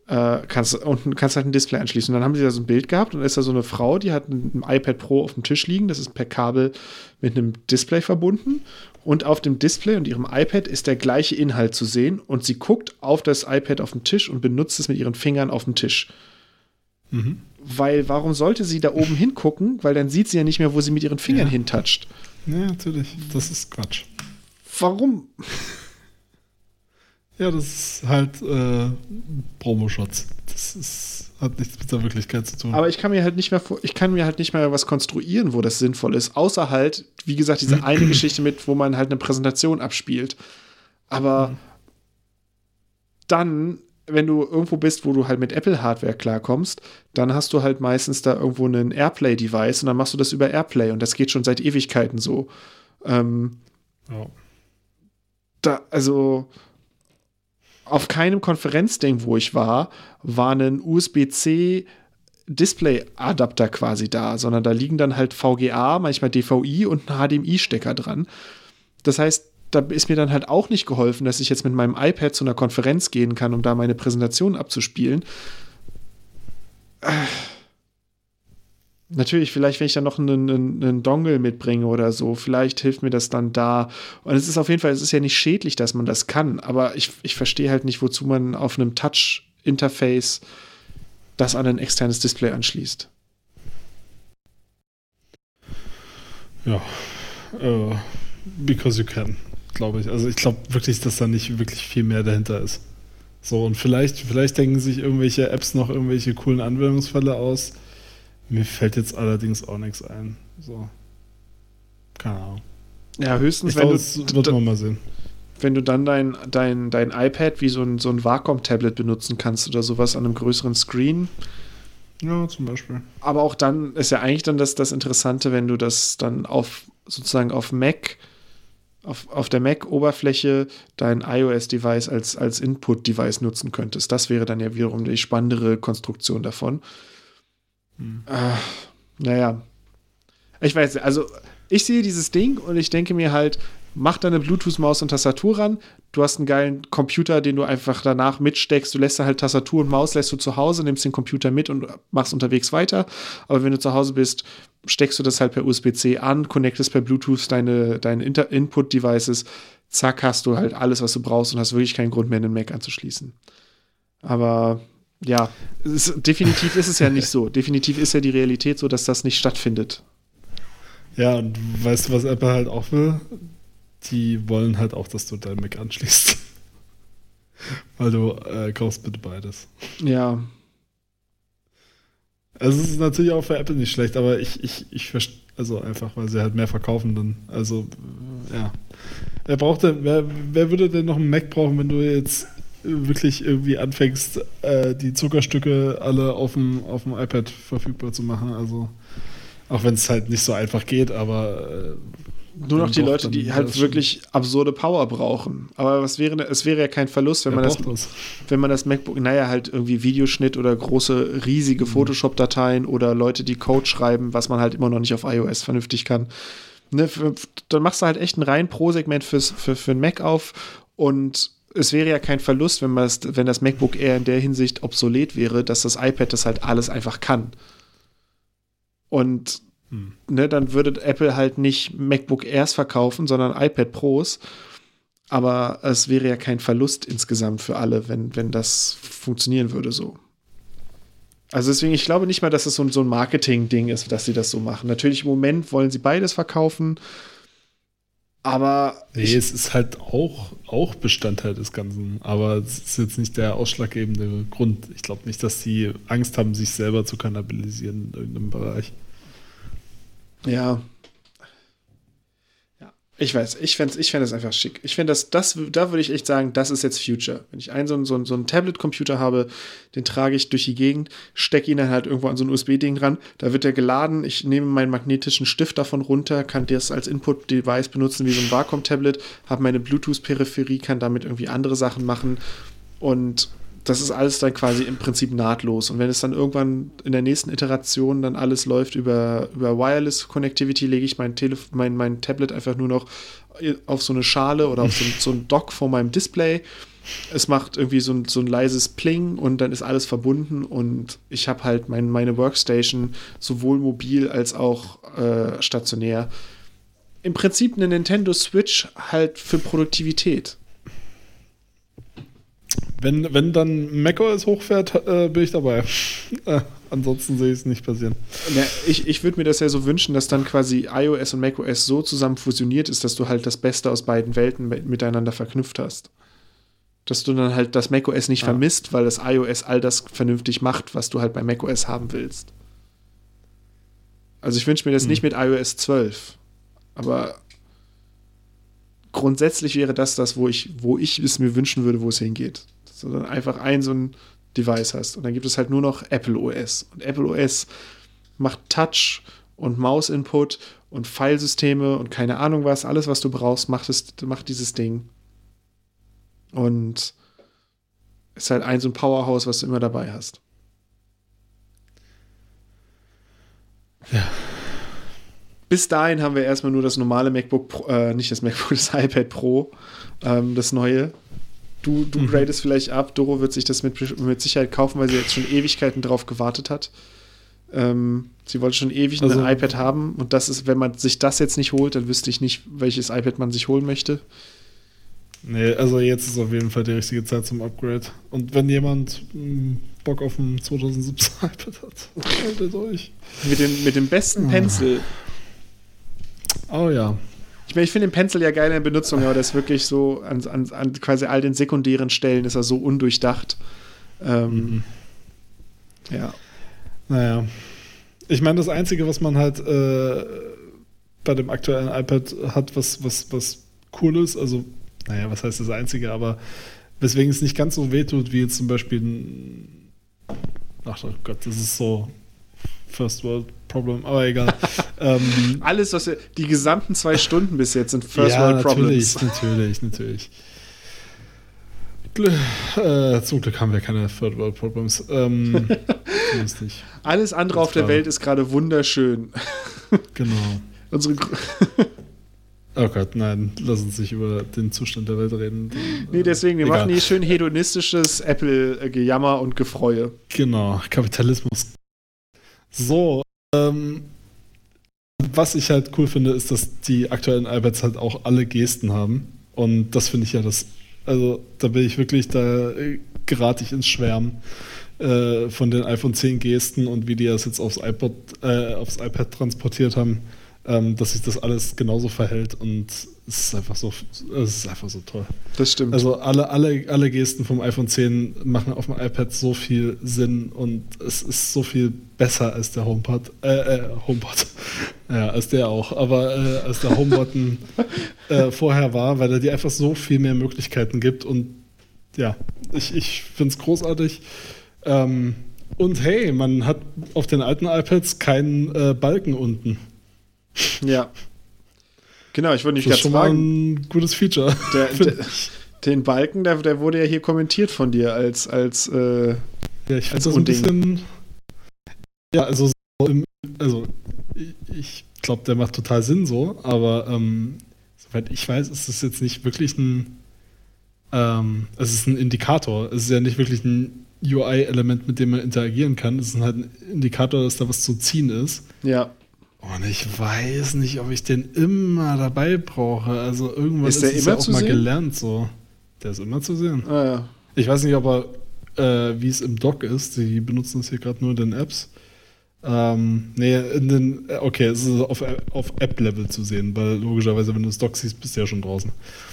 äh, kannst unten kannst halt ein Display anschließen. Und dann haben sie da so ein Bild gehabt und da ist da so eine Frau, die hat ein iPad Pro auf dem Tisch liegen. Das ist per Kabel mit einem Display verbunden. Und auf dem Display und ihrem iPad ist der gleiche Inhalt zu sehen. Und sie guckt auf das iPad auf dem Tisch und benutzt es mit ihren Fingern auf dem Tisch. Mhm. Weil warum sollte sie da oben hingucken? Weil dann sieht sie ja nicht mehr, wo sie mit ihren Fingern ja. hintatscht. Ja, natürlich. Das ist Quatsch. Warum? Ja, das ist halt äh, Promo-Shots. Das ist, hat nichts mit der Wirklichkeit zu tun. Aber ich kann mir halt nicht mehr ich kann mir halt nicht mehr was konstruieren, wo das sinnvoll ist. Außer halt, wie gesagt, diese eine Geschichte mit, wo man halt eine Präsentation abspielt. Aber mhm. dann wenn du irgendwo bist, wo du halt mit Apple-Hardware klarkommst, dann hast du halt meistens da irgendwo einen Airplay-Device und dann machst du das über Airplay und das geht schon seit Ewigkeiten so. Ähm, oh. Da, also auf keinem Konferenzding, wo ich war, war ein USB-C Display-Adapter quasi da, sondern da liegen dann halt VGA, manchmal DVI und ein HDMI-Stecker dran. Das heißt, da ist mir dann halt auch nicht geholfen, dass ich jetzt mit meinem iPad zu einer Konferenz gehen kann, um da meine Präsentation abzuspielen. Äh. Natürlich, vielleicht, wenn ich dann noch einen, einen, einen, Dongle mitbringe oder so, vielleicht hilft mir das dann da. Und es ist auf jeden Fall, es ist ja nicht schädlich, dass man das kann, aber ich, ich verstehe halt nicht, wozu man auf einem Touch-Interface das an ein externes Display anschließt. Ja, uh, because you can glaube ich. Also ich glaube wirklich, dass da nicht wirklich viel mehr dahinter ist. So, und vielleicht, vielleicht denken sich irgendwelche Apps noch irgendwelche coolen Anwendungsfälle aus. Mir fällt jetzt allerdings auch nichts ein. So. Keine Ahnung. Ja, höchstens, ich wenn glaub, du. wird man mal sehen. Wenn du dann dein, dein, dein iPad wie so ein, so ein Wacom-Tablet benutzen kannst oder sowas an einem größeren Screen. Ja, zum Beispiel. Aber auch dann ist ja eigentlich dann das, das Interessante, wenn du das dann auf sozusagen auf Mac auf, auf der Mac-Oberfläche dein iOS-Device als, als Input-Device nutzen könntest. Das wäre dann ja wiederum die spannendere Konstruktion davon. Hm. Äh, naja. Ich weiß, also ich sehe dieses Ding und ich denke mir halt, mach deine Bluetooth-Maus und Tastatur ran. Du hast einen geilen Computer, den du einfach danach mitsteckst. Du lässt da halt Tastatur und Maus lässt du zu Hause, nimmst den Computer mit und machst unterwegs weiter. Aber wenn du zu Hause bist, steckst du das halt per USB-C an, connectest per Bluetooth deine, deine Input-Devices. Zack, hast du halt alles, was du brauchst und hast wirklich keinen Grund mehr, einen Mac anzuschließen. Aber ja, ist, definitiv ist es ja nicht so. Definitiv ist ja die Realität so, dass das nicht stattfindet. Ja, und weißt du, was Apple halt auch will? die wollen halt auch, dass du dein Mac anschließt. Weil du äh, kaufst bitte beides. Ja. Also es ist natürlich auch für Apple nicht schlecht, aber ich, ich, ich verstehe, also einfach, weil sie halt mehr verkaufen dann. Also, ja. Wer braucht denn, wer, wer würde denn noch einen Mac brauchen, wenn du jetzt wirklich irgendwie anfängst, äh, die Zuckerstücke alle auf dem, auf dem iPad verfügbar zu machen? Also, auch wenn es halt nicht so einfach geht, aber äh, nur noch die Leute, die halt wirklich absurde Power brauchen. Aber was wäre, es wäre ja kein Verlust, wenn man das, das, wenn man das MacBook, naja, halt irgendwie Videoschnitt oder große, riesige mhm. Photoshop-Dateien oder Leute, die Code schreiben, was man halt immer noch nicht auf iOS vernünftig kann. Ne, für, dann machst du halt echt ein rein Pro-Segment für, für ein Mac auf und es wäre ja kein Verlust, wenn, wenn das MacBook Air in der Hinsicht obsolet wäre, dass das iPad das halt alles einfach kann. Und hm. ne, dann würde Apple halt nicht MacBook Airs verkaufen, sondern iPad Pros. Aber es wäre ja kein Verlust insgesamt für alle, wenn, wenn das funktionieren würde so. Also deswegen, ich glaube nicht mal, dass es so, so ein Marketing-Ding ist, dass sie das so machen. Natürlich im Moment wollen sie beides verkaufen, aber. Nee, es ist halt auch, auch Bestandteil des Ganzen. Aber es ist jetzt nicht der ausschlaggebende Grund. Ich glaube nicht, dass sie Angst haben, sich selber zu kannibalisieren in irgendeinem Bereich. Ja, ich weiß, ich fände ich einfach schick. Ich finde das, das, da würde ich echt sagen, das ist jetzt Future. Wenn ich einen so, so, so einen Tablet-Computer habe, den trage ich durch die Gegend, stecke ihn dann halt irgendwo an so ein USB-Ding dran, da wird der geladen, ich nehme meinen magnetischen Stift davon runter, kann das als Input-Device benutzen wie so ein Wacom-Tablet, habe meine Bluetooth-Peripherie, kann damit irgendwie andere Sachen machen und das ist alles dann quasi im Prinzip nahtlos. Und wenn es dann irgendwann in der nächsten Iteration dann alles läuft über, über Wireless Connectivity, lege ich mein, Telef mein, mein Tablet einfach nur noch auf so eine Schale oder auf so, so ein Dock vor meinem Display. Es macht irgendwie so ein, so ein leises Pling und dann ist alles verbunden und ich habe halt mein, meine Workstation sowohl mobil als auch äh, stationär. Im Prinzip eine Nintendo Switch halt für Produktivität. Wenn, wenn dann macOS hochfährt, äh, bin ich dabei. äh, ansonsten sehe ich es nicht passieren. Ja, ich ich würde mir das ja so wünschen, dass dann quasi iOS und macOS so zusammen fusioniert ist, dass du halt das Beste aus beiden Welten miteinander verknüpft hast. Dass du dann halt das macOS nicht ah. vermisst, weil das iOS all das vernünftig macht, was du halt bei macOS haben willst. Also ich wünsche mir das hm. nicht mit iOS 12. Aber grundsätzlich wäre das das, wo ich, wo ich es mir wünschen würde, wo es hingeht sondern einfach ein so ein Device hast. Und dann gibt es halt nur noch Apple OS. Und Apple OS macht Touch und Maus-Input und Filesysteme und keine Ahnung was. Alles, was du brauchst, macht, es, macht dieses Ding. Und ist halt ein so ein Powerhouse, was du immer dabei hast. Ja. Bis dahin haben wir erstmal nur das normale MacBook, Pro, äh, nicht das MacBook, das iPad Pro, ähm, das neue. Du, du mhm. gradest vielleicht ab. Doro wird sich das mit, mit Sicherheit kaufen, weil sie jetzt schon Ewigkeiten drauf gewartet hat. Ähm, sie wollte schon ewig also, ein iPad haben und das ist, wenn man sich das jetzt nicht holt, dann wüsste ich nicht, welches iPad man sich holen möchte. Nee, also jetzt ist auf jeden Fall die richtige Zeit zum Upgrade. Und wenn jemand mh, hm, Bock auf ein 2017 iPad hat, haltet euch. Mit dem, mit dem besten Pencil. Oh ja. Ich meine, ich finde den Pencil ja geil in der Benutzung, aber der ist wirklich so an, an, an quasi all den sekundären Stellen ist er so undurchdacht. Ähm, mhm. Ja. Naja. Ich meine, das Einzige, was man halt äh, bei dem aktuellen iPad hat, was, was, was cool ist, also, naja, was heißt das Einzige, aber weswegen es nicht ganz so wehtut, wie jetzt zum Beispiel ein. Ach oh Gott, das ist so First World Problem, aber egal. ähm, Alles, was wir, die gesamten zwei Stunden bis jetzt sind First ja, World Problems. Natürlich, natürlich, natürlich. Äh, zum Glück haben wir keine Third World Problems. Ähm, Alles andere auf der Welt ist gerade wunderschön. genau. Unsere Oh Gott, nein, lass uns nicht über den Zustand der Welt reden. Nee, deswegen, wir Egal. machen hier schön hedonistisches Apple-Gejammer und Gefreue. Genau, Kapitalismus so, ähm, was ich halt cool finde, ist, dass die aktuellen iPads halt auch alle Gesten haben. Und das finde ich ja das, also da bin ich wirklich, da äh, gerate ich ins Schwärmen äh, von den iPhone 10 Gesten und wie die das jetzt aufs iPod, äh, aufs iPad transportiert haben ähm, dass sich das alles genauso verhält und es ist einfach so, es ist einfach so toll. Das stimmt. Also alle, alle, alle Gesten vom iPhone 10 machen auf dem iPad so viel Sinn und es ist so viel besser als der HomePod, äh, äh HomePod, ja, als der auch, aber äh, als der HomeButton äh, vorher war, weil er dir einfach so viel mehr Möglichkeiten gibt und ja, ich, ich finde es großartig. Ähm, und hey, man hat auf den alten iPads keinen äh, Balken unten. Ja. Genau, ich würde nicht fragen. Das ist schon mal ein gutes Feature. Der, der, den Balken, der, der, wurde ja hier kommentiert von dir als als äh, Ja, ich finde das ein bisschen. Ja, also, so im, also ich, glaube, der macht total Sinn so, aber ähm, soweit ich weiß, ist es jetzt nicht wirklich ein, ähm, es ist ein Indikator. Es ist ja nicht wirklich ein UI-Element, mit dem man interagieren kann. Es ist halt ein Indikator, dass da was zu ziehen ist. Ja. Und ich weiß nicht, ob ich den immer dabei brauche. Also irgendwann Ist ist, es immer ja auch mal sehen? gelernt so. Der ist immer zu sehen. Ah, ja. Ich weiß nicht, aber äh, wie es im Dock ist. Die benutzen es hier gerade nur in den Apps. Ähm, nee, in den, äh, okay, es ist auf, auf App-Level zu sehen, weil logischerweise, wenn du das Dock siehst, bist du ja schon draußen.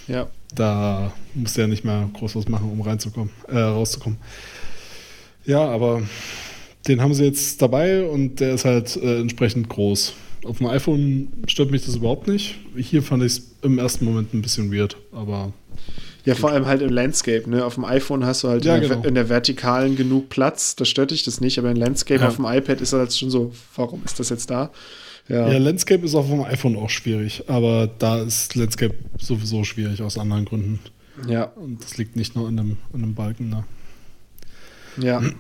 ja. Da musst du ja nicht mehr groß was machen, um reinzukommen, äh, rauszukommen. Ja, aber den haben sie jetzt dabei und der ist halt äh, entsprechend groß. Auf dem iPhone stört mich das überhaupt nicht. Hier fand ich es im ersten Moment ein bisschen weird, aber Ja, vor allem halt im Landscape, ne? Auf dem iPhone hast du halt Ja, in, der, genau. in der Vertikalen genug Platz, da stört dich das nicht, aber im Landscape Ja. auf dem iPad ist halt schon so, warum ist das jetzt da? Ja. Ja, Landscape ist auf dem iPhone auch schwierig, aber da ist Landscape sowieso schwierig aus anderen Gründen. ja. Und das liegt nicht nur an dem, an dem Balken da. Ja.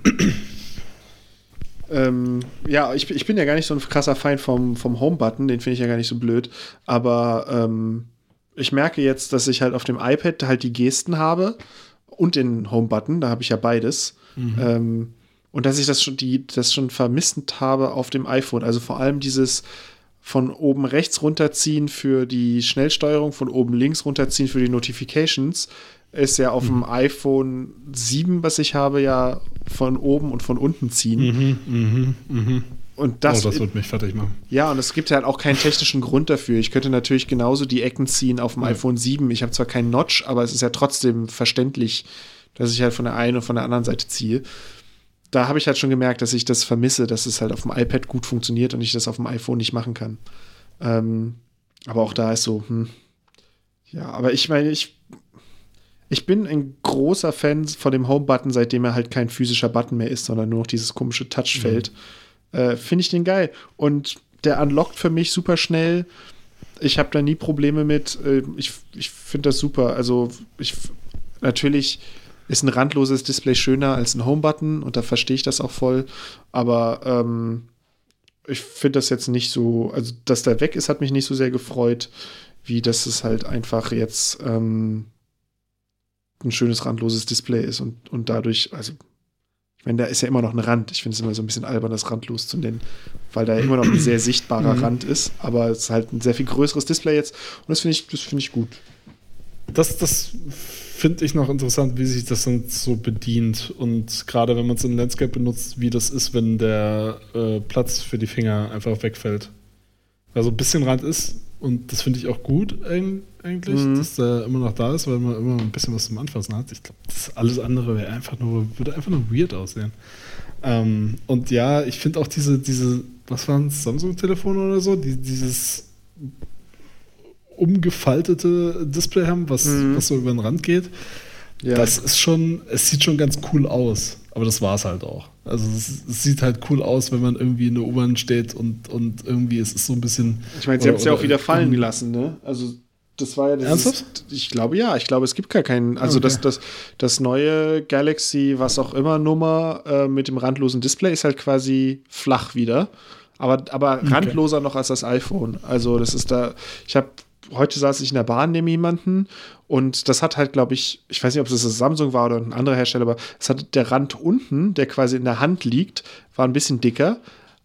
ähm, ja, ich, ich bin ja gar nicht so ein krasser Feind vom, vom Home-Button, den finde ich ja gar nicht so blöd. Aber ähm, ich merke jetzt, dass ich halt auf dem iPad halt die Gesten habe und den Home-Button, da habe ich ja beides. Ähm, und dass ich das schon, die, das schon vermisst habe auf dem iPhone. Also vor allem dieses von oben rechts runterziehen für die Schnellsteuerung, von oben links runterziehen für die Notifications, ist ja auf dem iPhone 7, was ich habe, ja von oben und von unten ziehen. Mhm, mhm, mhm. Und das, oh, das wird mich fertig machen. ja, und es gibt halt auch keinen technischen Grund dafür. Ich könnte natürlich genauso die Ecken ziehen auf dem Ja. iPhone 7. Ich habe zwar keinen Notch, aber es ist ja trotzdem verständlich, dass ich halt von der einen und von der anderen Seite ziehe. Da habe ich halt schon gemerkt, dass ich das vermisse, dass es halt auf dem iPad gut funktioniert und ich das auf dem iPhone nicht machen kann. Ähm, aber auch da ist so, hm. Ja, aber ich meine, ich, ich bin ein großer Fan von dem Home-Button, seitdem er halt kein physischer Button mehr ist, sondern nur noch dieses komische Touchfeld. Äh, Finde ich den geil. Und der unlockt für mich super schnell. Ich habe da nie Probleme mit. Äh, ich ich finde das super. Also, ich natürlich ist ein randloses Display schöner als ein Home-Button und da verstehe ich das auch voll. Aber ähm, ich finde das jetzt nicht so, also dass der weg ist, hat mich nicht so sehr gefreut, wie dass es halt einfach jetzt ähm, ein schönes randloses Display ist und, und dadurch, also ich meine, da ist ja immer noch ein Rand. Ich finde es immer so ein bisschen albern, das randlos zu nennen, weil da ja immer noch ein sehr sichtbarer Mhm. Rand ist, aber es ist halt ein sehr viel größeres Display jetzt und das finde ich, das finde ich gut. Das, das finde ich noch interessant, wie sich das dann so bedient. Und gerade wenn man es in Landscape benutzt, wie das ist, wenn der äh, Platz für die Finger einfach wegfällt. Weil so ein bisschen Rand ist. Und das finde ich auch gut eig- eigentlich, Mhm. dass der immer noch da ist, weil man immer ein bisschen was zum Anfassen hat. Ich glaube, das alles andere wäre einfach nur, würde einfach nur weird aussehen. Ähm, und ja, ich finde auch diese, diese, was waren es, Samsung-Telefone oder so, die, dieses umgefaltete Display haben, was, Mhm. was so über den Rand geht. Ja. Das ist schon, es sieht schon ganz cool aus. Aber das war es halt auch. Also es, es sieht halt cool aus, wenn man irgendwie in der U-Bahn steht und, und irgendwie es ist so ein bisschen. Ich meine, sie haben es ja auch wieder fallen gelassen, ne? Also das war ja das Ernsthaft? Ist, ich glaube ja, ich glaube, es gibt gar keinen. Also Okay. das, das, das neue Galaxy, was auch immer Nummer äh, mit dem randlosen Display ist halt quasi flach wieder. Aber, aber randloser noch als das iPhone. Also das ist da, ich habe heute saß ich in der Bahn neben jemanden und das hat halt, glaube ich, ich weiß nicht, ob es das Samsung war oder ein anderer Hersteller, aber es hat der Rand unten, der quasi in der Hand liegt, war ein bisschen dicker.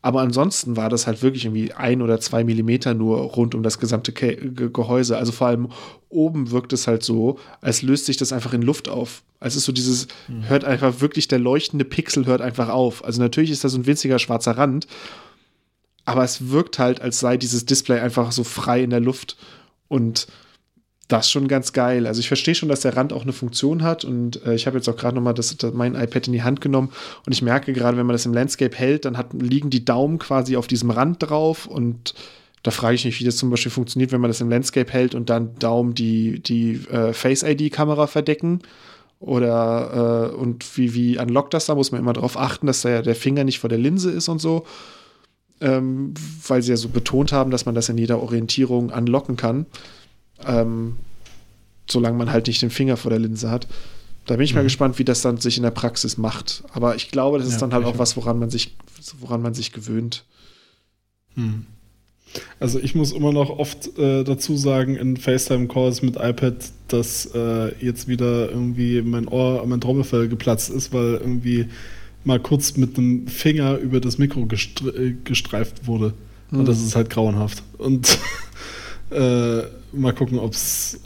Aber ansonsten war das halt wirklich irgendwie ein oder zwei Millimeter nur rund um das gesamte Ke Ge Gehäuse. Also vor allem oben wirkt es halt so, als löst sich das einfach in Luft auf. Also es ist so dieses, hört einfach wirklich, der leuchtende Pixel hört einfach auf. Also natürlich ist da so ein winziger schwarzer Rand, aber es wirkt halt, als sei dieses Display einfach so frei in der Luft. Und das ist schon ganz geil. Also ich verstehe schon, dass der Rand auch eine Funktion hat. Und äh, ich habe jetzt auch gerade noch mal das, das, mein iPad in die Hand genommen. Und ich merke gerade, wenn man das im Landscape hält, dann hat, liegen die Daumen quasi auf diesem Rand drauf. Und da frage ich mich, wie das zum Beispiel funktioniert, wenn man das im Landscape hält und dann Daumen die, die äh, Face-ID-Kamera verdecken. Oder äh, und wie, wie unlockt das da, muss man immer darauf achten, dass der, der Finger nicht vor der Linse ist und so, ähm, weil sie ja so betont haben, dass man das in jeder Orientierung unlocken kann. Ähm, solange man halt nicht den Finger vor der Linse hat. Da bin ich mal Mhm. gespannt, wie das dann sich in der Praxis macht. Aber ich glaube, das ist Ja, dann halt auch was, woran man sich, woran man sich gewöhnt. Hm. Also ich muss immer noch oft äh, dazu sagen in FaceTime-Calls mit iPad, dass äh, jetzt wieder irgendwie mein Ohr, mein Trommelfell geplatzt ist, weil irgendwie mal kurz mit einem Finger über das Mikro äh, gestreift wurde. Mhm. Und das ist halt grauenhaft. Und äh, mal gucken, ob es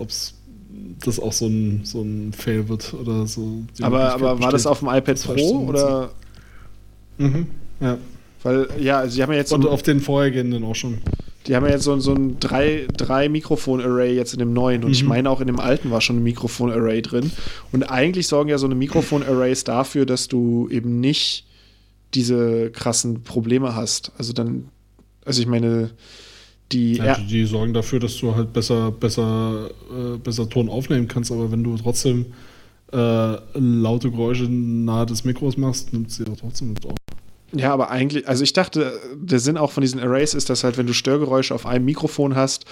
das auch so ein, so ein Fail wird oder so. Aber, aber war das auf dem iPad Pro oder? Mhm, ja. Weil, ja, sie haben ja jetzt. Und so auf den vorhergehenden auch schon. Die haben ja jetzt so, so ein drei, drei Mikrofon-Array jetzt in dem neuen. Und mhm. ich meine, auch in dem alten war schon ein Mikrofon-Array drin. Und eigentlich sorgen ja so eine Mikrofon-Arrays dafür, dass du eben nicht diese krassen Probleme hast. Also dann, also ich meine, die. Ja, die, die sorgen dafür, dass du halt besser, besser, äh, besser Ton aufnehmen kannst, aber wenn du trotzdem äh, laute Geräusche nahe des Mikros machst, nimmt sie ja trotzdem mit auf. Ja, aber eigentlich, also ich dachte, der Sinn auch von diesen Arrays ist, dass halt, wenn du Störgeräusche auf einem Mikrofon hast,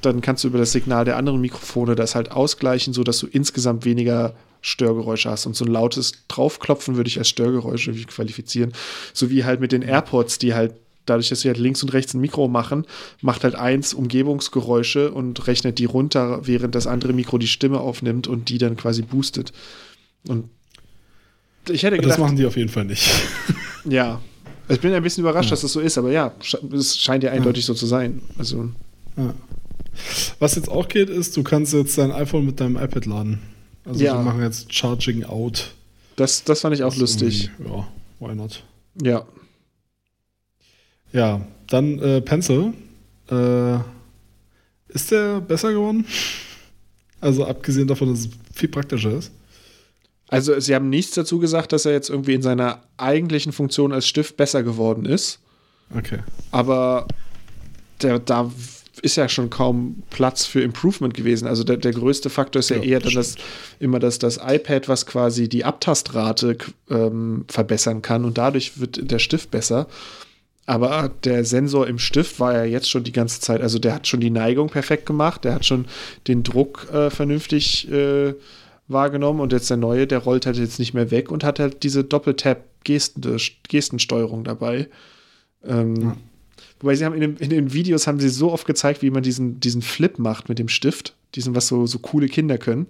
dann kannst du über das Signal der anderen Mikrofone das halt ausgleichen, sodass du insgesamt weniger Störgeräusche hast. Und so ein lautes Draufklopfen würde ich als Störgeräusche qualifizieren. So wie halt mit den AirPods, die halt dadurch, dass sie halt links und rechts ein Mikro machen, macht halt eins Umgebungsgeräusche und rechnet die runter, während das andere Mikro die Stimme aufnimmt und die dann quasi boostet. Und ich hätte gedacht, das machen die auf jeden Fall nicht. Ja. Ich bin ein bisschen überrascht, ja. dass das so ist, aber ja, es scheint ja eindeutig ja. so zu sein. Also. Ja. Was jetzt auch geht, ist, du kannst jetzt dein iPhone mit deinem iPad laden. Also ja. wir machen jetzt Charging Out. Das, das fand ich auch lustig. Ja, why not? Ja. Ja, dann äh, Pencil. Äh, ist der besser geworden? Also abgesehen davon, dass es viel praktischer ist. Also sie haben nichts dazu gesagt, dass er jetzt irgendwie in seiner eigentlichen Funktion als Stift besser geworden ist. Okay. Aber der, da ist ja schon kaum Platz für Improvement gewesen. Also der, der größte Faktor ist ja, ja eher dann das, immer das, das iPad, was quasi die Abtastrate ähm, verbessern kann und dadurch wird der Stift besser. Aber der Sensor im Stift war ja jetzt schon die ganze Zeit, also der hat schon die Neigung perfekt gemacht, der hat schon den Druck äh, vernünftig äh, wahrgenommen und jetzt der neue, der rollt halt jetzt nicht mehr weg und hat halt diese Doppeltap-Gestensteuerung dabei. Ähm, ja. Wobei sie haben in, dem, in, den Videos haben sie so oft gezeigt, wie man diesen, diesen Flip macht mit dem Stift. Diesen, was so, so coole Kinder können.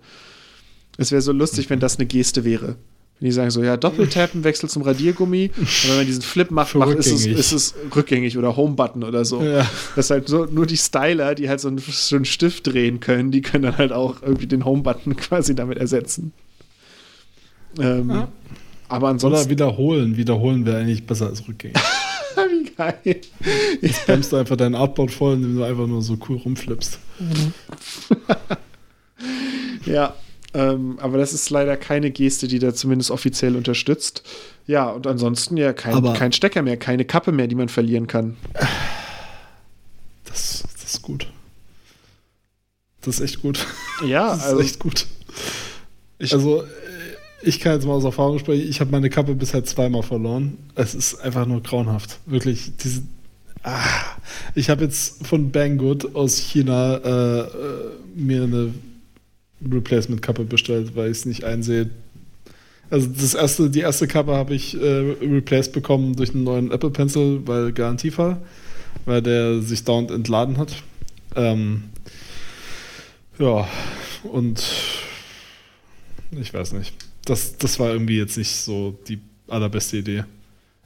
Es wäre so lustig, wenn das eine Geste wäre. Wenn die sagen so, ja, Doppeltappen, Wechsel zum Radiergummi. Und wenn man diesen Flip macht, macht ist, es, ist es rückgängig oder Home-Button oder so. Ja. Das ist halt so, nur die Styler, die halt so einen, so einen Stift drehen können, die können dann halt auch irgendwie den Home-Button quasi damit ersetzen. Ähm, ja. Aber ansonsten. Oder wiederholen. Wiederholen wäre eigentlich besser als rückgängig. Wie geil. Jetzt spammst du einfach dein Artboard voll, indem du einfach nur so cool rumflippst. ja, ähm, aber das ist leider keine Geste, die da zumindest offiziell unterstützt. Ja, und ansonsten ja kein, kein Stecker mehr, keine Kappe mehr, die man verlieren kann. Das, das ist gut. Das ist echt gut. Ja, das ist also, echt gut. Ich, also, ich kann jetzt mal aus Erfahrung sprechen, ich habe meine Kappe bisher zweimal verloren. Es ist einfach nur grauenhaft. Wirklich, diese. Ah, ich habe jetzt von Banggood aus China äh, äh mir eine Replacement-Kappe bestellt, weil ich es nicht einsehe. Also das erste, die erste Kappe habe ich äh, replaced bekommen durch einen neuen Apple Pencil, weil Garantiefall, weil der sich dauernd entladen hat. Ähm, ja, und ich weiß nicht. Das, das war irgendwie jetzt nicht so die allerbeste Idee.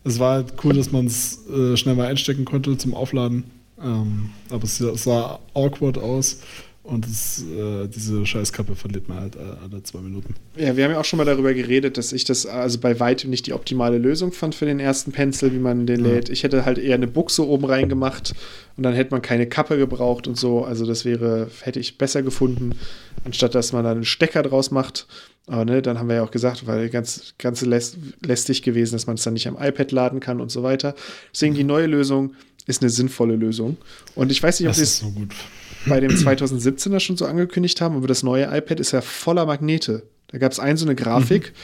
Es war halt cool, dass man es äh, schnell mal einstecken konnte zum Aufladen. Ähm, aber es, es sah awkward aus. Und das, äh, diese Scheißkappe verliert man halt äh, alle zwei Minuten. Ja, wir haben ja auch schon mal darüber geredet, dass ich das also bei weitem nicht die optimale Lösung fand für den ersten Pencil, wie man den ja. lädt. Ich hätte halt eher eine Buchse oben reingemacht und dann hätte man keine Kappe gebraucht und so. Also das wäre, hätte ich besser gefunden, anstatt dass man dann einen Stecker draus macht. Aber ne, dann haben wir ja auch gesagt, weil ganz, ganz läst, lästig gewesen, dass man es dann nicht am iPad laden kann und so weiter. Deswegen die neue Lösung ist eine sinnvolle Lösung. Und ich weiß nicht, ob das ist so bei dem 2017er schon so angekündigt haben, aber das neue iPad ist ja voller Magnete. Da gab es ein so eine Grafik. Mhm.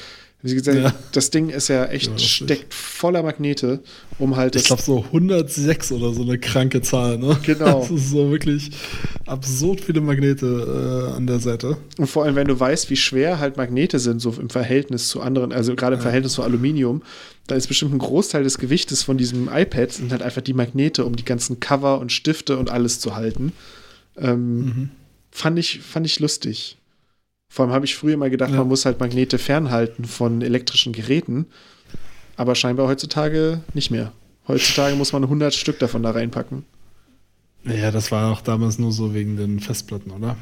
Gesagt, ja. Das Ding ist ja echt, ja, steckt voller Magnete, um halt. Ich glaube, so 106 oder so eine kranke Zahl, ne? Genau. Das ist so wirklich absurd viele Magnete äh, an der Seite. Und vor allem, wenn du weißt, wie schwer halt Magnete sind, so im Verhältnis zu anderen, also gerade im ja. Verhältnis zu Aluminium, da ist bestimmt ein Großteil des Gewichtes von diesem iPad sind halt einfach die Magnete, um die ganzen Cover und Stifte und alles zu halten. Ähm, mhm. fand, ich, fand ich lustig. Vor allem habe ich früher mal gedacht, ja. man muss halt Magnete fernhalten von elektrischen Geräten. Aber scheinbar heutzutage nicht mehr. Heutzutage muss man 100 Stück davon da reinpacken. Ja, das war auch damals nur so wegen den Festplatten, oder?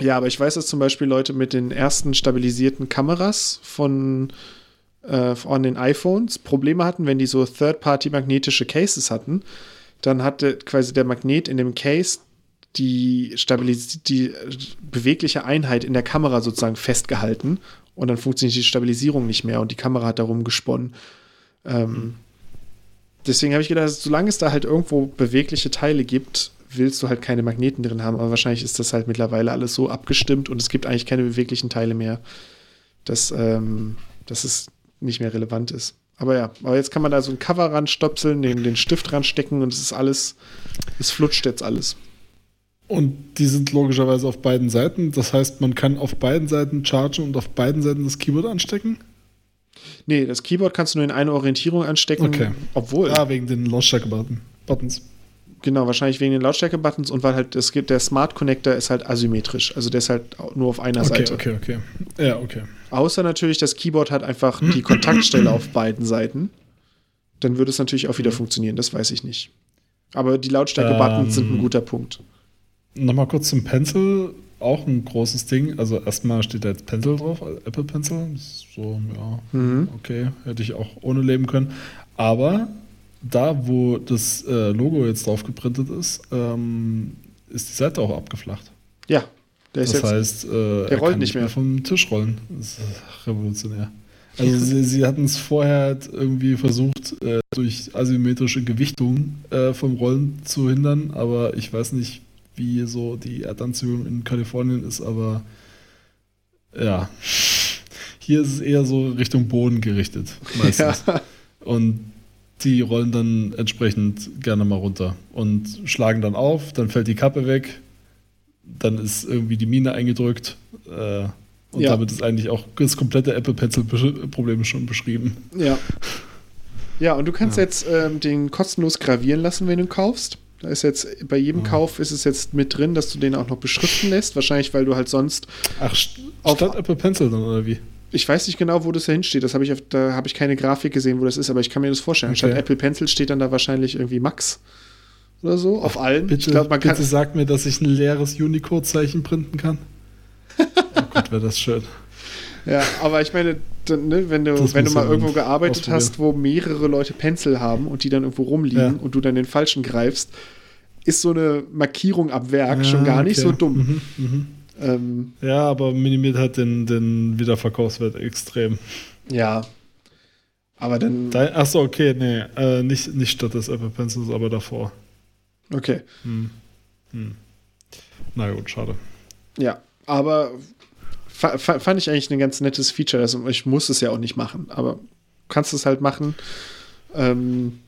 Ja, aber ich weiß, dass zum Beispiel Leute mit den ersten stabilisierten Kameras von, äh, von den iPhones Probleme hatten, wenn die so Third-Party-magnetische Cases hatten. Dann hatte quasi der Magnet in dem Case die, Stabilis die bewegliche Einheit in der Kamera sozusagen festgehalten und dann funktioniert die Stabilisierung nicht mehr und die Kamera hat darum gesponnen. Ähm, deswegen habe ich gedacht, solange es da halt irgendwo bewegliche Teile gibt, willst du halt keine Magneten drin haben. Aber wahrscheinlich ist das halt mittlerweile alles so abgestimmt und es gibt eigentlich keine beweglichen Teile mehr, dass, ähm, dass es nicht mehr relevant ist. Aber ja, aber jetzt kann man da so ein Cover ranstopseln, den, den Stift ranstecken und es ist alles, es flutscht jetzt alles. Und die sind logischerweise auf beiden Seiten. Das heißt, man kann auf beiden Seiten chargen und auf beiden Seiten das Keyboard anstecken? Nee, das Keyboard kannst du nur in eine Orientierung anstecken. Okay. Obwohl. Ah, wegen den Lautstärke-Buttons. Genau, wahrscheinlich wegen den Lautstärke-Buttons und weil halt es gibt, der Smart Connector ist halt asymmetrisch. Also der ist halt nur auf einer okay, Seite. Okay, okay, okay. Ja, okay. Außer natürlich, das Keyboard hat einfach die Kontaktstelle auf beiden Seiten. Dann würde es natürlich auch wieder mhm. funktionieren, das weiß ich nicht. Aber die Lautstärke-Buttons ähm, sind ein ähm, guter Punkt. Nochmal kurz zum Pencil, auch ein großes Ding. Also erstmal steht da jetzt Pencil drauf, Apple Pencil. So, ja, mhm. okay, hätte ich auch ohne leben können. Aber da, wo das äh, Logo jetzt drauf geprintet ist, ähm, ist die Seite auch abgeflacht. Ja, der das jetzt, heißt, äh, der rollt nicht mehr. mehr vom Tisch rollen. Das ist revolutionär. Also sie, sie hatten es vorher halt irgendwie versucht, äh, durch asymmetrische Gewichtung äh, vom Rollen zu hindern, aber ich weiß nicht, wie so die Erdanziehung in Kalifornien ist, aber ja, hier ist es eher so Richtung Boden gerichtet meistens. Ja. Und die rollen dann entsprechend gerne mal runter und schlagen dann auf, dann fällt die Kappe weg, dann ist irgendwie die Mine eingedrückt äh, und ja. damit ist eigentlich auch das komplette Apple Pencil Problem schon beschrieben. Ja. Ja, und du kannst ja. jetzt ähm, den kostenlos gravieren lassen, wenn du kaufst. Da ist jetzt bei jedem oh. Kauf ist es jetzt mit drin, dass du den auch noch beschriften lässt. Wahrscheinlich, weil du halt sonst. Ach, statt Apple Pencil dann, oder wie? Ich weiß nicht genau, wo das da hinsteht. Das habe ich auf, da habe ich keine Grafik gesehen, wo das ist, aber ich kann mir das vorstellen. Okay. Statt Apple Pencil steht dann da wahrscheinlich irgendwie Max oder so auf allen. Bitte, ich glaub, man bitte sag mir, dass ich ein leeres Unicode-Zeichen printen kann. oh Gott, wäre das schön. Ja, aber ich meine, ne, wenn du, wenn du mal irgendwo gearbeitet hast, wo mehrere Leute Pencil haben und die dann irgendwo rumliegen ja. und du dann den falschen greifst, ist so eine Markierung ab Werk ja, schon gar nicht okay. so dumm. Mhm, mhm. Ähm, ja, aber minimiert halt den, den Wiederverkaufswert extrem. Ja. Aber dann. Da, achso, okay, nee. Äh, nicht, nicht statt des Apple Pencils, aber davor. Okay. Hm. Hm. Na gut, schade. Ja, aber fand ich eigentlich ein ganz nettes Feature. Also ich muss es ja auch nicht machen, aber kannst es halt machen. Ähm,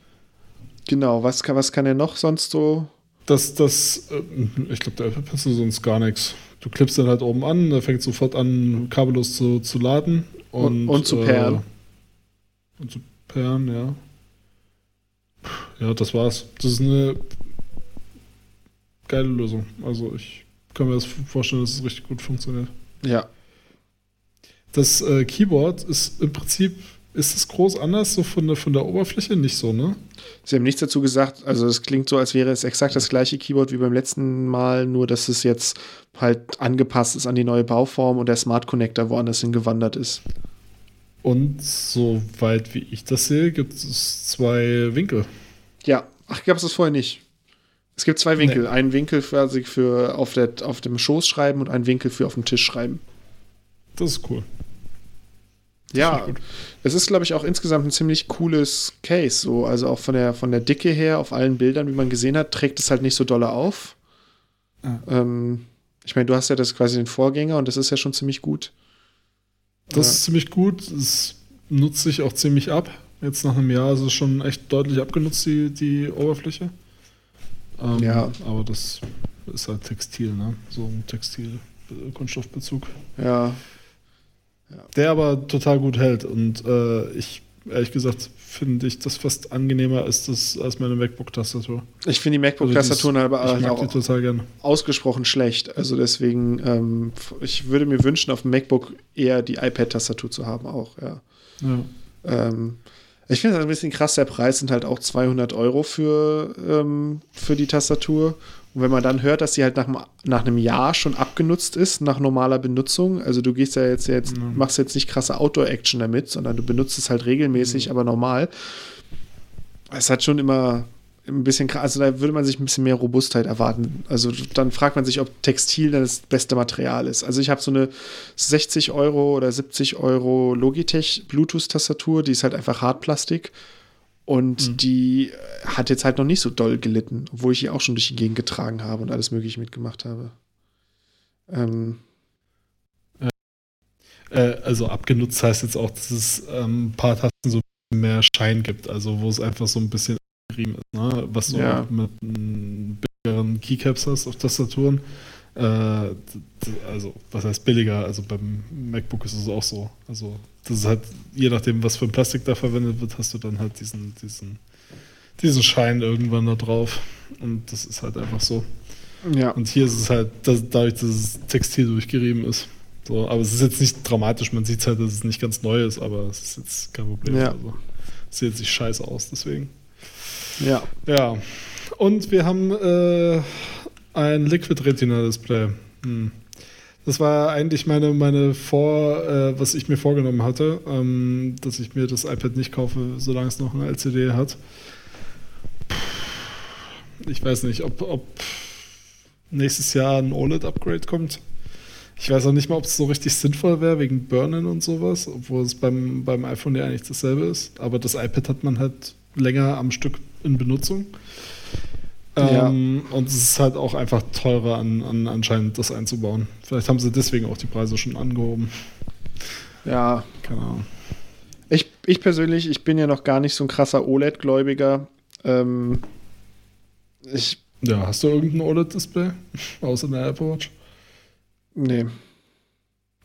genau, was kann, was kann er noch sonst so? Das, das, äh, ich glaube, der Apple Pencil sonst gar nichts. Du klippst dann halt oben an, der fängt sofort an, kabellos zu, zu laden. Und, und, und zu. Äh, und zu perren, ja. Ja, das war's. Das ist eine geile Lösung. Also ich kann mir das vorstellen, dass es richtig gut funktioniert. Ja, das äh, Keyboard ist im Prinzip, ist es groß anders, so von der, von der Oberfläche? Nicht so, ne? Sie haben nichts dazu gesagt. Also es klingt so, als wäre es exakt das gleiche Keyboard wie beim letzten Mal, nur dass es jetzt halt angepasst ist an die neue Bauform und der Smart Connector woanders hingewandert ist. Und soweit wie ich das sehe, gibt es zwei Winkel. Ja, ach, gab es das vorher nicht. Es gibt zwei Winkel. Nee. Einen Winkel quasi für auf, der, auf dem Schoß schreiben und einen Winkel für auf dem Tisch schreiben. Das ist cool. Ja, es ist, glaube ich, auch insgesamt ein ziemlich cooles Case. So, also auch von der, von der Dicke her, auf allen Bildern, wie man gesehen hat, trägt es halt nicht so dolle auf. Ah. Ähm, ich meine, du hast ja das quasi den Vorgänger und das ist ja schon ziemlich gut. Das ja. ist ziemlich gut. Es nutzt sich auch ziemlich ab. Jetzt nach einem Jahr ist es schon echt deutlich abgenutzt, die, die Oberfläche. Ähm, ja. Aber das ist halt Textil, ne? So ein Textil-Kunststoffbezug. Ja, der aber total gut hält. Und äh, ich ehrlich gesagt finde ich das fast angenehmer als, das, als meine MacBook-Tastatur. Ich finde die MacBook-Tastaturen also aber halt auch total gerne. ausgesprochen schlecht. Also deswegen, ähm, ich würde mir wünschen, auf dem MacBook eher die iPad-Tastatur zu haben auch, ja. ja. Ähm, ich finde es ein bisschen krass, der Preis sind halt auch 200 Euro für, ähm, für die Tastatur. Und wenn man dann hört, dass sie halt nach, nach einem Jahr schon abgenutzt ist, nach normaler Benutzung, also du gehst ja jetzt, jetzt mhm. machst jetzt nicht krasse Outdoor-Action damit, sondern du benutzt es halt regelmäßig, mhm. aber normal. Es hat schon immer ein bisschen krass, also da würde man sich ein bisschen mehr Robustheit erwarten. Also dann fragt man sich, ob Textil dann das beste Material ist. Also ich habe so eine 60 Euro oder 70 Euro Logitech Bluetooth-Tastatur, die ist halt einfach Hartplastik. Und mhm. die hat jetzt halt noch nicht so doll gelitten, obwohl ich die auch schon durch die Gegend getragen habe und alles Mögliche mitgemacht habe. Ähm. Äh, also abgenutzt heißt jetzt auch, dass es ähm, ein paar Tasten so mehr Schein gibt, also wo es einfach so ein bisschen gerieben ist, ne? was du ja. mit billigeren Keycaps hast auf Tastaturen. Äh, also, was heißt billiger? Also beim MacBook ist es auch so. Also, das ist halt, je nachdem, was für ein Plastik da verwendet wird, hast du dann halt diesen, diesen, diesen Schein irgendwann da drauf. Und das ist halt einfach so. Ja. Und hier ist es halt, dass, dadurch, dass es Textil durchgerieben ist. So, aber es ist jetzt nicht dramatisch, man sieht halt, dass es nicht ganz neu ist, aber es ist jetzt kein Problem. Ja. Also, es sieht jetzt nicht scheiße aus, deswegen. Ja. Ja. Und wir haben äh, ein Liquid Retina Display. Hm. Das war eigentlich meine, meine Vor, äh, was ich mir vorgenommen hatte, ähm, dass ich mir das iPad nicht kaufe, solange es noch eine LCD hat. Ich weiß nicht, ob, ob nächstes Jahr ein OLED-Upgrade kommt. Ich weiß auch nicht mal, ob es so richtig sinnvoll wäre, wegen Burnen und sowas, obwohl es beim, beim iPhone ja eigentlich dasselbe ist. Aber das iPad hat man halt länger am Stück in Benutzung. Ähm, ja. Und es ist halt auch einfach teurer an, an anscheinend das einzubauen. Vielleicht haben sie deswegen auch die Preise schon angehoben. Ja. Keine Ahnung. Ich, ich persönlich, ich bin ja noch gar nicht so ein krasser OLED-Gläubiger. Ähm, ich. Ja, hast du irgendein OLED-Display? Außer der Apple Watch? Nee.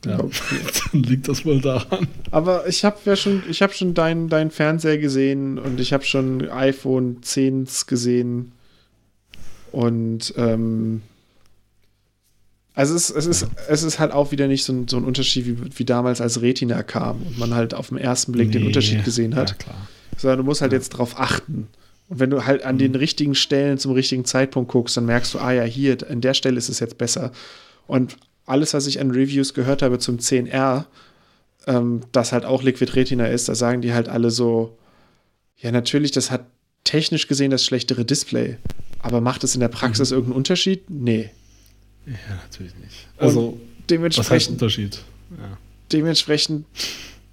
Ja, dann liegt das wohl daran. Aber ich habe ja schon, ich habe schon deinen dein Fernseher gesehen und ich habe schon iPhone 10s gesehen. Und ähm, also es, es, ist, es ist halt auch wieder nicht so ein, so ein Unterschied, wie, wie damals als Retina kam und man halt auf den ersten Blick nee, den Unterschied gesehen hat. Ja, klar. Sondern du musst halt ja. jetzt drauf achten. Und wenn du halt an mhm. den richtigen Stellen zum richtigen Zeitpunkt guckst, dann merkst du, ah ja, hier, an der Stelle ist es jetzt besser. Und alles, was ich an Reviews gehört habe zum 10R, ähm, das halt auch Liquid Retina ist, da sagen die halt alle so, ja, natürlich, das hat technisch gesehen das schlechtere Display. Aber macht es in der Praxis mhm. irgendeinen Unterschied? Nee. Ja, natürlich nicht. Also, Und dementsprechend. Was heißt Unterschied? Ja. Dementsprechend,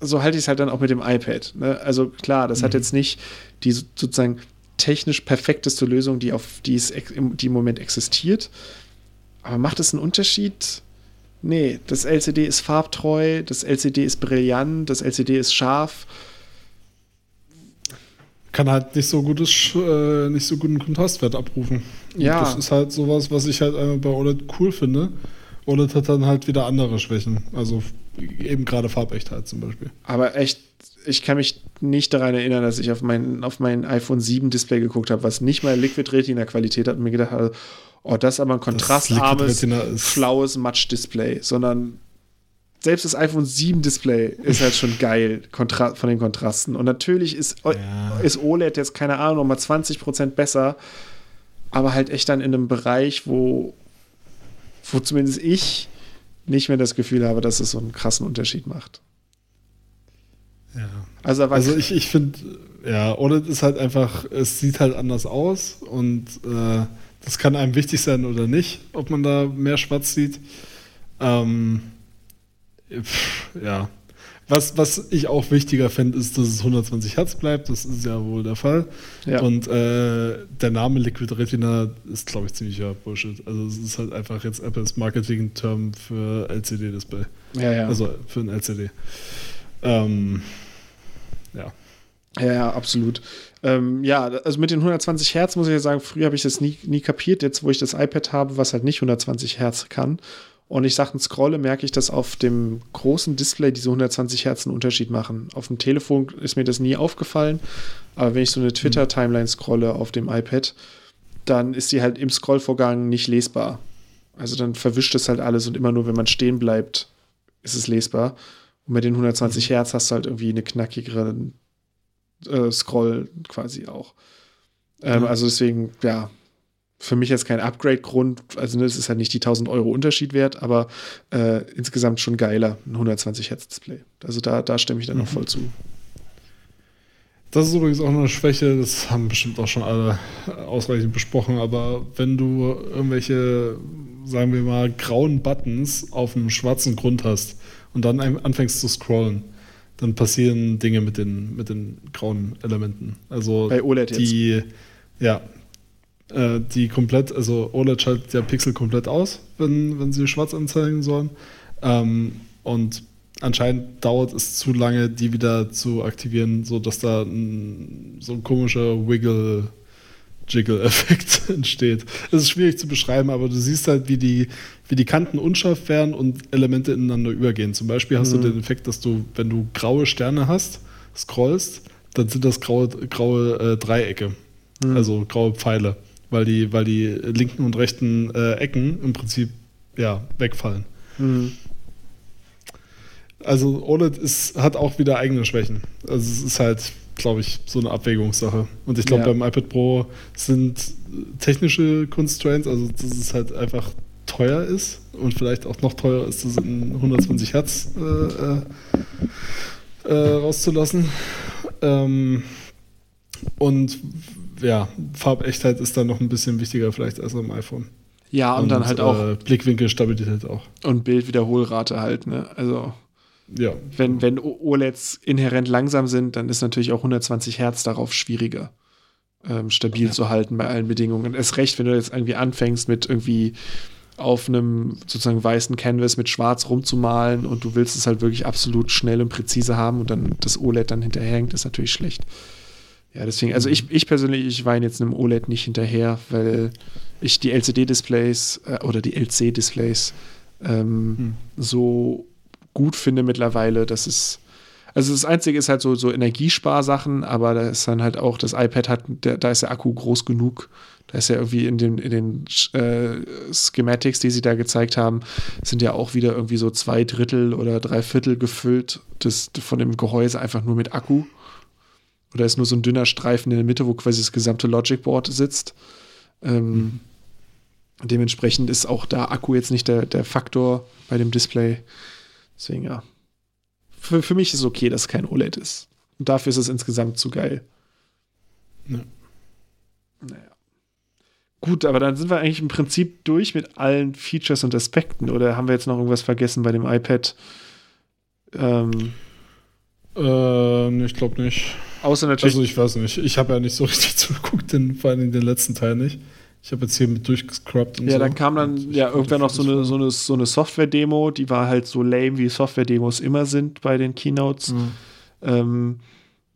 so halte ich es halt dann auch mit dem iPad. Ne? Also klar, das mhm. hat jetzt nicht die sozusagen technisch perfekteste Lösung, die auf die es die im Moment existiert. Aber macht es einen Unterschied? Nee, das LCD ist farbtreu, das LCD ist brillant, das LCD ist scharf kann halt nicht so gutes, äh, nicht so guten Kontrastwert abrufen. Ja. das ist halt sowas, was ich halt bei OLED cool finde. OLED hat dann halt wieder andere Schwächen. Also eben gerade Farbechtheit zum Beispiel. Aber echt, ich kann mich nicht daran erinnern, dass ich auf mein, auf mein iPhone 7 Display geguckt habe, was nicht mal Liquid Retina Qualität hat und mir gedacht habe, oh, das ist aber ein kontrastarmes, flaues Matsch-Display, sondern selbst das iPhone 7 Display ist halt schon geil Kontra von den Kontrasten. Und natürlich ist, ja. ist OLED jetzt, keine Ahnung, nochmal 20% besser, aber halt echt dann in einem Bereich, wo, wo zumindest ich nicht mehr das Gefühl habe, dass es so einen krassen Unterschied macht. Ja. Also, also ich, ich finde, ja, OLED ist halt einfach, es sieht halt anders aus und äh, das kann einem wichtig sein oder nicht, ob man da mehr schwarz sieht. Ähm, ja. Was, was ich auch wichtiger fände, ist, dass es 120 Hertz bleibt. Das ist ja wohl der Fall. Ja. Und äh, der Name Liquid Retina ist, glaube ich, ziemlicher Bullshit. Also es ist halt einfach jetzt Apples Marketing-Term für LCD-Display. Ja, ja. Also für ein LCD. Ähm, ja. Ja, ja, absolut. Ähm, ja, also mit den 120 Hertz muss ich ja sagen, früher habe ich das nie, nie kapiert. Jetzt, wo ich das iPad habe, was halt nicht 120 Hertz kann Und ich sage, scrolle, merke ich, dass auf dem großen Display diese 120 Hertz einen Unterschied machen. Auf dem Telefon ist mir das nie aufgefallen, aber wenn ich so eine Twitter-Timeline scrolle auf dem iPad, dann ist die halt im Scrollvorgang nicht lesbar. Also dann verwischt es halt alles und immer nur, wenn man stehen bleibt, ist es lesbar. Und mit den 120 Hertz hast du halt irgendwie eine knackigere äh, Scroll quasi auch. Ähm, mhm. Also deswegen, ja, für mich jetzt kein Upgrade-Grund. Also, ne, es ist halt nicht die 1000 Euro Unterschied wert, aber äh, insgesamt schon geiler, ein 120 Hertz Display. Also, da, da stimme ich dann mhm. noch voll zu. Das ist übrigens auch eine Schwäche, das haben bestimmt auch schon alle ausreichend besprochen, aber wenn du irgendwelche, sagen wir mal, grauen Buttons auf einem schwarzen Grund hast und dann anfängst zu scrollen, dann passieren Dinge mit den, mit den grauen Elementen. Also Bei OLED die, jetzt. ja, äh, die komplett, also OLED schaltet ja Pixel komplett aus, wenn, wenn sie schwarz anzeigen sollen. Ähm, und anscheinend dauert es zu lange, die wieder zu aktivieren, sodass da ein, so ein komischer Wiggle Jiggle-Effekt entsteht. Das ist schwierig zu beschreiben, aber du siehst halt, wie die, wie die Kanten unscharf werden und Elemente ineinander übergehen. Zum Beispiel hast mhm. du den Effekt, dass du, wenn du graue Sterne hast, scrollst, dann sind das graue, graue äh, Dreiecke, mhm. also graue Pfeile weil die, weil die linken und rechten äh, Ecken im Prinzip ja, wegfallen. Mhm. Also OLED ist, hat auch wieder eigene Schwächen. Also es ist halt, glaube ich, so eine Abwägungssache. Und ich glaube, ja. beim iPad Pro sind technische Constraints, also dass es halt einfach teuer ist und vielleicht auch noch teurer ist, das in 120 Hertz äh, äh, äh, rauszulassen. Ähm, und ja, Farbechtheit ist dann noch ein bisschen wichtiger vielleicht als am iPhone. Ja, und, und dann halt auch. Äh, Blickwinkelstabilität auch. Und Bildwiederholrate halt, ne? Also. Ja. Wenn, wenn OLEDs inhärent langsam sind, dann ist natürlich auch 120 Hertz darauf schwieriger, ähm, stabil ja. zu halten bei allen Bedingungen. Erst recht, wenn du jetzt irgendwie anfängst mit irgendwie auf einem sozusagen weißen Canvas mit schwarz rumzumalen und du willst es halt wirklich absolut schnell und präzise haben und dann das OLED dann hinterhängt, ist natürlich schlecht. Ja, deswegen, also ich, ich persönlich, ich weine jetzt einem OLED nicht hinterher, weil ich die LCD-Displays äh, oder die LC-Displays ähm, hm. so gut finde mittlerweile, dass es also das Einzige ist halt so, so Energiesparsachen, aber da ist dann halt auch, das iPad hat, da ist der Akku groß genug. Da ist ja irgendwie in den, in den äh, Schematics, die sie da gezeigt haben, sind ja auch wieder irgendwie so zwei Drittel oder drei Viertel gefüllt des, von dem Gehäuse einfach nur mit Akku. Oder ist nur so ein dünner Streifen in der Mitte, wo quasi das gesamte Logic Board sitzt. Ähm, mhm. Dementsprechend ist auch da Akku jetzt nicht der, der Faktor bei dem Display. Deswegen ja. Für, für mich ist es okay, dass es kein OLED ist. Und dafür ist es insgesamt zu geil. Ja. Naja. Gut, aber dann sind wir eigentlich im Prinzip durch mit allen Features und Aspekten. Oder haben wir jetzt noch irgendwas vergessen bei dem iPad? Ähm, äh, ich glaube nicht. Außer natürlich. Also ich weiß nicht. Ich habe ja nicht so richtig zugeguckt, den, vor allem den letzten Teil nicht. Ich habe jetzt hier mit durchgescrubbt und ja, so. dann kam dann ja irgendwann noch so eine, so eine, so eine Software-Demo, die war halt so lame, wie Software-Demos immer sind bei den Keynotes. Mhm. Ähm,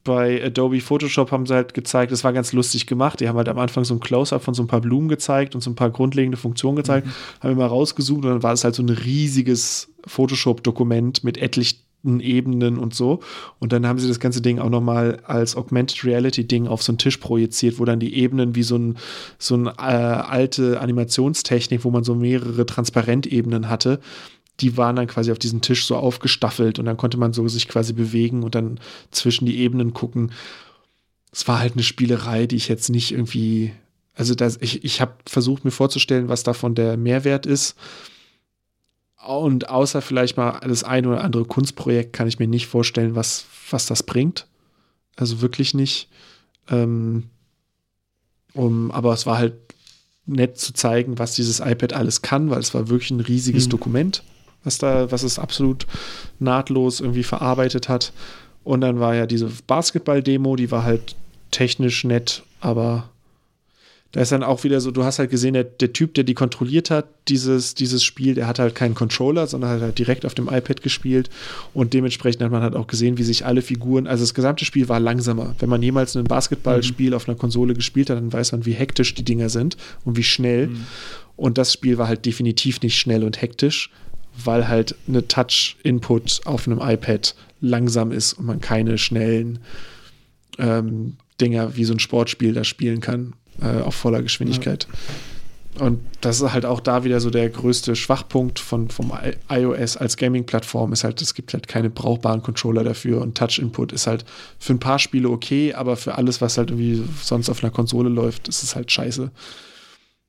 bei Adobe Photoshop haben sie halt gezeigt, das war ganz lustig gemacht. Die haben halt am Anfang so ein Close-up von so ein paar Blumen gezeigt und so ein paar grundlegende Funktionen gezeigt, mhm. haben immer rausgezoomt und dann war es halt so ein riesiges Photoshop-Dokument mit etlich Ebenen und so. Und dann haben sie das ganze Ding auch nochmal als Augmented Reality Ding auf so einen Tisch projiziert, wo dann die Ebenen wie so ein, so eine äh, alte Animationstechnik, wo man so mehrere Transparentebenen hatte, die waren dann quasi auf diesem Tisch so aufgestaffelt und dann konnte man so sich quasi bewegen und dann zwischen die Ebenen gucken. Es war halt eine Spielerei, die ich jetzt nicht irgendwie, also das, ich, ich habe versucht mir vorzustellen, was davon der Mehrwert ist und außer vielleicht mal das eine oder andere Kunstprojekt kann ich mir nicht vorstellen, was, was das bringt. Also wirklich nicht. Ähm, um, aber es war halt nett zu zeigen, was dieses iPad alles kann, weil es war wirklich ein riesiges mhm. Dokument, was da, was es absolut nahtlos irgendwie verarbeitet hat. Und dann war ja diese Basketball-Demo, die war halt technisch nett, aber Da ist dann auch wieder so, du hast halt gesehen, der, der Typ, der die kontrolliert hat, dieses, dieses Spiel, der hat halt keinen Controller, sondern hat halt direkt auf dem iPad gespielt. Und dementsprechend hat man halt auch gesehen, wie sich alle Figuren, also das gesamte Spiel war langsamer. Wenn man jemals ein Basketballspiel mhm. auf einer Konsole gespielt hat, dann weiß man, wie hektisch die Dinger sind und wie schnell. Mhm. Und das Spiel war halt definitiv nicht schnell und hektisch, weil halt eine Touch-Input auf einem iPad langsam ist und man keine schnellen ähm, Dinger wie so ein Sportspiel da spielen kann äh, auf voller Geschwindigkeit. Ja. Und das ist halt auch da wieder so der größte Schwachpunkt von, vom iOS als Gaming-Plattform, ist halt, es gibt halt keine brauchbaren Controller dafür und Touch-Input ist halt für ein paar Spiele okay, aber für alles, was halt irgendwie sonst auf einer Konsole läuft, ist es halt scheiße.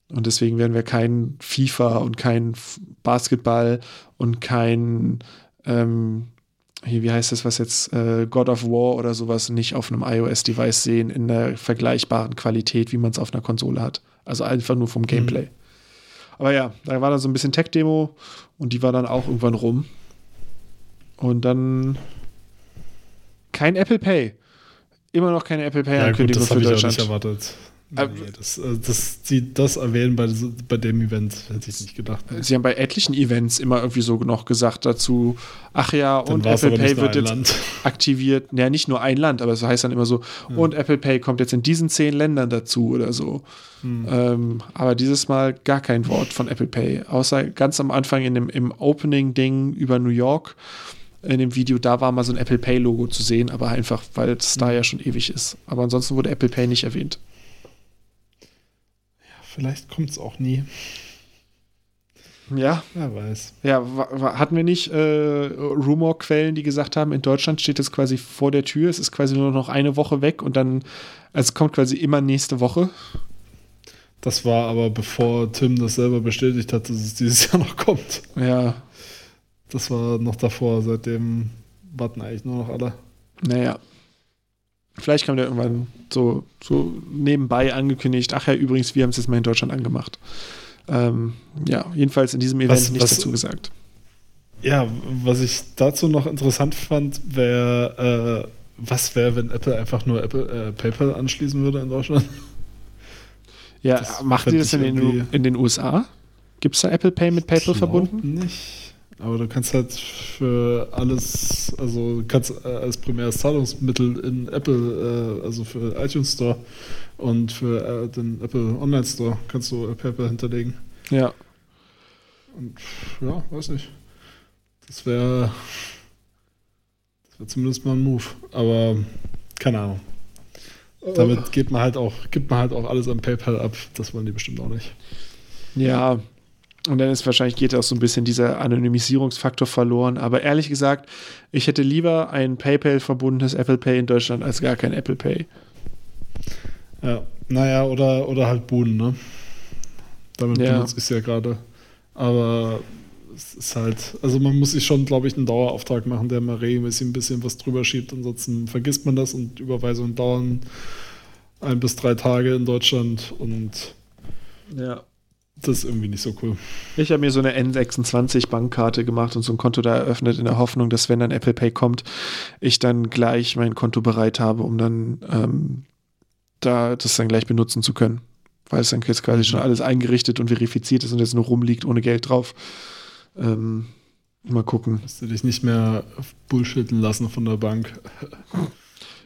Und deswegen werden wir kein FIFA und kein Basketball und kein ähm, hier, wie heißt das, was jetzt äh, God of War oder sowas nicht auf einem iOS-Device sehen in der vergleichbaren Qualität, wie man es auf einer Konsole hat. Also einfach nur vom Gameplay. Mhm. Aber ja, da war dann so ein bisschen Tech-Demo und die war dann auch irgendwann rum. Und dann kein Apple Pay. Immer noch keine Apple Pay-Ankündigung ja, für Deutschland. Ich auch nicht erwartet. Nee, das, äh, das, sie das erwähnen bei, bei dem Event, hätte ich nicht gedacht. Ne? Sie haben bei etlichen Events immer irgendwie so noch gesagt dazu, ach ja, dann und Apple Pay wird jetzt Land. aktiviert. Ja, nicht nur ein Land, aber es heißt dann immer so, ja. und Apple Pay kommt jetzt in diesen zehn Ländern dazu oder so. Hm. Ähm, aber dieses Mal gar kein Wort von Apple Pay, außer ganz am Anfang in dem, im Opening-Ding über New York in dem Video, da war mal so ein Apple Pay-Logo zu sehen, aber einfach, weil es da hm. ja schon ewig ist. Aber ansonsten wurde Apple Pay nicht erwähnt. Vielleicht kommt es auch nie. Ja. Wer weiß. Ja, hatten wir nicht äh, Rumorquellen, die gesagt haben, in Deutschland steht es quasi vor der Tür, es ist quasi nur noch eine Woche weg und dann, also es kommt quasi immer nächste Woche. Das war aber bevor Tim das selber bestätigt hat, dass es dieses Jahr noch kommt. Ja. Das war noch davor, seitdem warten eigentlich nur noch alle. Naja. Vielleicht kam der irgendwann so, so nebenbei angekündigt, ach ja, übrigens, wir haben es jetzt mal in Deutschland angemacht. Ähm, ja, jedenfalls in diesem Event was, nichts was, dazu gesagt. Ja, was ich dazu noch interessant fand, wäre, äh, was wäre, wenn Apple einfach nur Apple, äh, PayPal anschließen würde in Deutschland? Ja, das macht die das in, in, den USA? Gibt es da Apple Pay mit PayPal verbunden? Nicht. Aber du kannst halt für alles, also kannst äh, als primäres Zahlungsmittel in Apple, äh, also für iTunes Store und für äh, den Apple Online Store kannst du PayPal hinterlegen. Ja. Und ja, weiß nicht. Das wäre das wäre zumindest mal ein Move. Aber keine Ahnung. Damit geht man halt auch, gibt man halt auch alles an PayPal ab. Das wollen die bestimmt auch nicht. Ja, und dann ist wahrscheinlich geht auch so ein bisschen dieser Anonymisierungsfaktor verloren. Aber ehrlich gesagt, ich hätte lieber ein PayPal-verbundenes Apple Pay in Deutschland als gar kein Apple Pay. Ja, naja, oder, oder halt Boden, ne? Damit ja. benutze ich es ja gerade. Aber es ist halt, also man muss sich schon, glaube ich, einen Dauerauftrag machen, der mal regelmäßig ein bisschen was drüber schiebt. Ansonsten vergisst man das und Überweisungen dauern ein bis drei Tage in Deutschland und ja. Das ist irgendwie nicht so cool. Ich habe mir so eine N26-Bankkarte gemacht und so ein Konto da eröffnet in der Hoffnung, dass wenn dann Apple Pay kommt, ich dann gleich mein Konto bereit habe, um dann ähm, da das dann gleich benutzen zu können. Weil es dann jetzt quasi schon alles eingerichtet und verifiziert ist und jetzt nur rumliegt ohne Geld drauf. Ähm, mal gucken. Dass du dich nicht mehr bullshitten lassen von der Bank.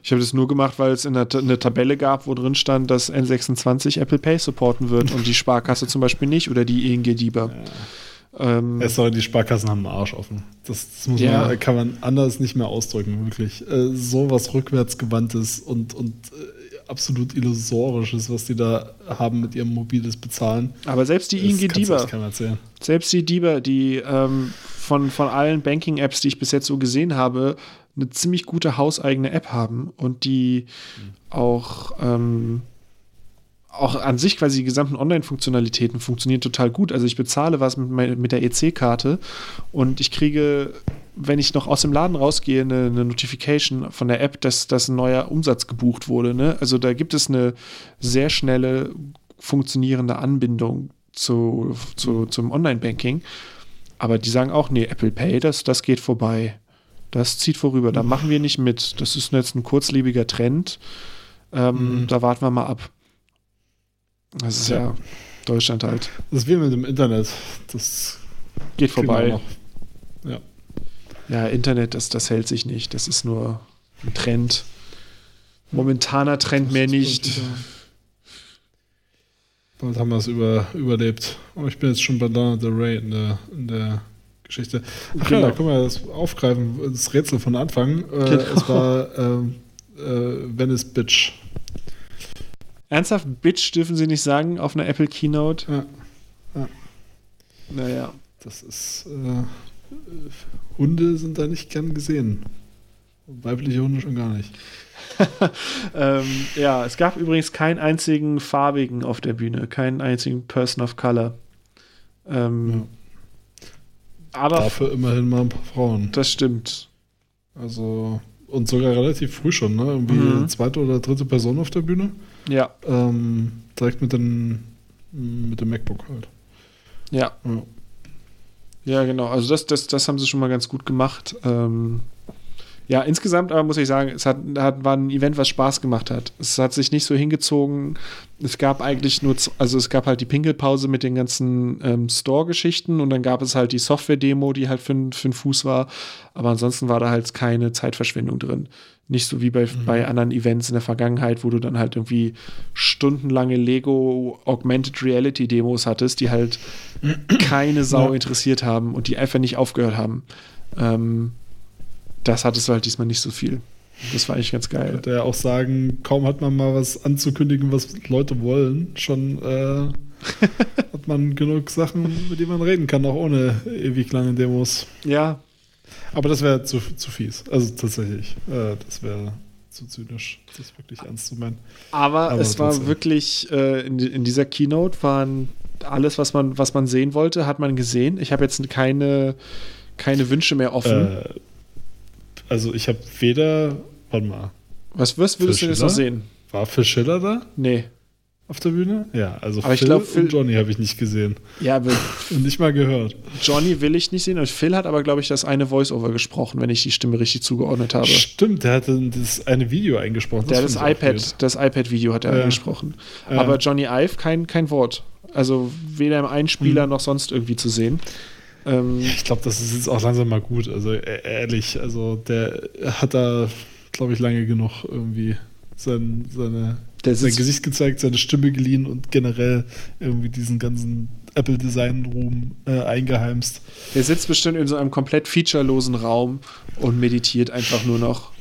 Ich habe das nur gemacht, weil es in der, eine Tabelle gab, wo drin stand, dass N26 Apple Pay supporten wird und die Sparkasse zum Beispiel nicht oder die ING DIBA. Ja. Ähm, es soll, die Sparkassen haben einen Arsch offen. Das, das muss ja. man, kann man anders nicht mehr ausdrücken, wirklich. Äh, so was rückwärtsgewandtes und, und äh, absolut illusorisches, was die da haben mit ihrem mobiles Bezahlen. Aber selbst die ING DIBA, selbst die DIBA, die ähm, von, von allen Banking-Apps, die ich bis jetzt so gesehen habe, eine ziemlich gute hauseigene App haben und die mhm. auch, ähm, auch an sich quasi die gesamten Online-Funktionalitäten funktionieren total gut. Also ich bezahle was mit, mit der EC-Karte und ich kriege, wenn ich noch aus dem Laden rausgehe, eine, eine Notification von der App, dass, dass ein neuer Umsatz gebucht wurde. Ne? Also da gibt es eine sehr schnelle, funktionierende Anbindung zu, zu, zum Online-Banking. Aber die sagen auch, nee, Apple Pay, das, das geht vorbei. Das zieht vorüber. Da machen wir nicht mit. Das ist jetzt ein kurzlebiger Trend. Ähm, mhm. Da warten wir mal ab. Das ist ja, ja Deutschland halt. Das ist wie mit dem Internet. Das geht vorbei. Ja. Ja, Internet, das, das hält sich nicht. Das ist nur ein Trend. Momentaner Trend mehr nicht. Bald haben wir es über, überlebt. Aber ich bin jetzt schon bei Lana Del Rey in der, in der Geschichte. Ach genau. ja, da können wir das aufgreifen, das Rätsel von Anfang. Äh, genau. Es war äh, äh, Venice Bitch. Ernsthaft, Bitch dürfen sie nicht sagen auf einer Apple Keynote? Ja. ja. Naja. Das ist. Äh, Hunde sind da nicht gern gesehen. Weibliche Hunde schon gar nicht. ähm, ja, es gab übrigens keinen einzigen farbigen auf der Bühne, keinen einzigen Person of Color. Ähm, ja. Aber dafür immerhin mal ein paar Frauen. Das stimmt. Also und sogar relativ früh schon, ne? Irgendwie mhm. zweite oder dritte Person auf der Bühne. Ja. Ähm, direkt mit, den, mit dem MacBook halt. Ja. ja. Ja, genau. Also das, das, das haben sie schon mal ganz gut gemacht. Ähm, ja, insgesamt aber muss ich sagen, es hat, hat, war ein Event, was Spaß gemacht hat. Es hat sich nicht so hingezogen. Es gab eigentlich nur, also es gab halt die Pinkelpause mit den ganzen ähm, Store-Geschichten und dann gab es halt die Software-Demo, die halt für, für einen Fuß war. Aber ansonsten war da halt keine Zeitverschwendung drin. Nicht so wie bei, mhm. bei anderen Events in der Vergangenheit, wo du dann halt irgendwie stundenlange Lego Augmented Reality Demos hattest, die halt keine Sau interessiert haben und die einfach nicht aufgehört haben. Ähm, das hattest du halt diesmal nicht so viel. Das war eigentlich ganz geil. Ich könnte ja auch sagen, kaum hat man mal was anzukündigen, was Leute wollen, schon äh, hat man genug Sachen, mit denen man reden kann, auch ohne ewig lange Demos. Ja. Aber das wäre zu, zu fies. Also tatsächlich. Äh, das wäre zu zynisch, das wirklich ernst zu meinen. Aber, Aber es war wirklich, äh, in, in, dieser Keynote waren alles, was man, was man sehen wollte, hat man gesehen. Ich habe jetzt keine, keine Wünsche mehr offen. Äh, also ich habe weder, warte mal. Was, was würdest du jetzt noch sehen? War Phil Schiller da? Nee. Auf der Bühne? Ja, also aber Phil, ich glaub, Phil und Johnny habe ich nicht gesehen. Ja, aber und nicht mal gehört. Johnny will ich nicht sehen und Phil hat aber, glaube ich, das eine Voice-Over gesprochen, wenn ich die Stimme richtig zugeordnet habe. Stimmt, der hat das eine Video eingesprochen. Das, der das iPad, das iPad-Video hat er ja. eingesprochen. Ja. Aber Johnny Ive kein, kein Wort. Also weder im Einspieler hm. noch sonst irgendwie zu sehen. Ähm, ich glaube, das ist jetzt auch langsam mal gut. Also e-, ehrlich, also der hat da, glaube ich, lange genug irgendwie sein, seine, sein Gesicht gezeigt, seine Stimme geliehen und generell irgendwie diesen ganzen Apple Design Room äh, eingeheimst. Der sitzt bestimmt in so einem komplett featurelosen Raum und meditiert einfach nur noch.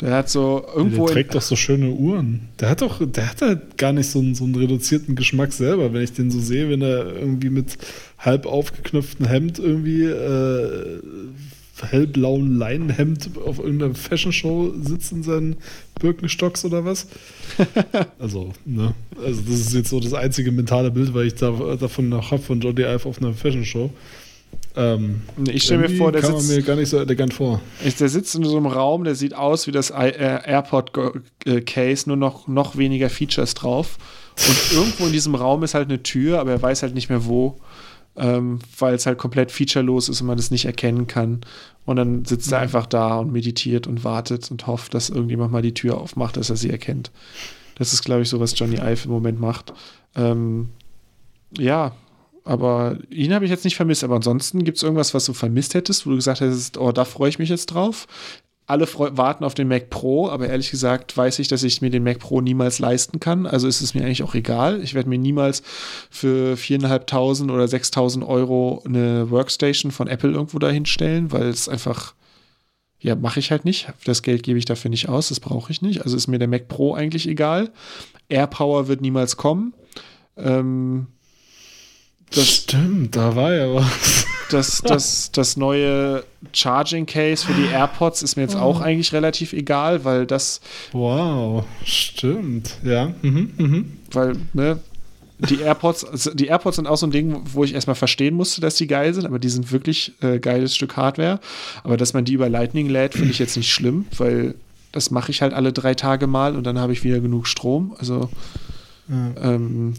Der hat so irgendwo. Der trägt doch so schöne Uhren. Der hat doch, der hat halt gar nicht so einen, so einen reduzierten Geschmack selber, wenn ich den so sehe, wenn er irgendwie mit halb aufgeknöpftem Hemd irgendwie äh, hellblauen Leinenhemd auf irgendeiner Fashion Show sitzt in seinen Birkenstocks oder was. also, ne? Also, das ist jetzt so das einzige mentale Bild, weil ich da, davon noch habe von Johnny Ive auf einer Fashion Show. Ähm, ich stelle mir vor, der sitzt, mir gar nicht so elegant vor. der sitzt in so einem Raum, der sieht aus wie das äh, AirPod-Case, nur noch, noch weniger Features drauf. Und irgendwo in diesem Raum ist halt eine Tür, aber er weiß halt nicht mehr wo, ähm, weil es halt komplett featurelos ist und man es nicht erkennen kann. Und dann sitzt mhm. er einfach da und meditiert und wartet und hofft, dass irgendjemand mal die Tür aufmacht, dass er sie erkennt. Das ist, glaube ich, so, was Johnny Ive im Moment macht. Ähm, ja, aber ihn habe ich jetzt nicht vermisst. Aber ansonsten gibt es irgendwas, was du vermisst hättest, wo du gesagt hättest, oh, da freue ich mich jetzt drauf. Alle warten auf den Mac Pro, aber ehrlich gesagt weiß ich, dass ich mir den Mac Pro niemals leisten kann. Also ist es mir eigentlich auch egal. Ich werde mir niemals für 4.500 oder 6.000 Euro eine Workstation von Apple irgendwo dahin stellen, weil es einfach, ja, mache ich halt nicht. Das Geld gebe ich dafür nicht aus, das brauche ich nicht. Also ist mir der Mac Pro eigentlich egal. AirPower wird niemals kommen. Ähm, das stimmt, da war ja was. Das, das, das neue Charging Case für die AirPods ist mir jetzt auch eigentlich relativ egal, weil das. Wow, stimmt, ja. Mhm, mhm. Weil, ne, die AirPods, also die AirPods sind auch so ein Ding, wo ich erstmal verstehen musste, dass die geil sind, aber die sind wirklich äh, geiles Stück Hardware. Aber dass man die über Lightning lädt, finde ich jetzt nicht schlimm, weil das mache ich halt alle drei Tage mal und dann habe ich wieder genug Strom. Also ja. ähm,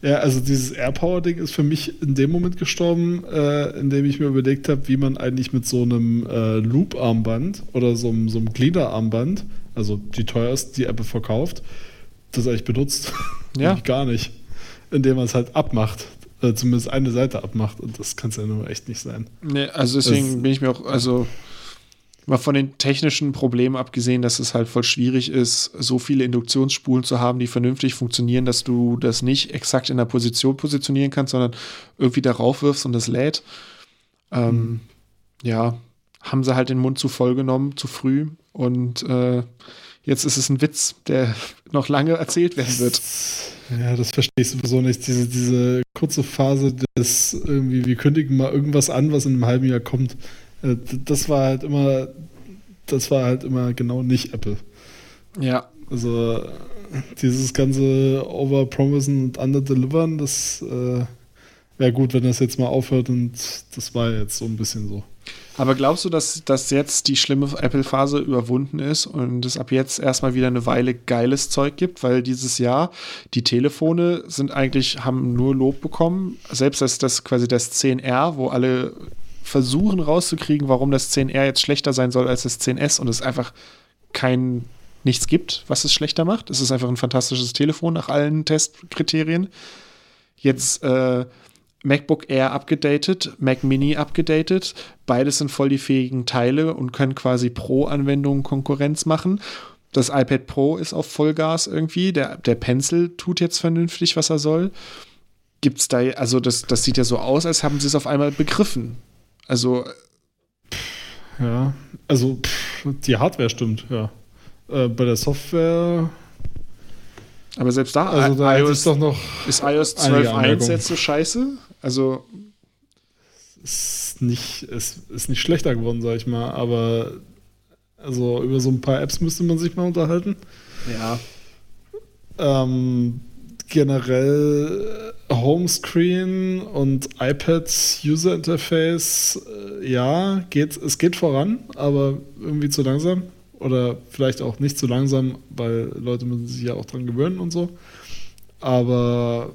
ja, also dieses AirPower-Ding ist für mich in dem Moment gestorben, äh, in dem ich mir überlegt habe, wie man eigentlich mit so einem äh, Loop-Armband oder so einem, so einem Gliederarmband, also die teuerste, die Apple verkauft, das eigentlich benutzt. Ja. gar nicht. indem man es halt abmacht. Äh, zumindest eine Seite abmacht. Und das kann es ja nur echt nicht sein. Nee, also deswegen das, bin ich mir auch, also mal von den technischen Problemen abgesehen, dass es halt voll schwierig ist, so viele Induktionsspulen zu haben, die vernünftig funktionieren, dass du das nicht exakt in der Position positionieren kannst, sondern irgendwie darauf wirfst und das lädt. Ähm, mhm. Ja, haben sie halt den Mund zu voll genommen, zu früh. Und äh, jetzt ist es ein Witz, der noch lange erzählt werden wird. Ja, das verstehe ich sowieso nicht. Diese, diese kurze Phase des irgendwie, wir kündigen mal irgendwas an, was in einem halben Jahr kommt. Äh, das war halt immer, das war halt immer genau nicht Apple. Ja. Also dieses ganze Overpromisen und Underdelivern, das äh, wäre gut, wenn das jetzt mal aufhört und das war jetzt so ein bisschen so. Aber glaubst du, dass, dass jetzt die schlimme Apple-Phase überwunden ist und es ab jetzt erstmal wieder eine Weile geiles Zeug gibt? Weil dieses Jahr die Telefone sind eigentlich, haben nur Lob bekommen. Selbst das, das quasi das 10R, wo alle versuchen rauszukriegen, warum das 10R jetzt schlechter sein soll als das 10S und es einfach kein nichts gibt, was es schlechter macht. Es ist einfach ein fantastisches Telefon nach allen Testkriterien. Jetzt äh, MacBook Air abgedatet, Mac Mini abgedatet. Beides sind voll die fähigen Teile und können quasi Pro-Anwendungen Konkurrenz machen. Das iPad Pro ist auf Vollgas irgendwie. Der, der Pencil tut jetzt vernünftig, was er soll. Gibt's da, also das, das sieht ja so aus, als haben sie es auf einmal begriffen. Also. Ja, also pff, die Hardware stimmt, ja. Äh, bei der Software. Aber selbst da, also da iOS, ist doch noch. Ist iOS 12.1 jetzt so scheiße? Also. Ist nicht, ist, ist nicht schlechter geworden, sag ich mal, aber also über so ein paar Apps müsste man sich mal unterhalten. Ja. Ähm, generell Homescreen und iPads User Interface, äh, ja, geht, es geht voran, aber irgendwie zu langsam. Oder vielleicht auch nicht zu langsam, weil Leute müssen sich ja auch dran gewöhnen und so. Aber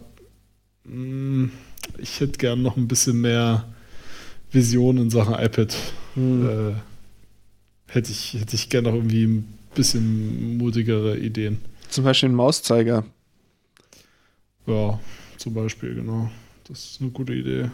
mh, mm, ich hätte gern noch ein bisschen mehr Vision in Sachen iPad. Hm. Äh, hätte ich, hätte ich gern noch irgendwie ein bisschen mutigere Ideen. Zum Beispiel einen Mauszeiger. Ja, zum Beispiel, genau. Das ist eine gute Idee.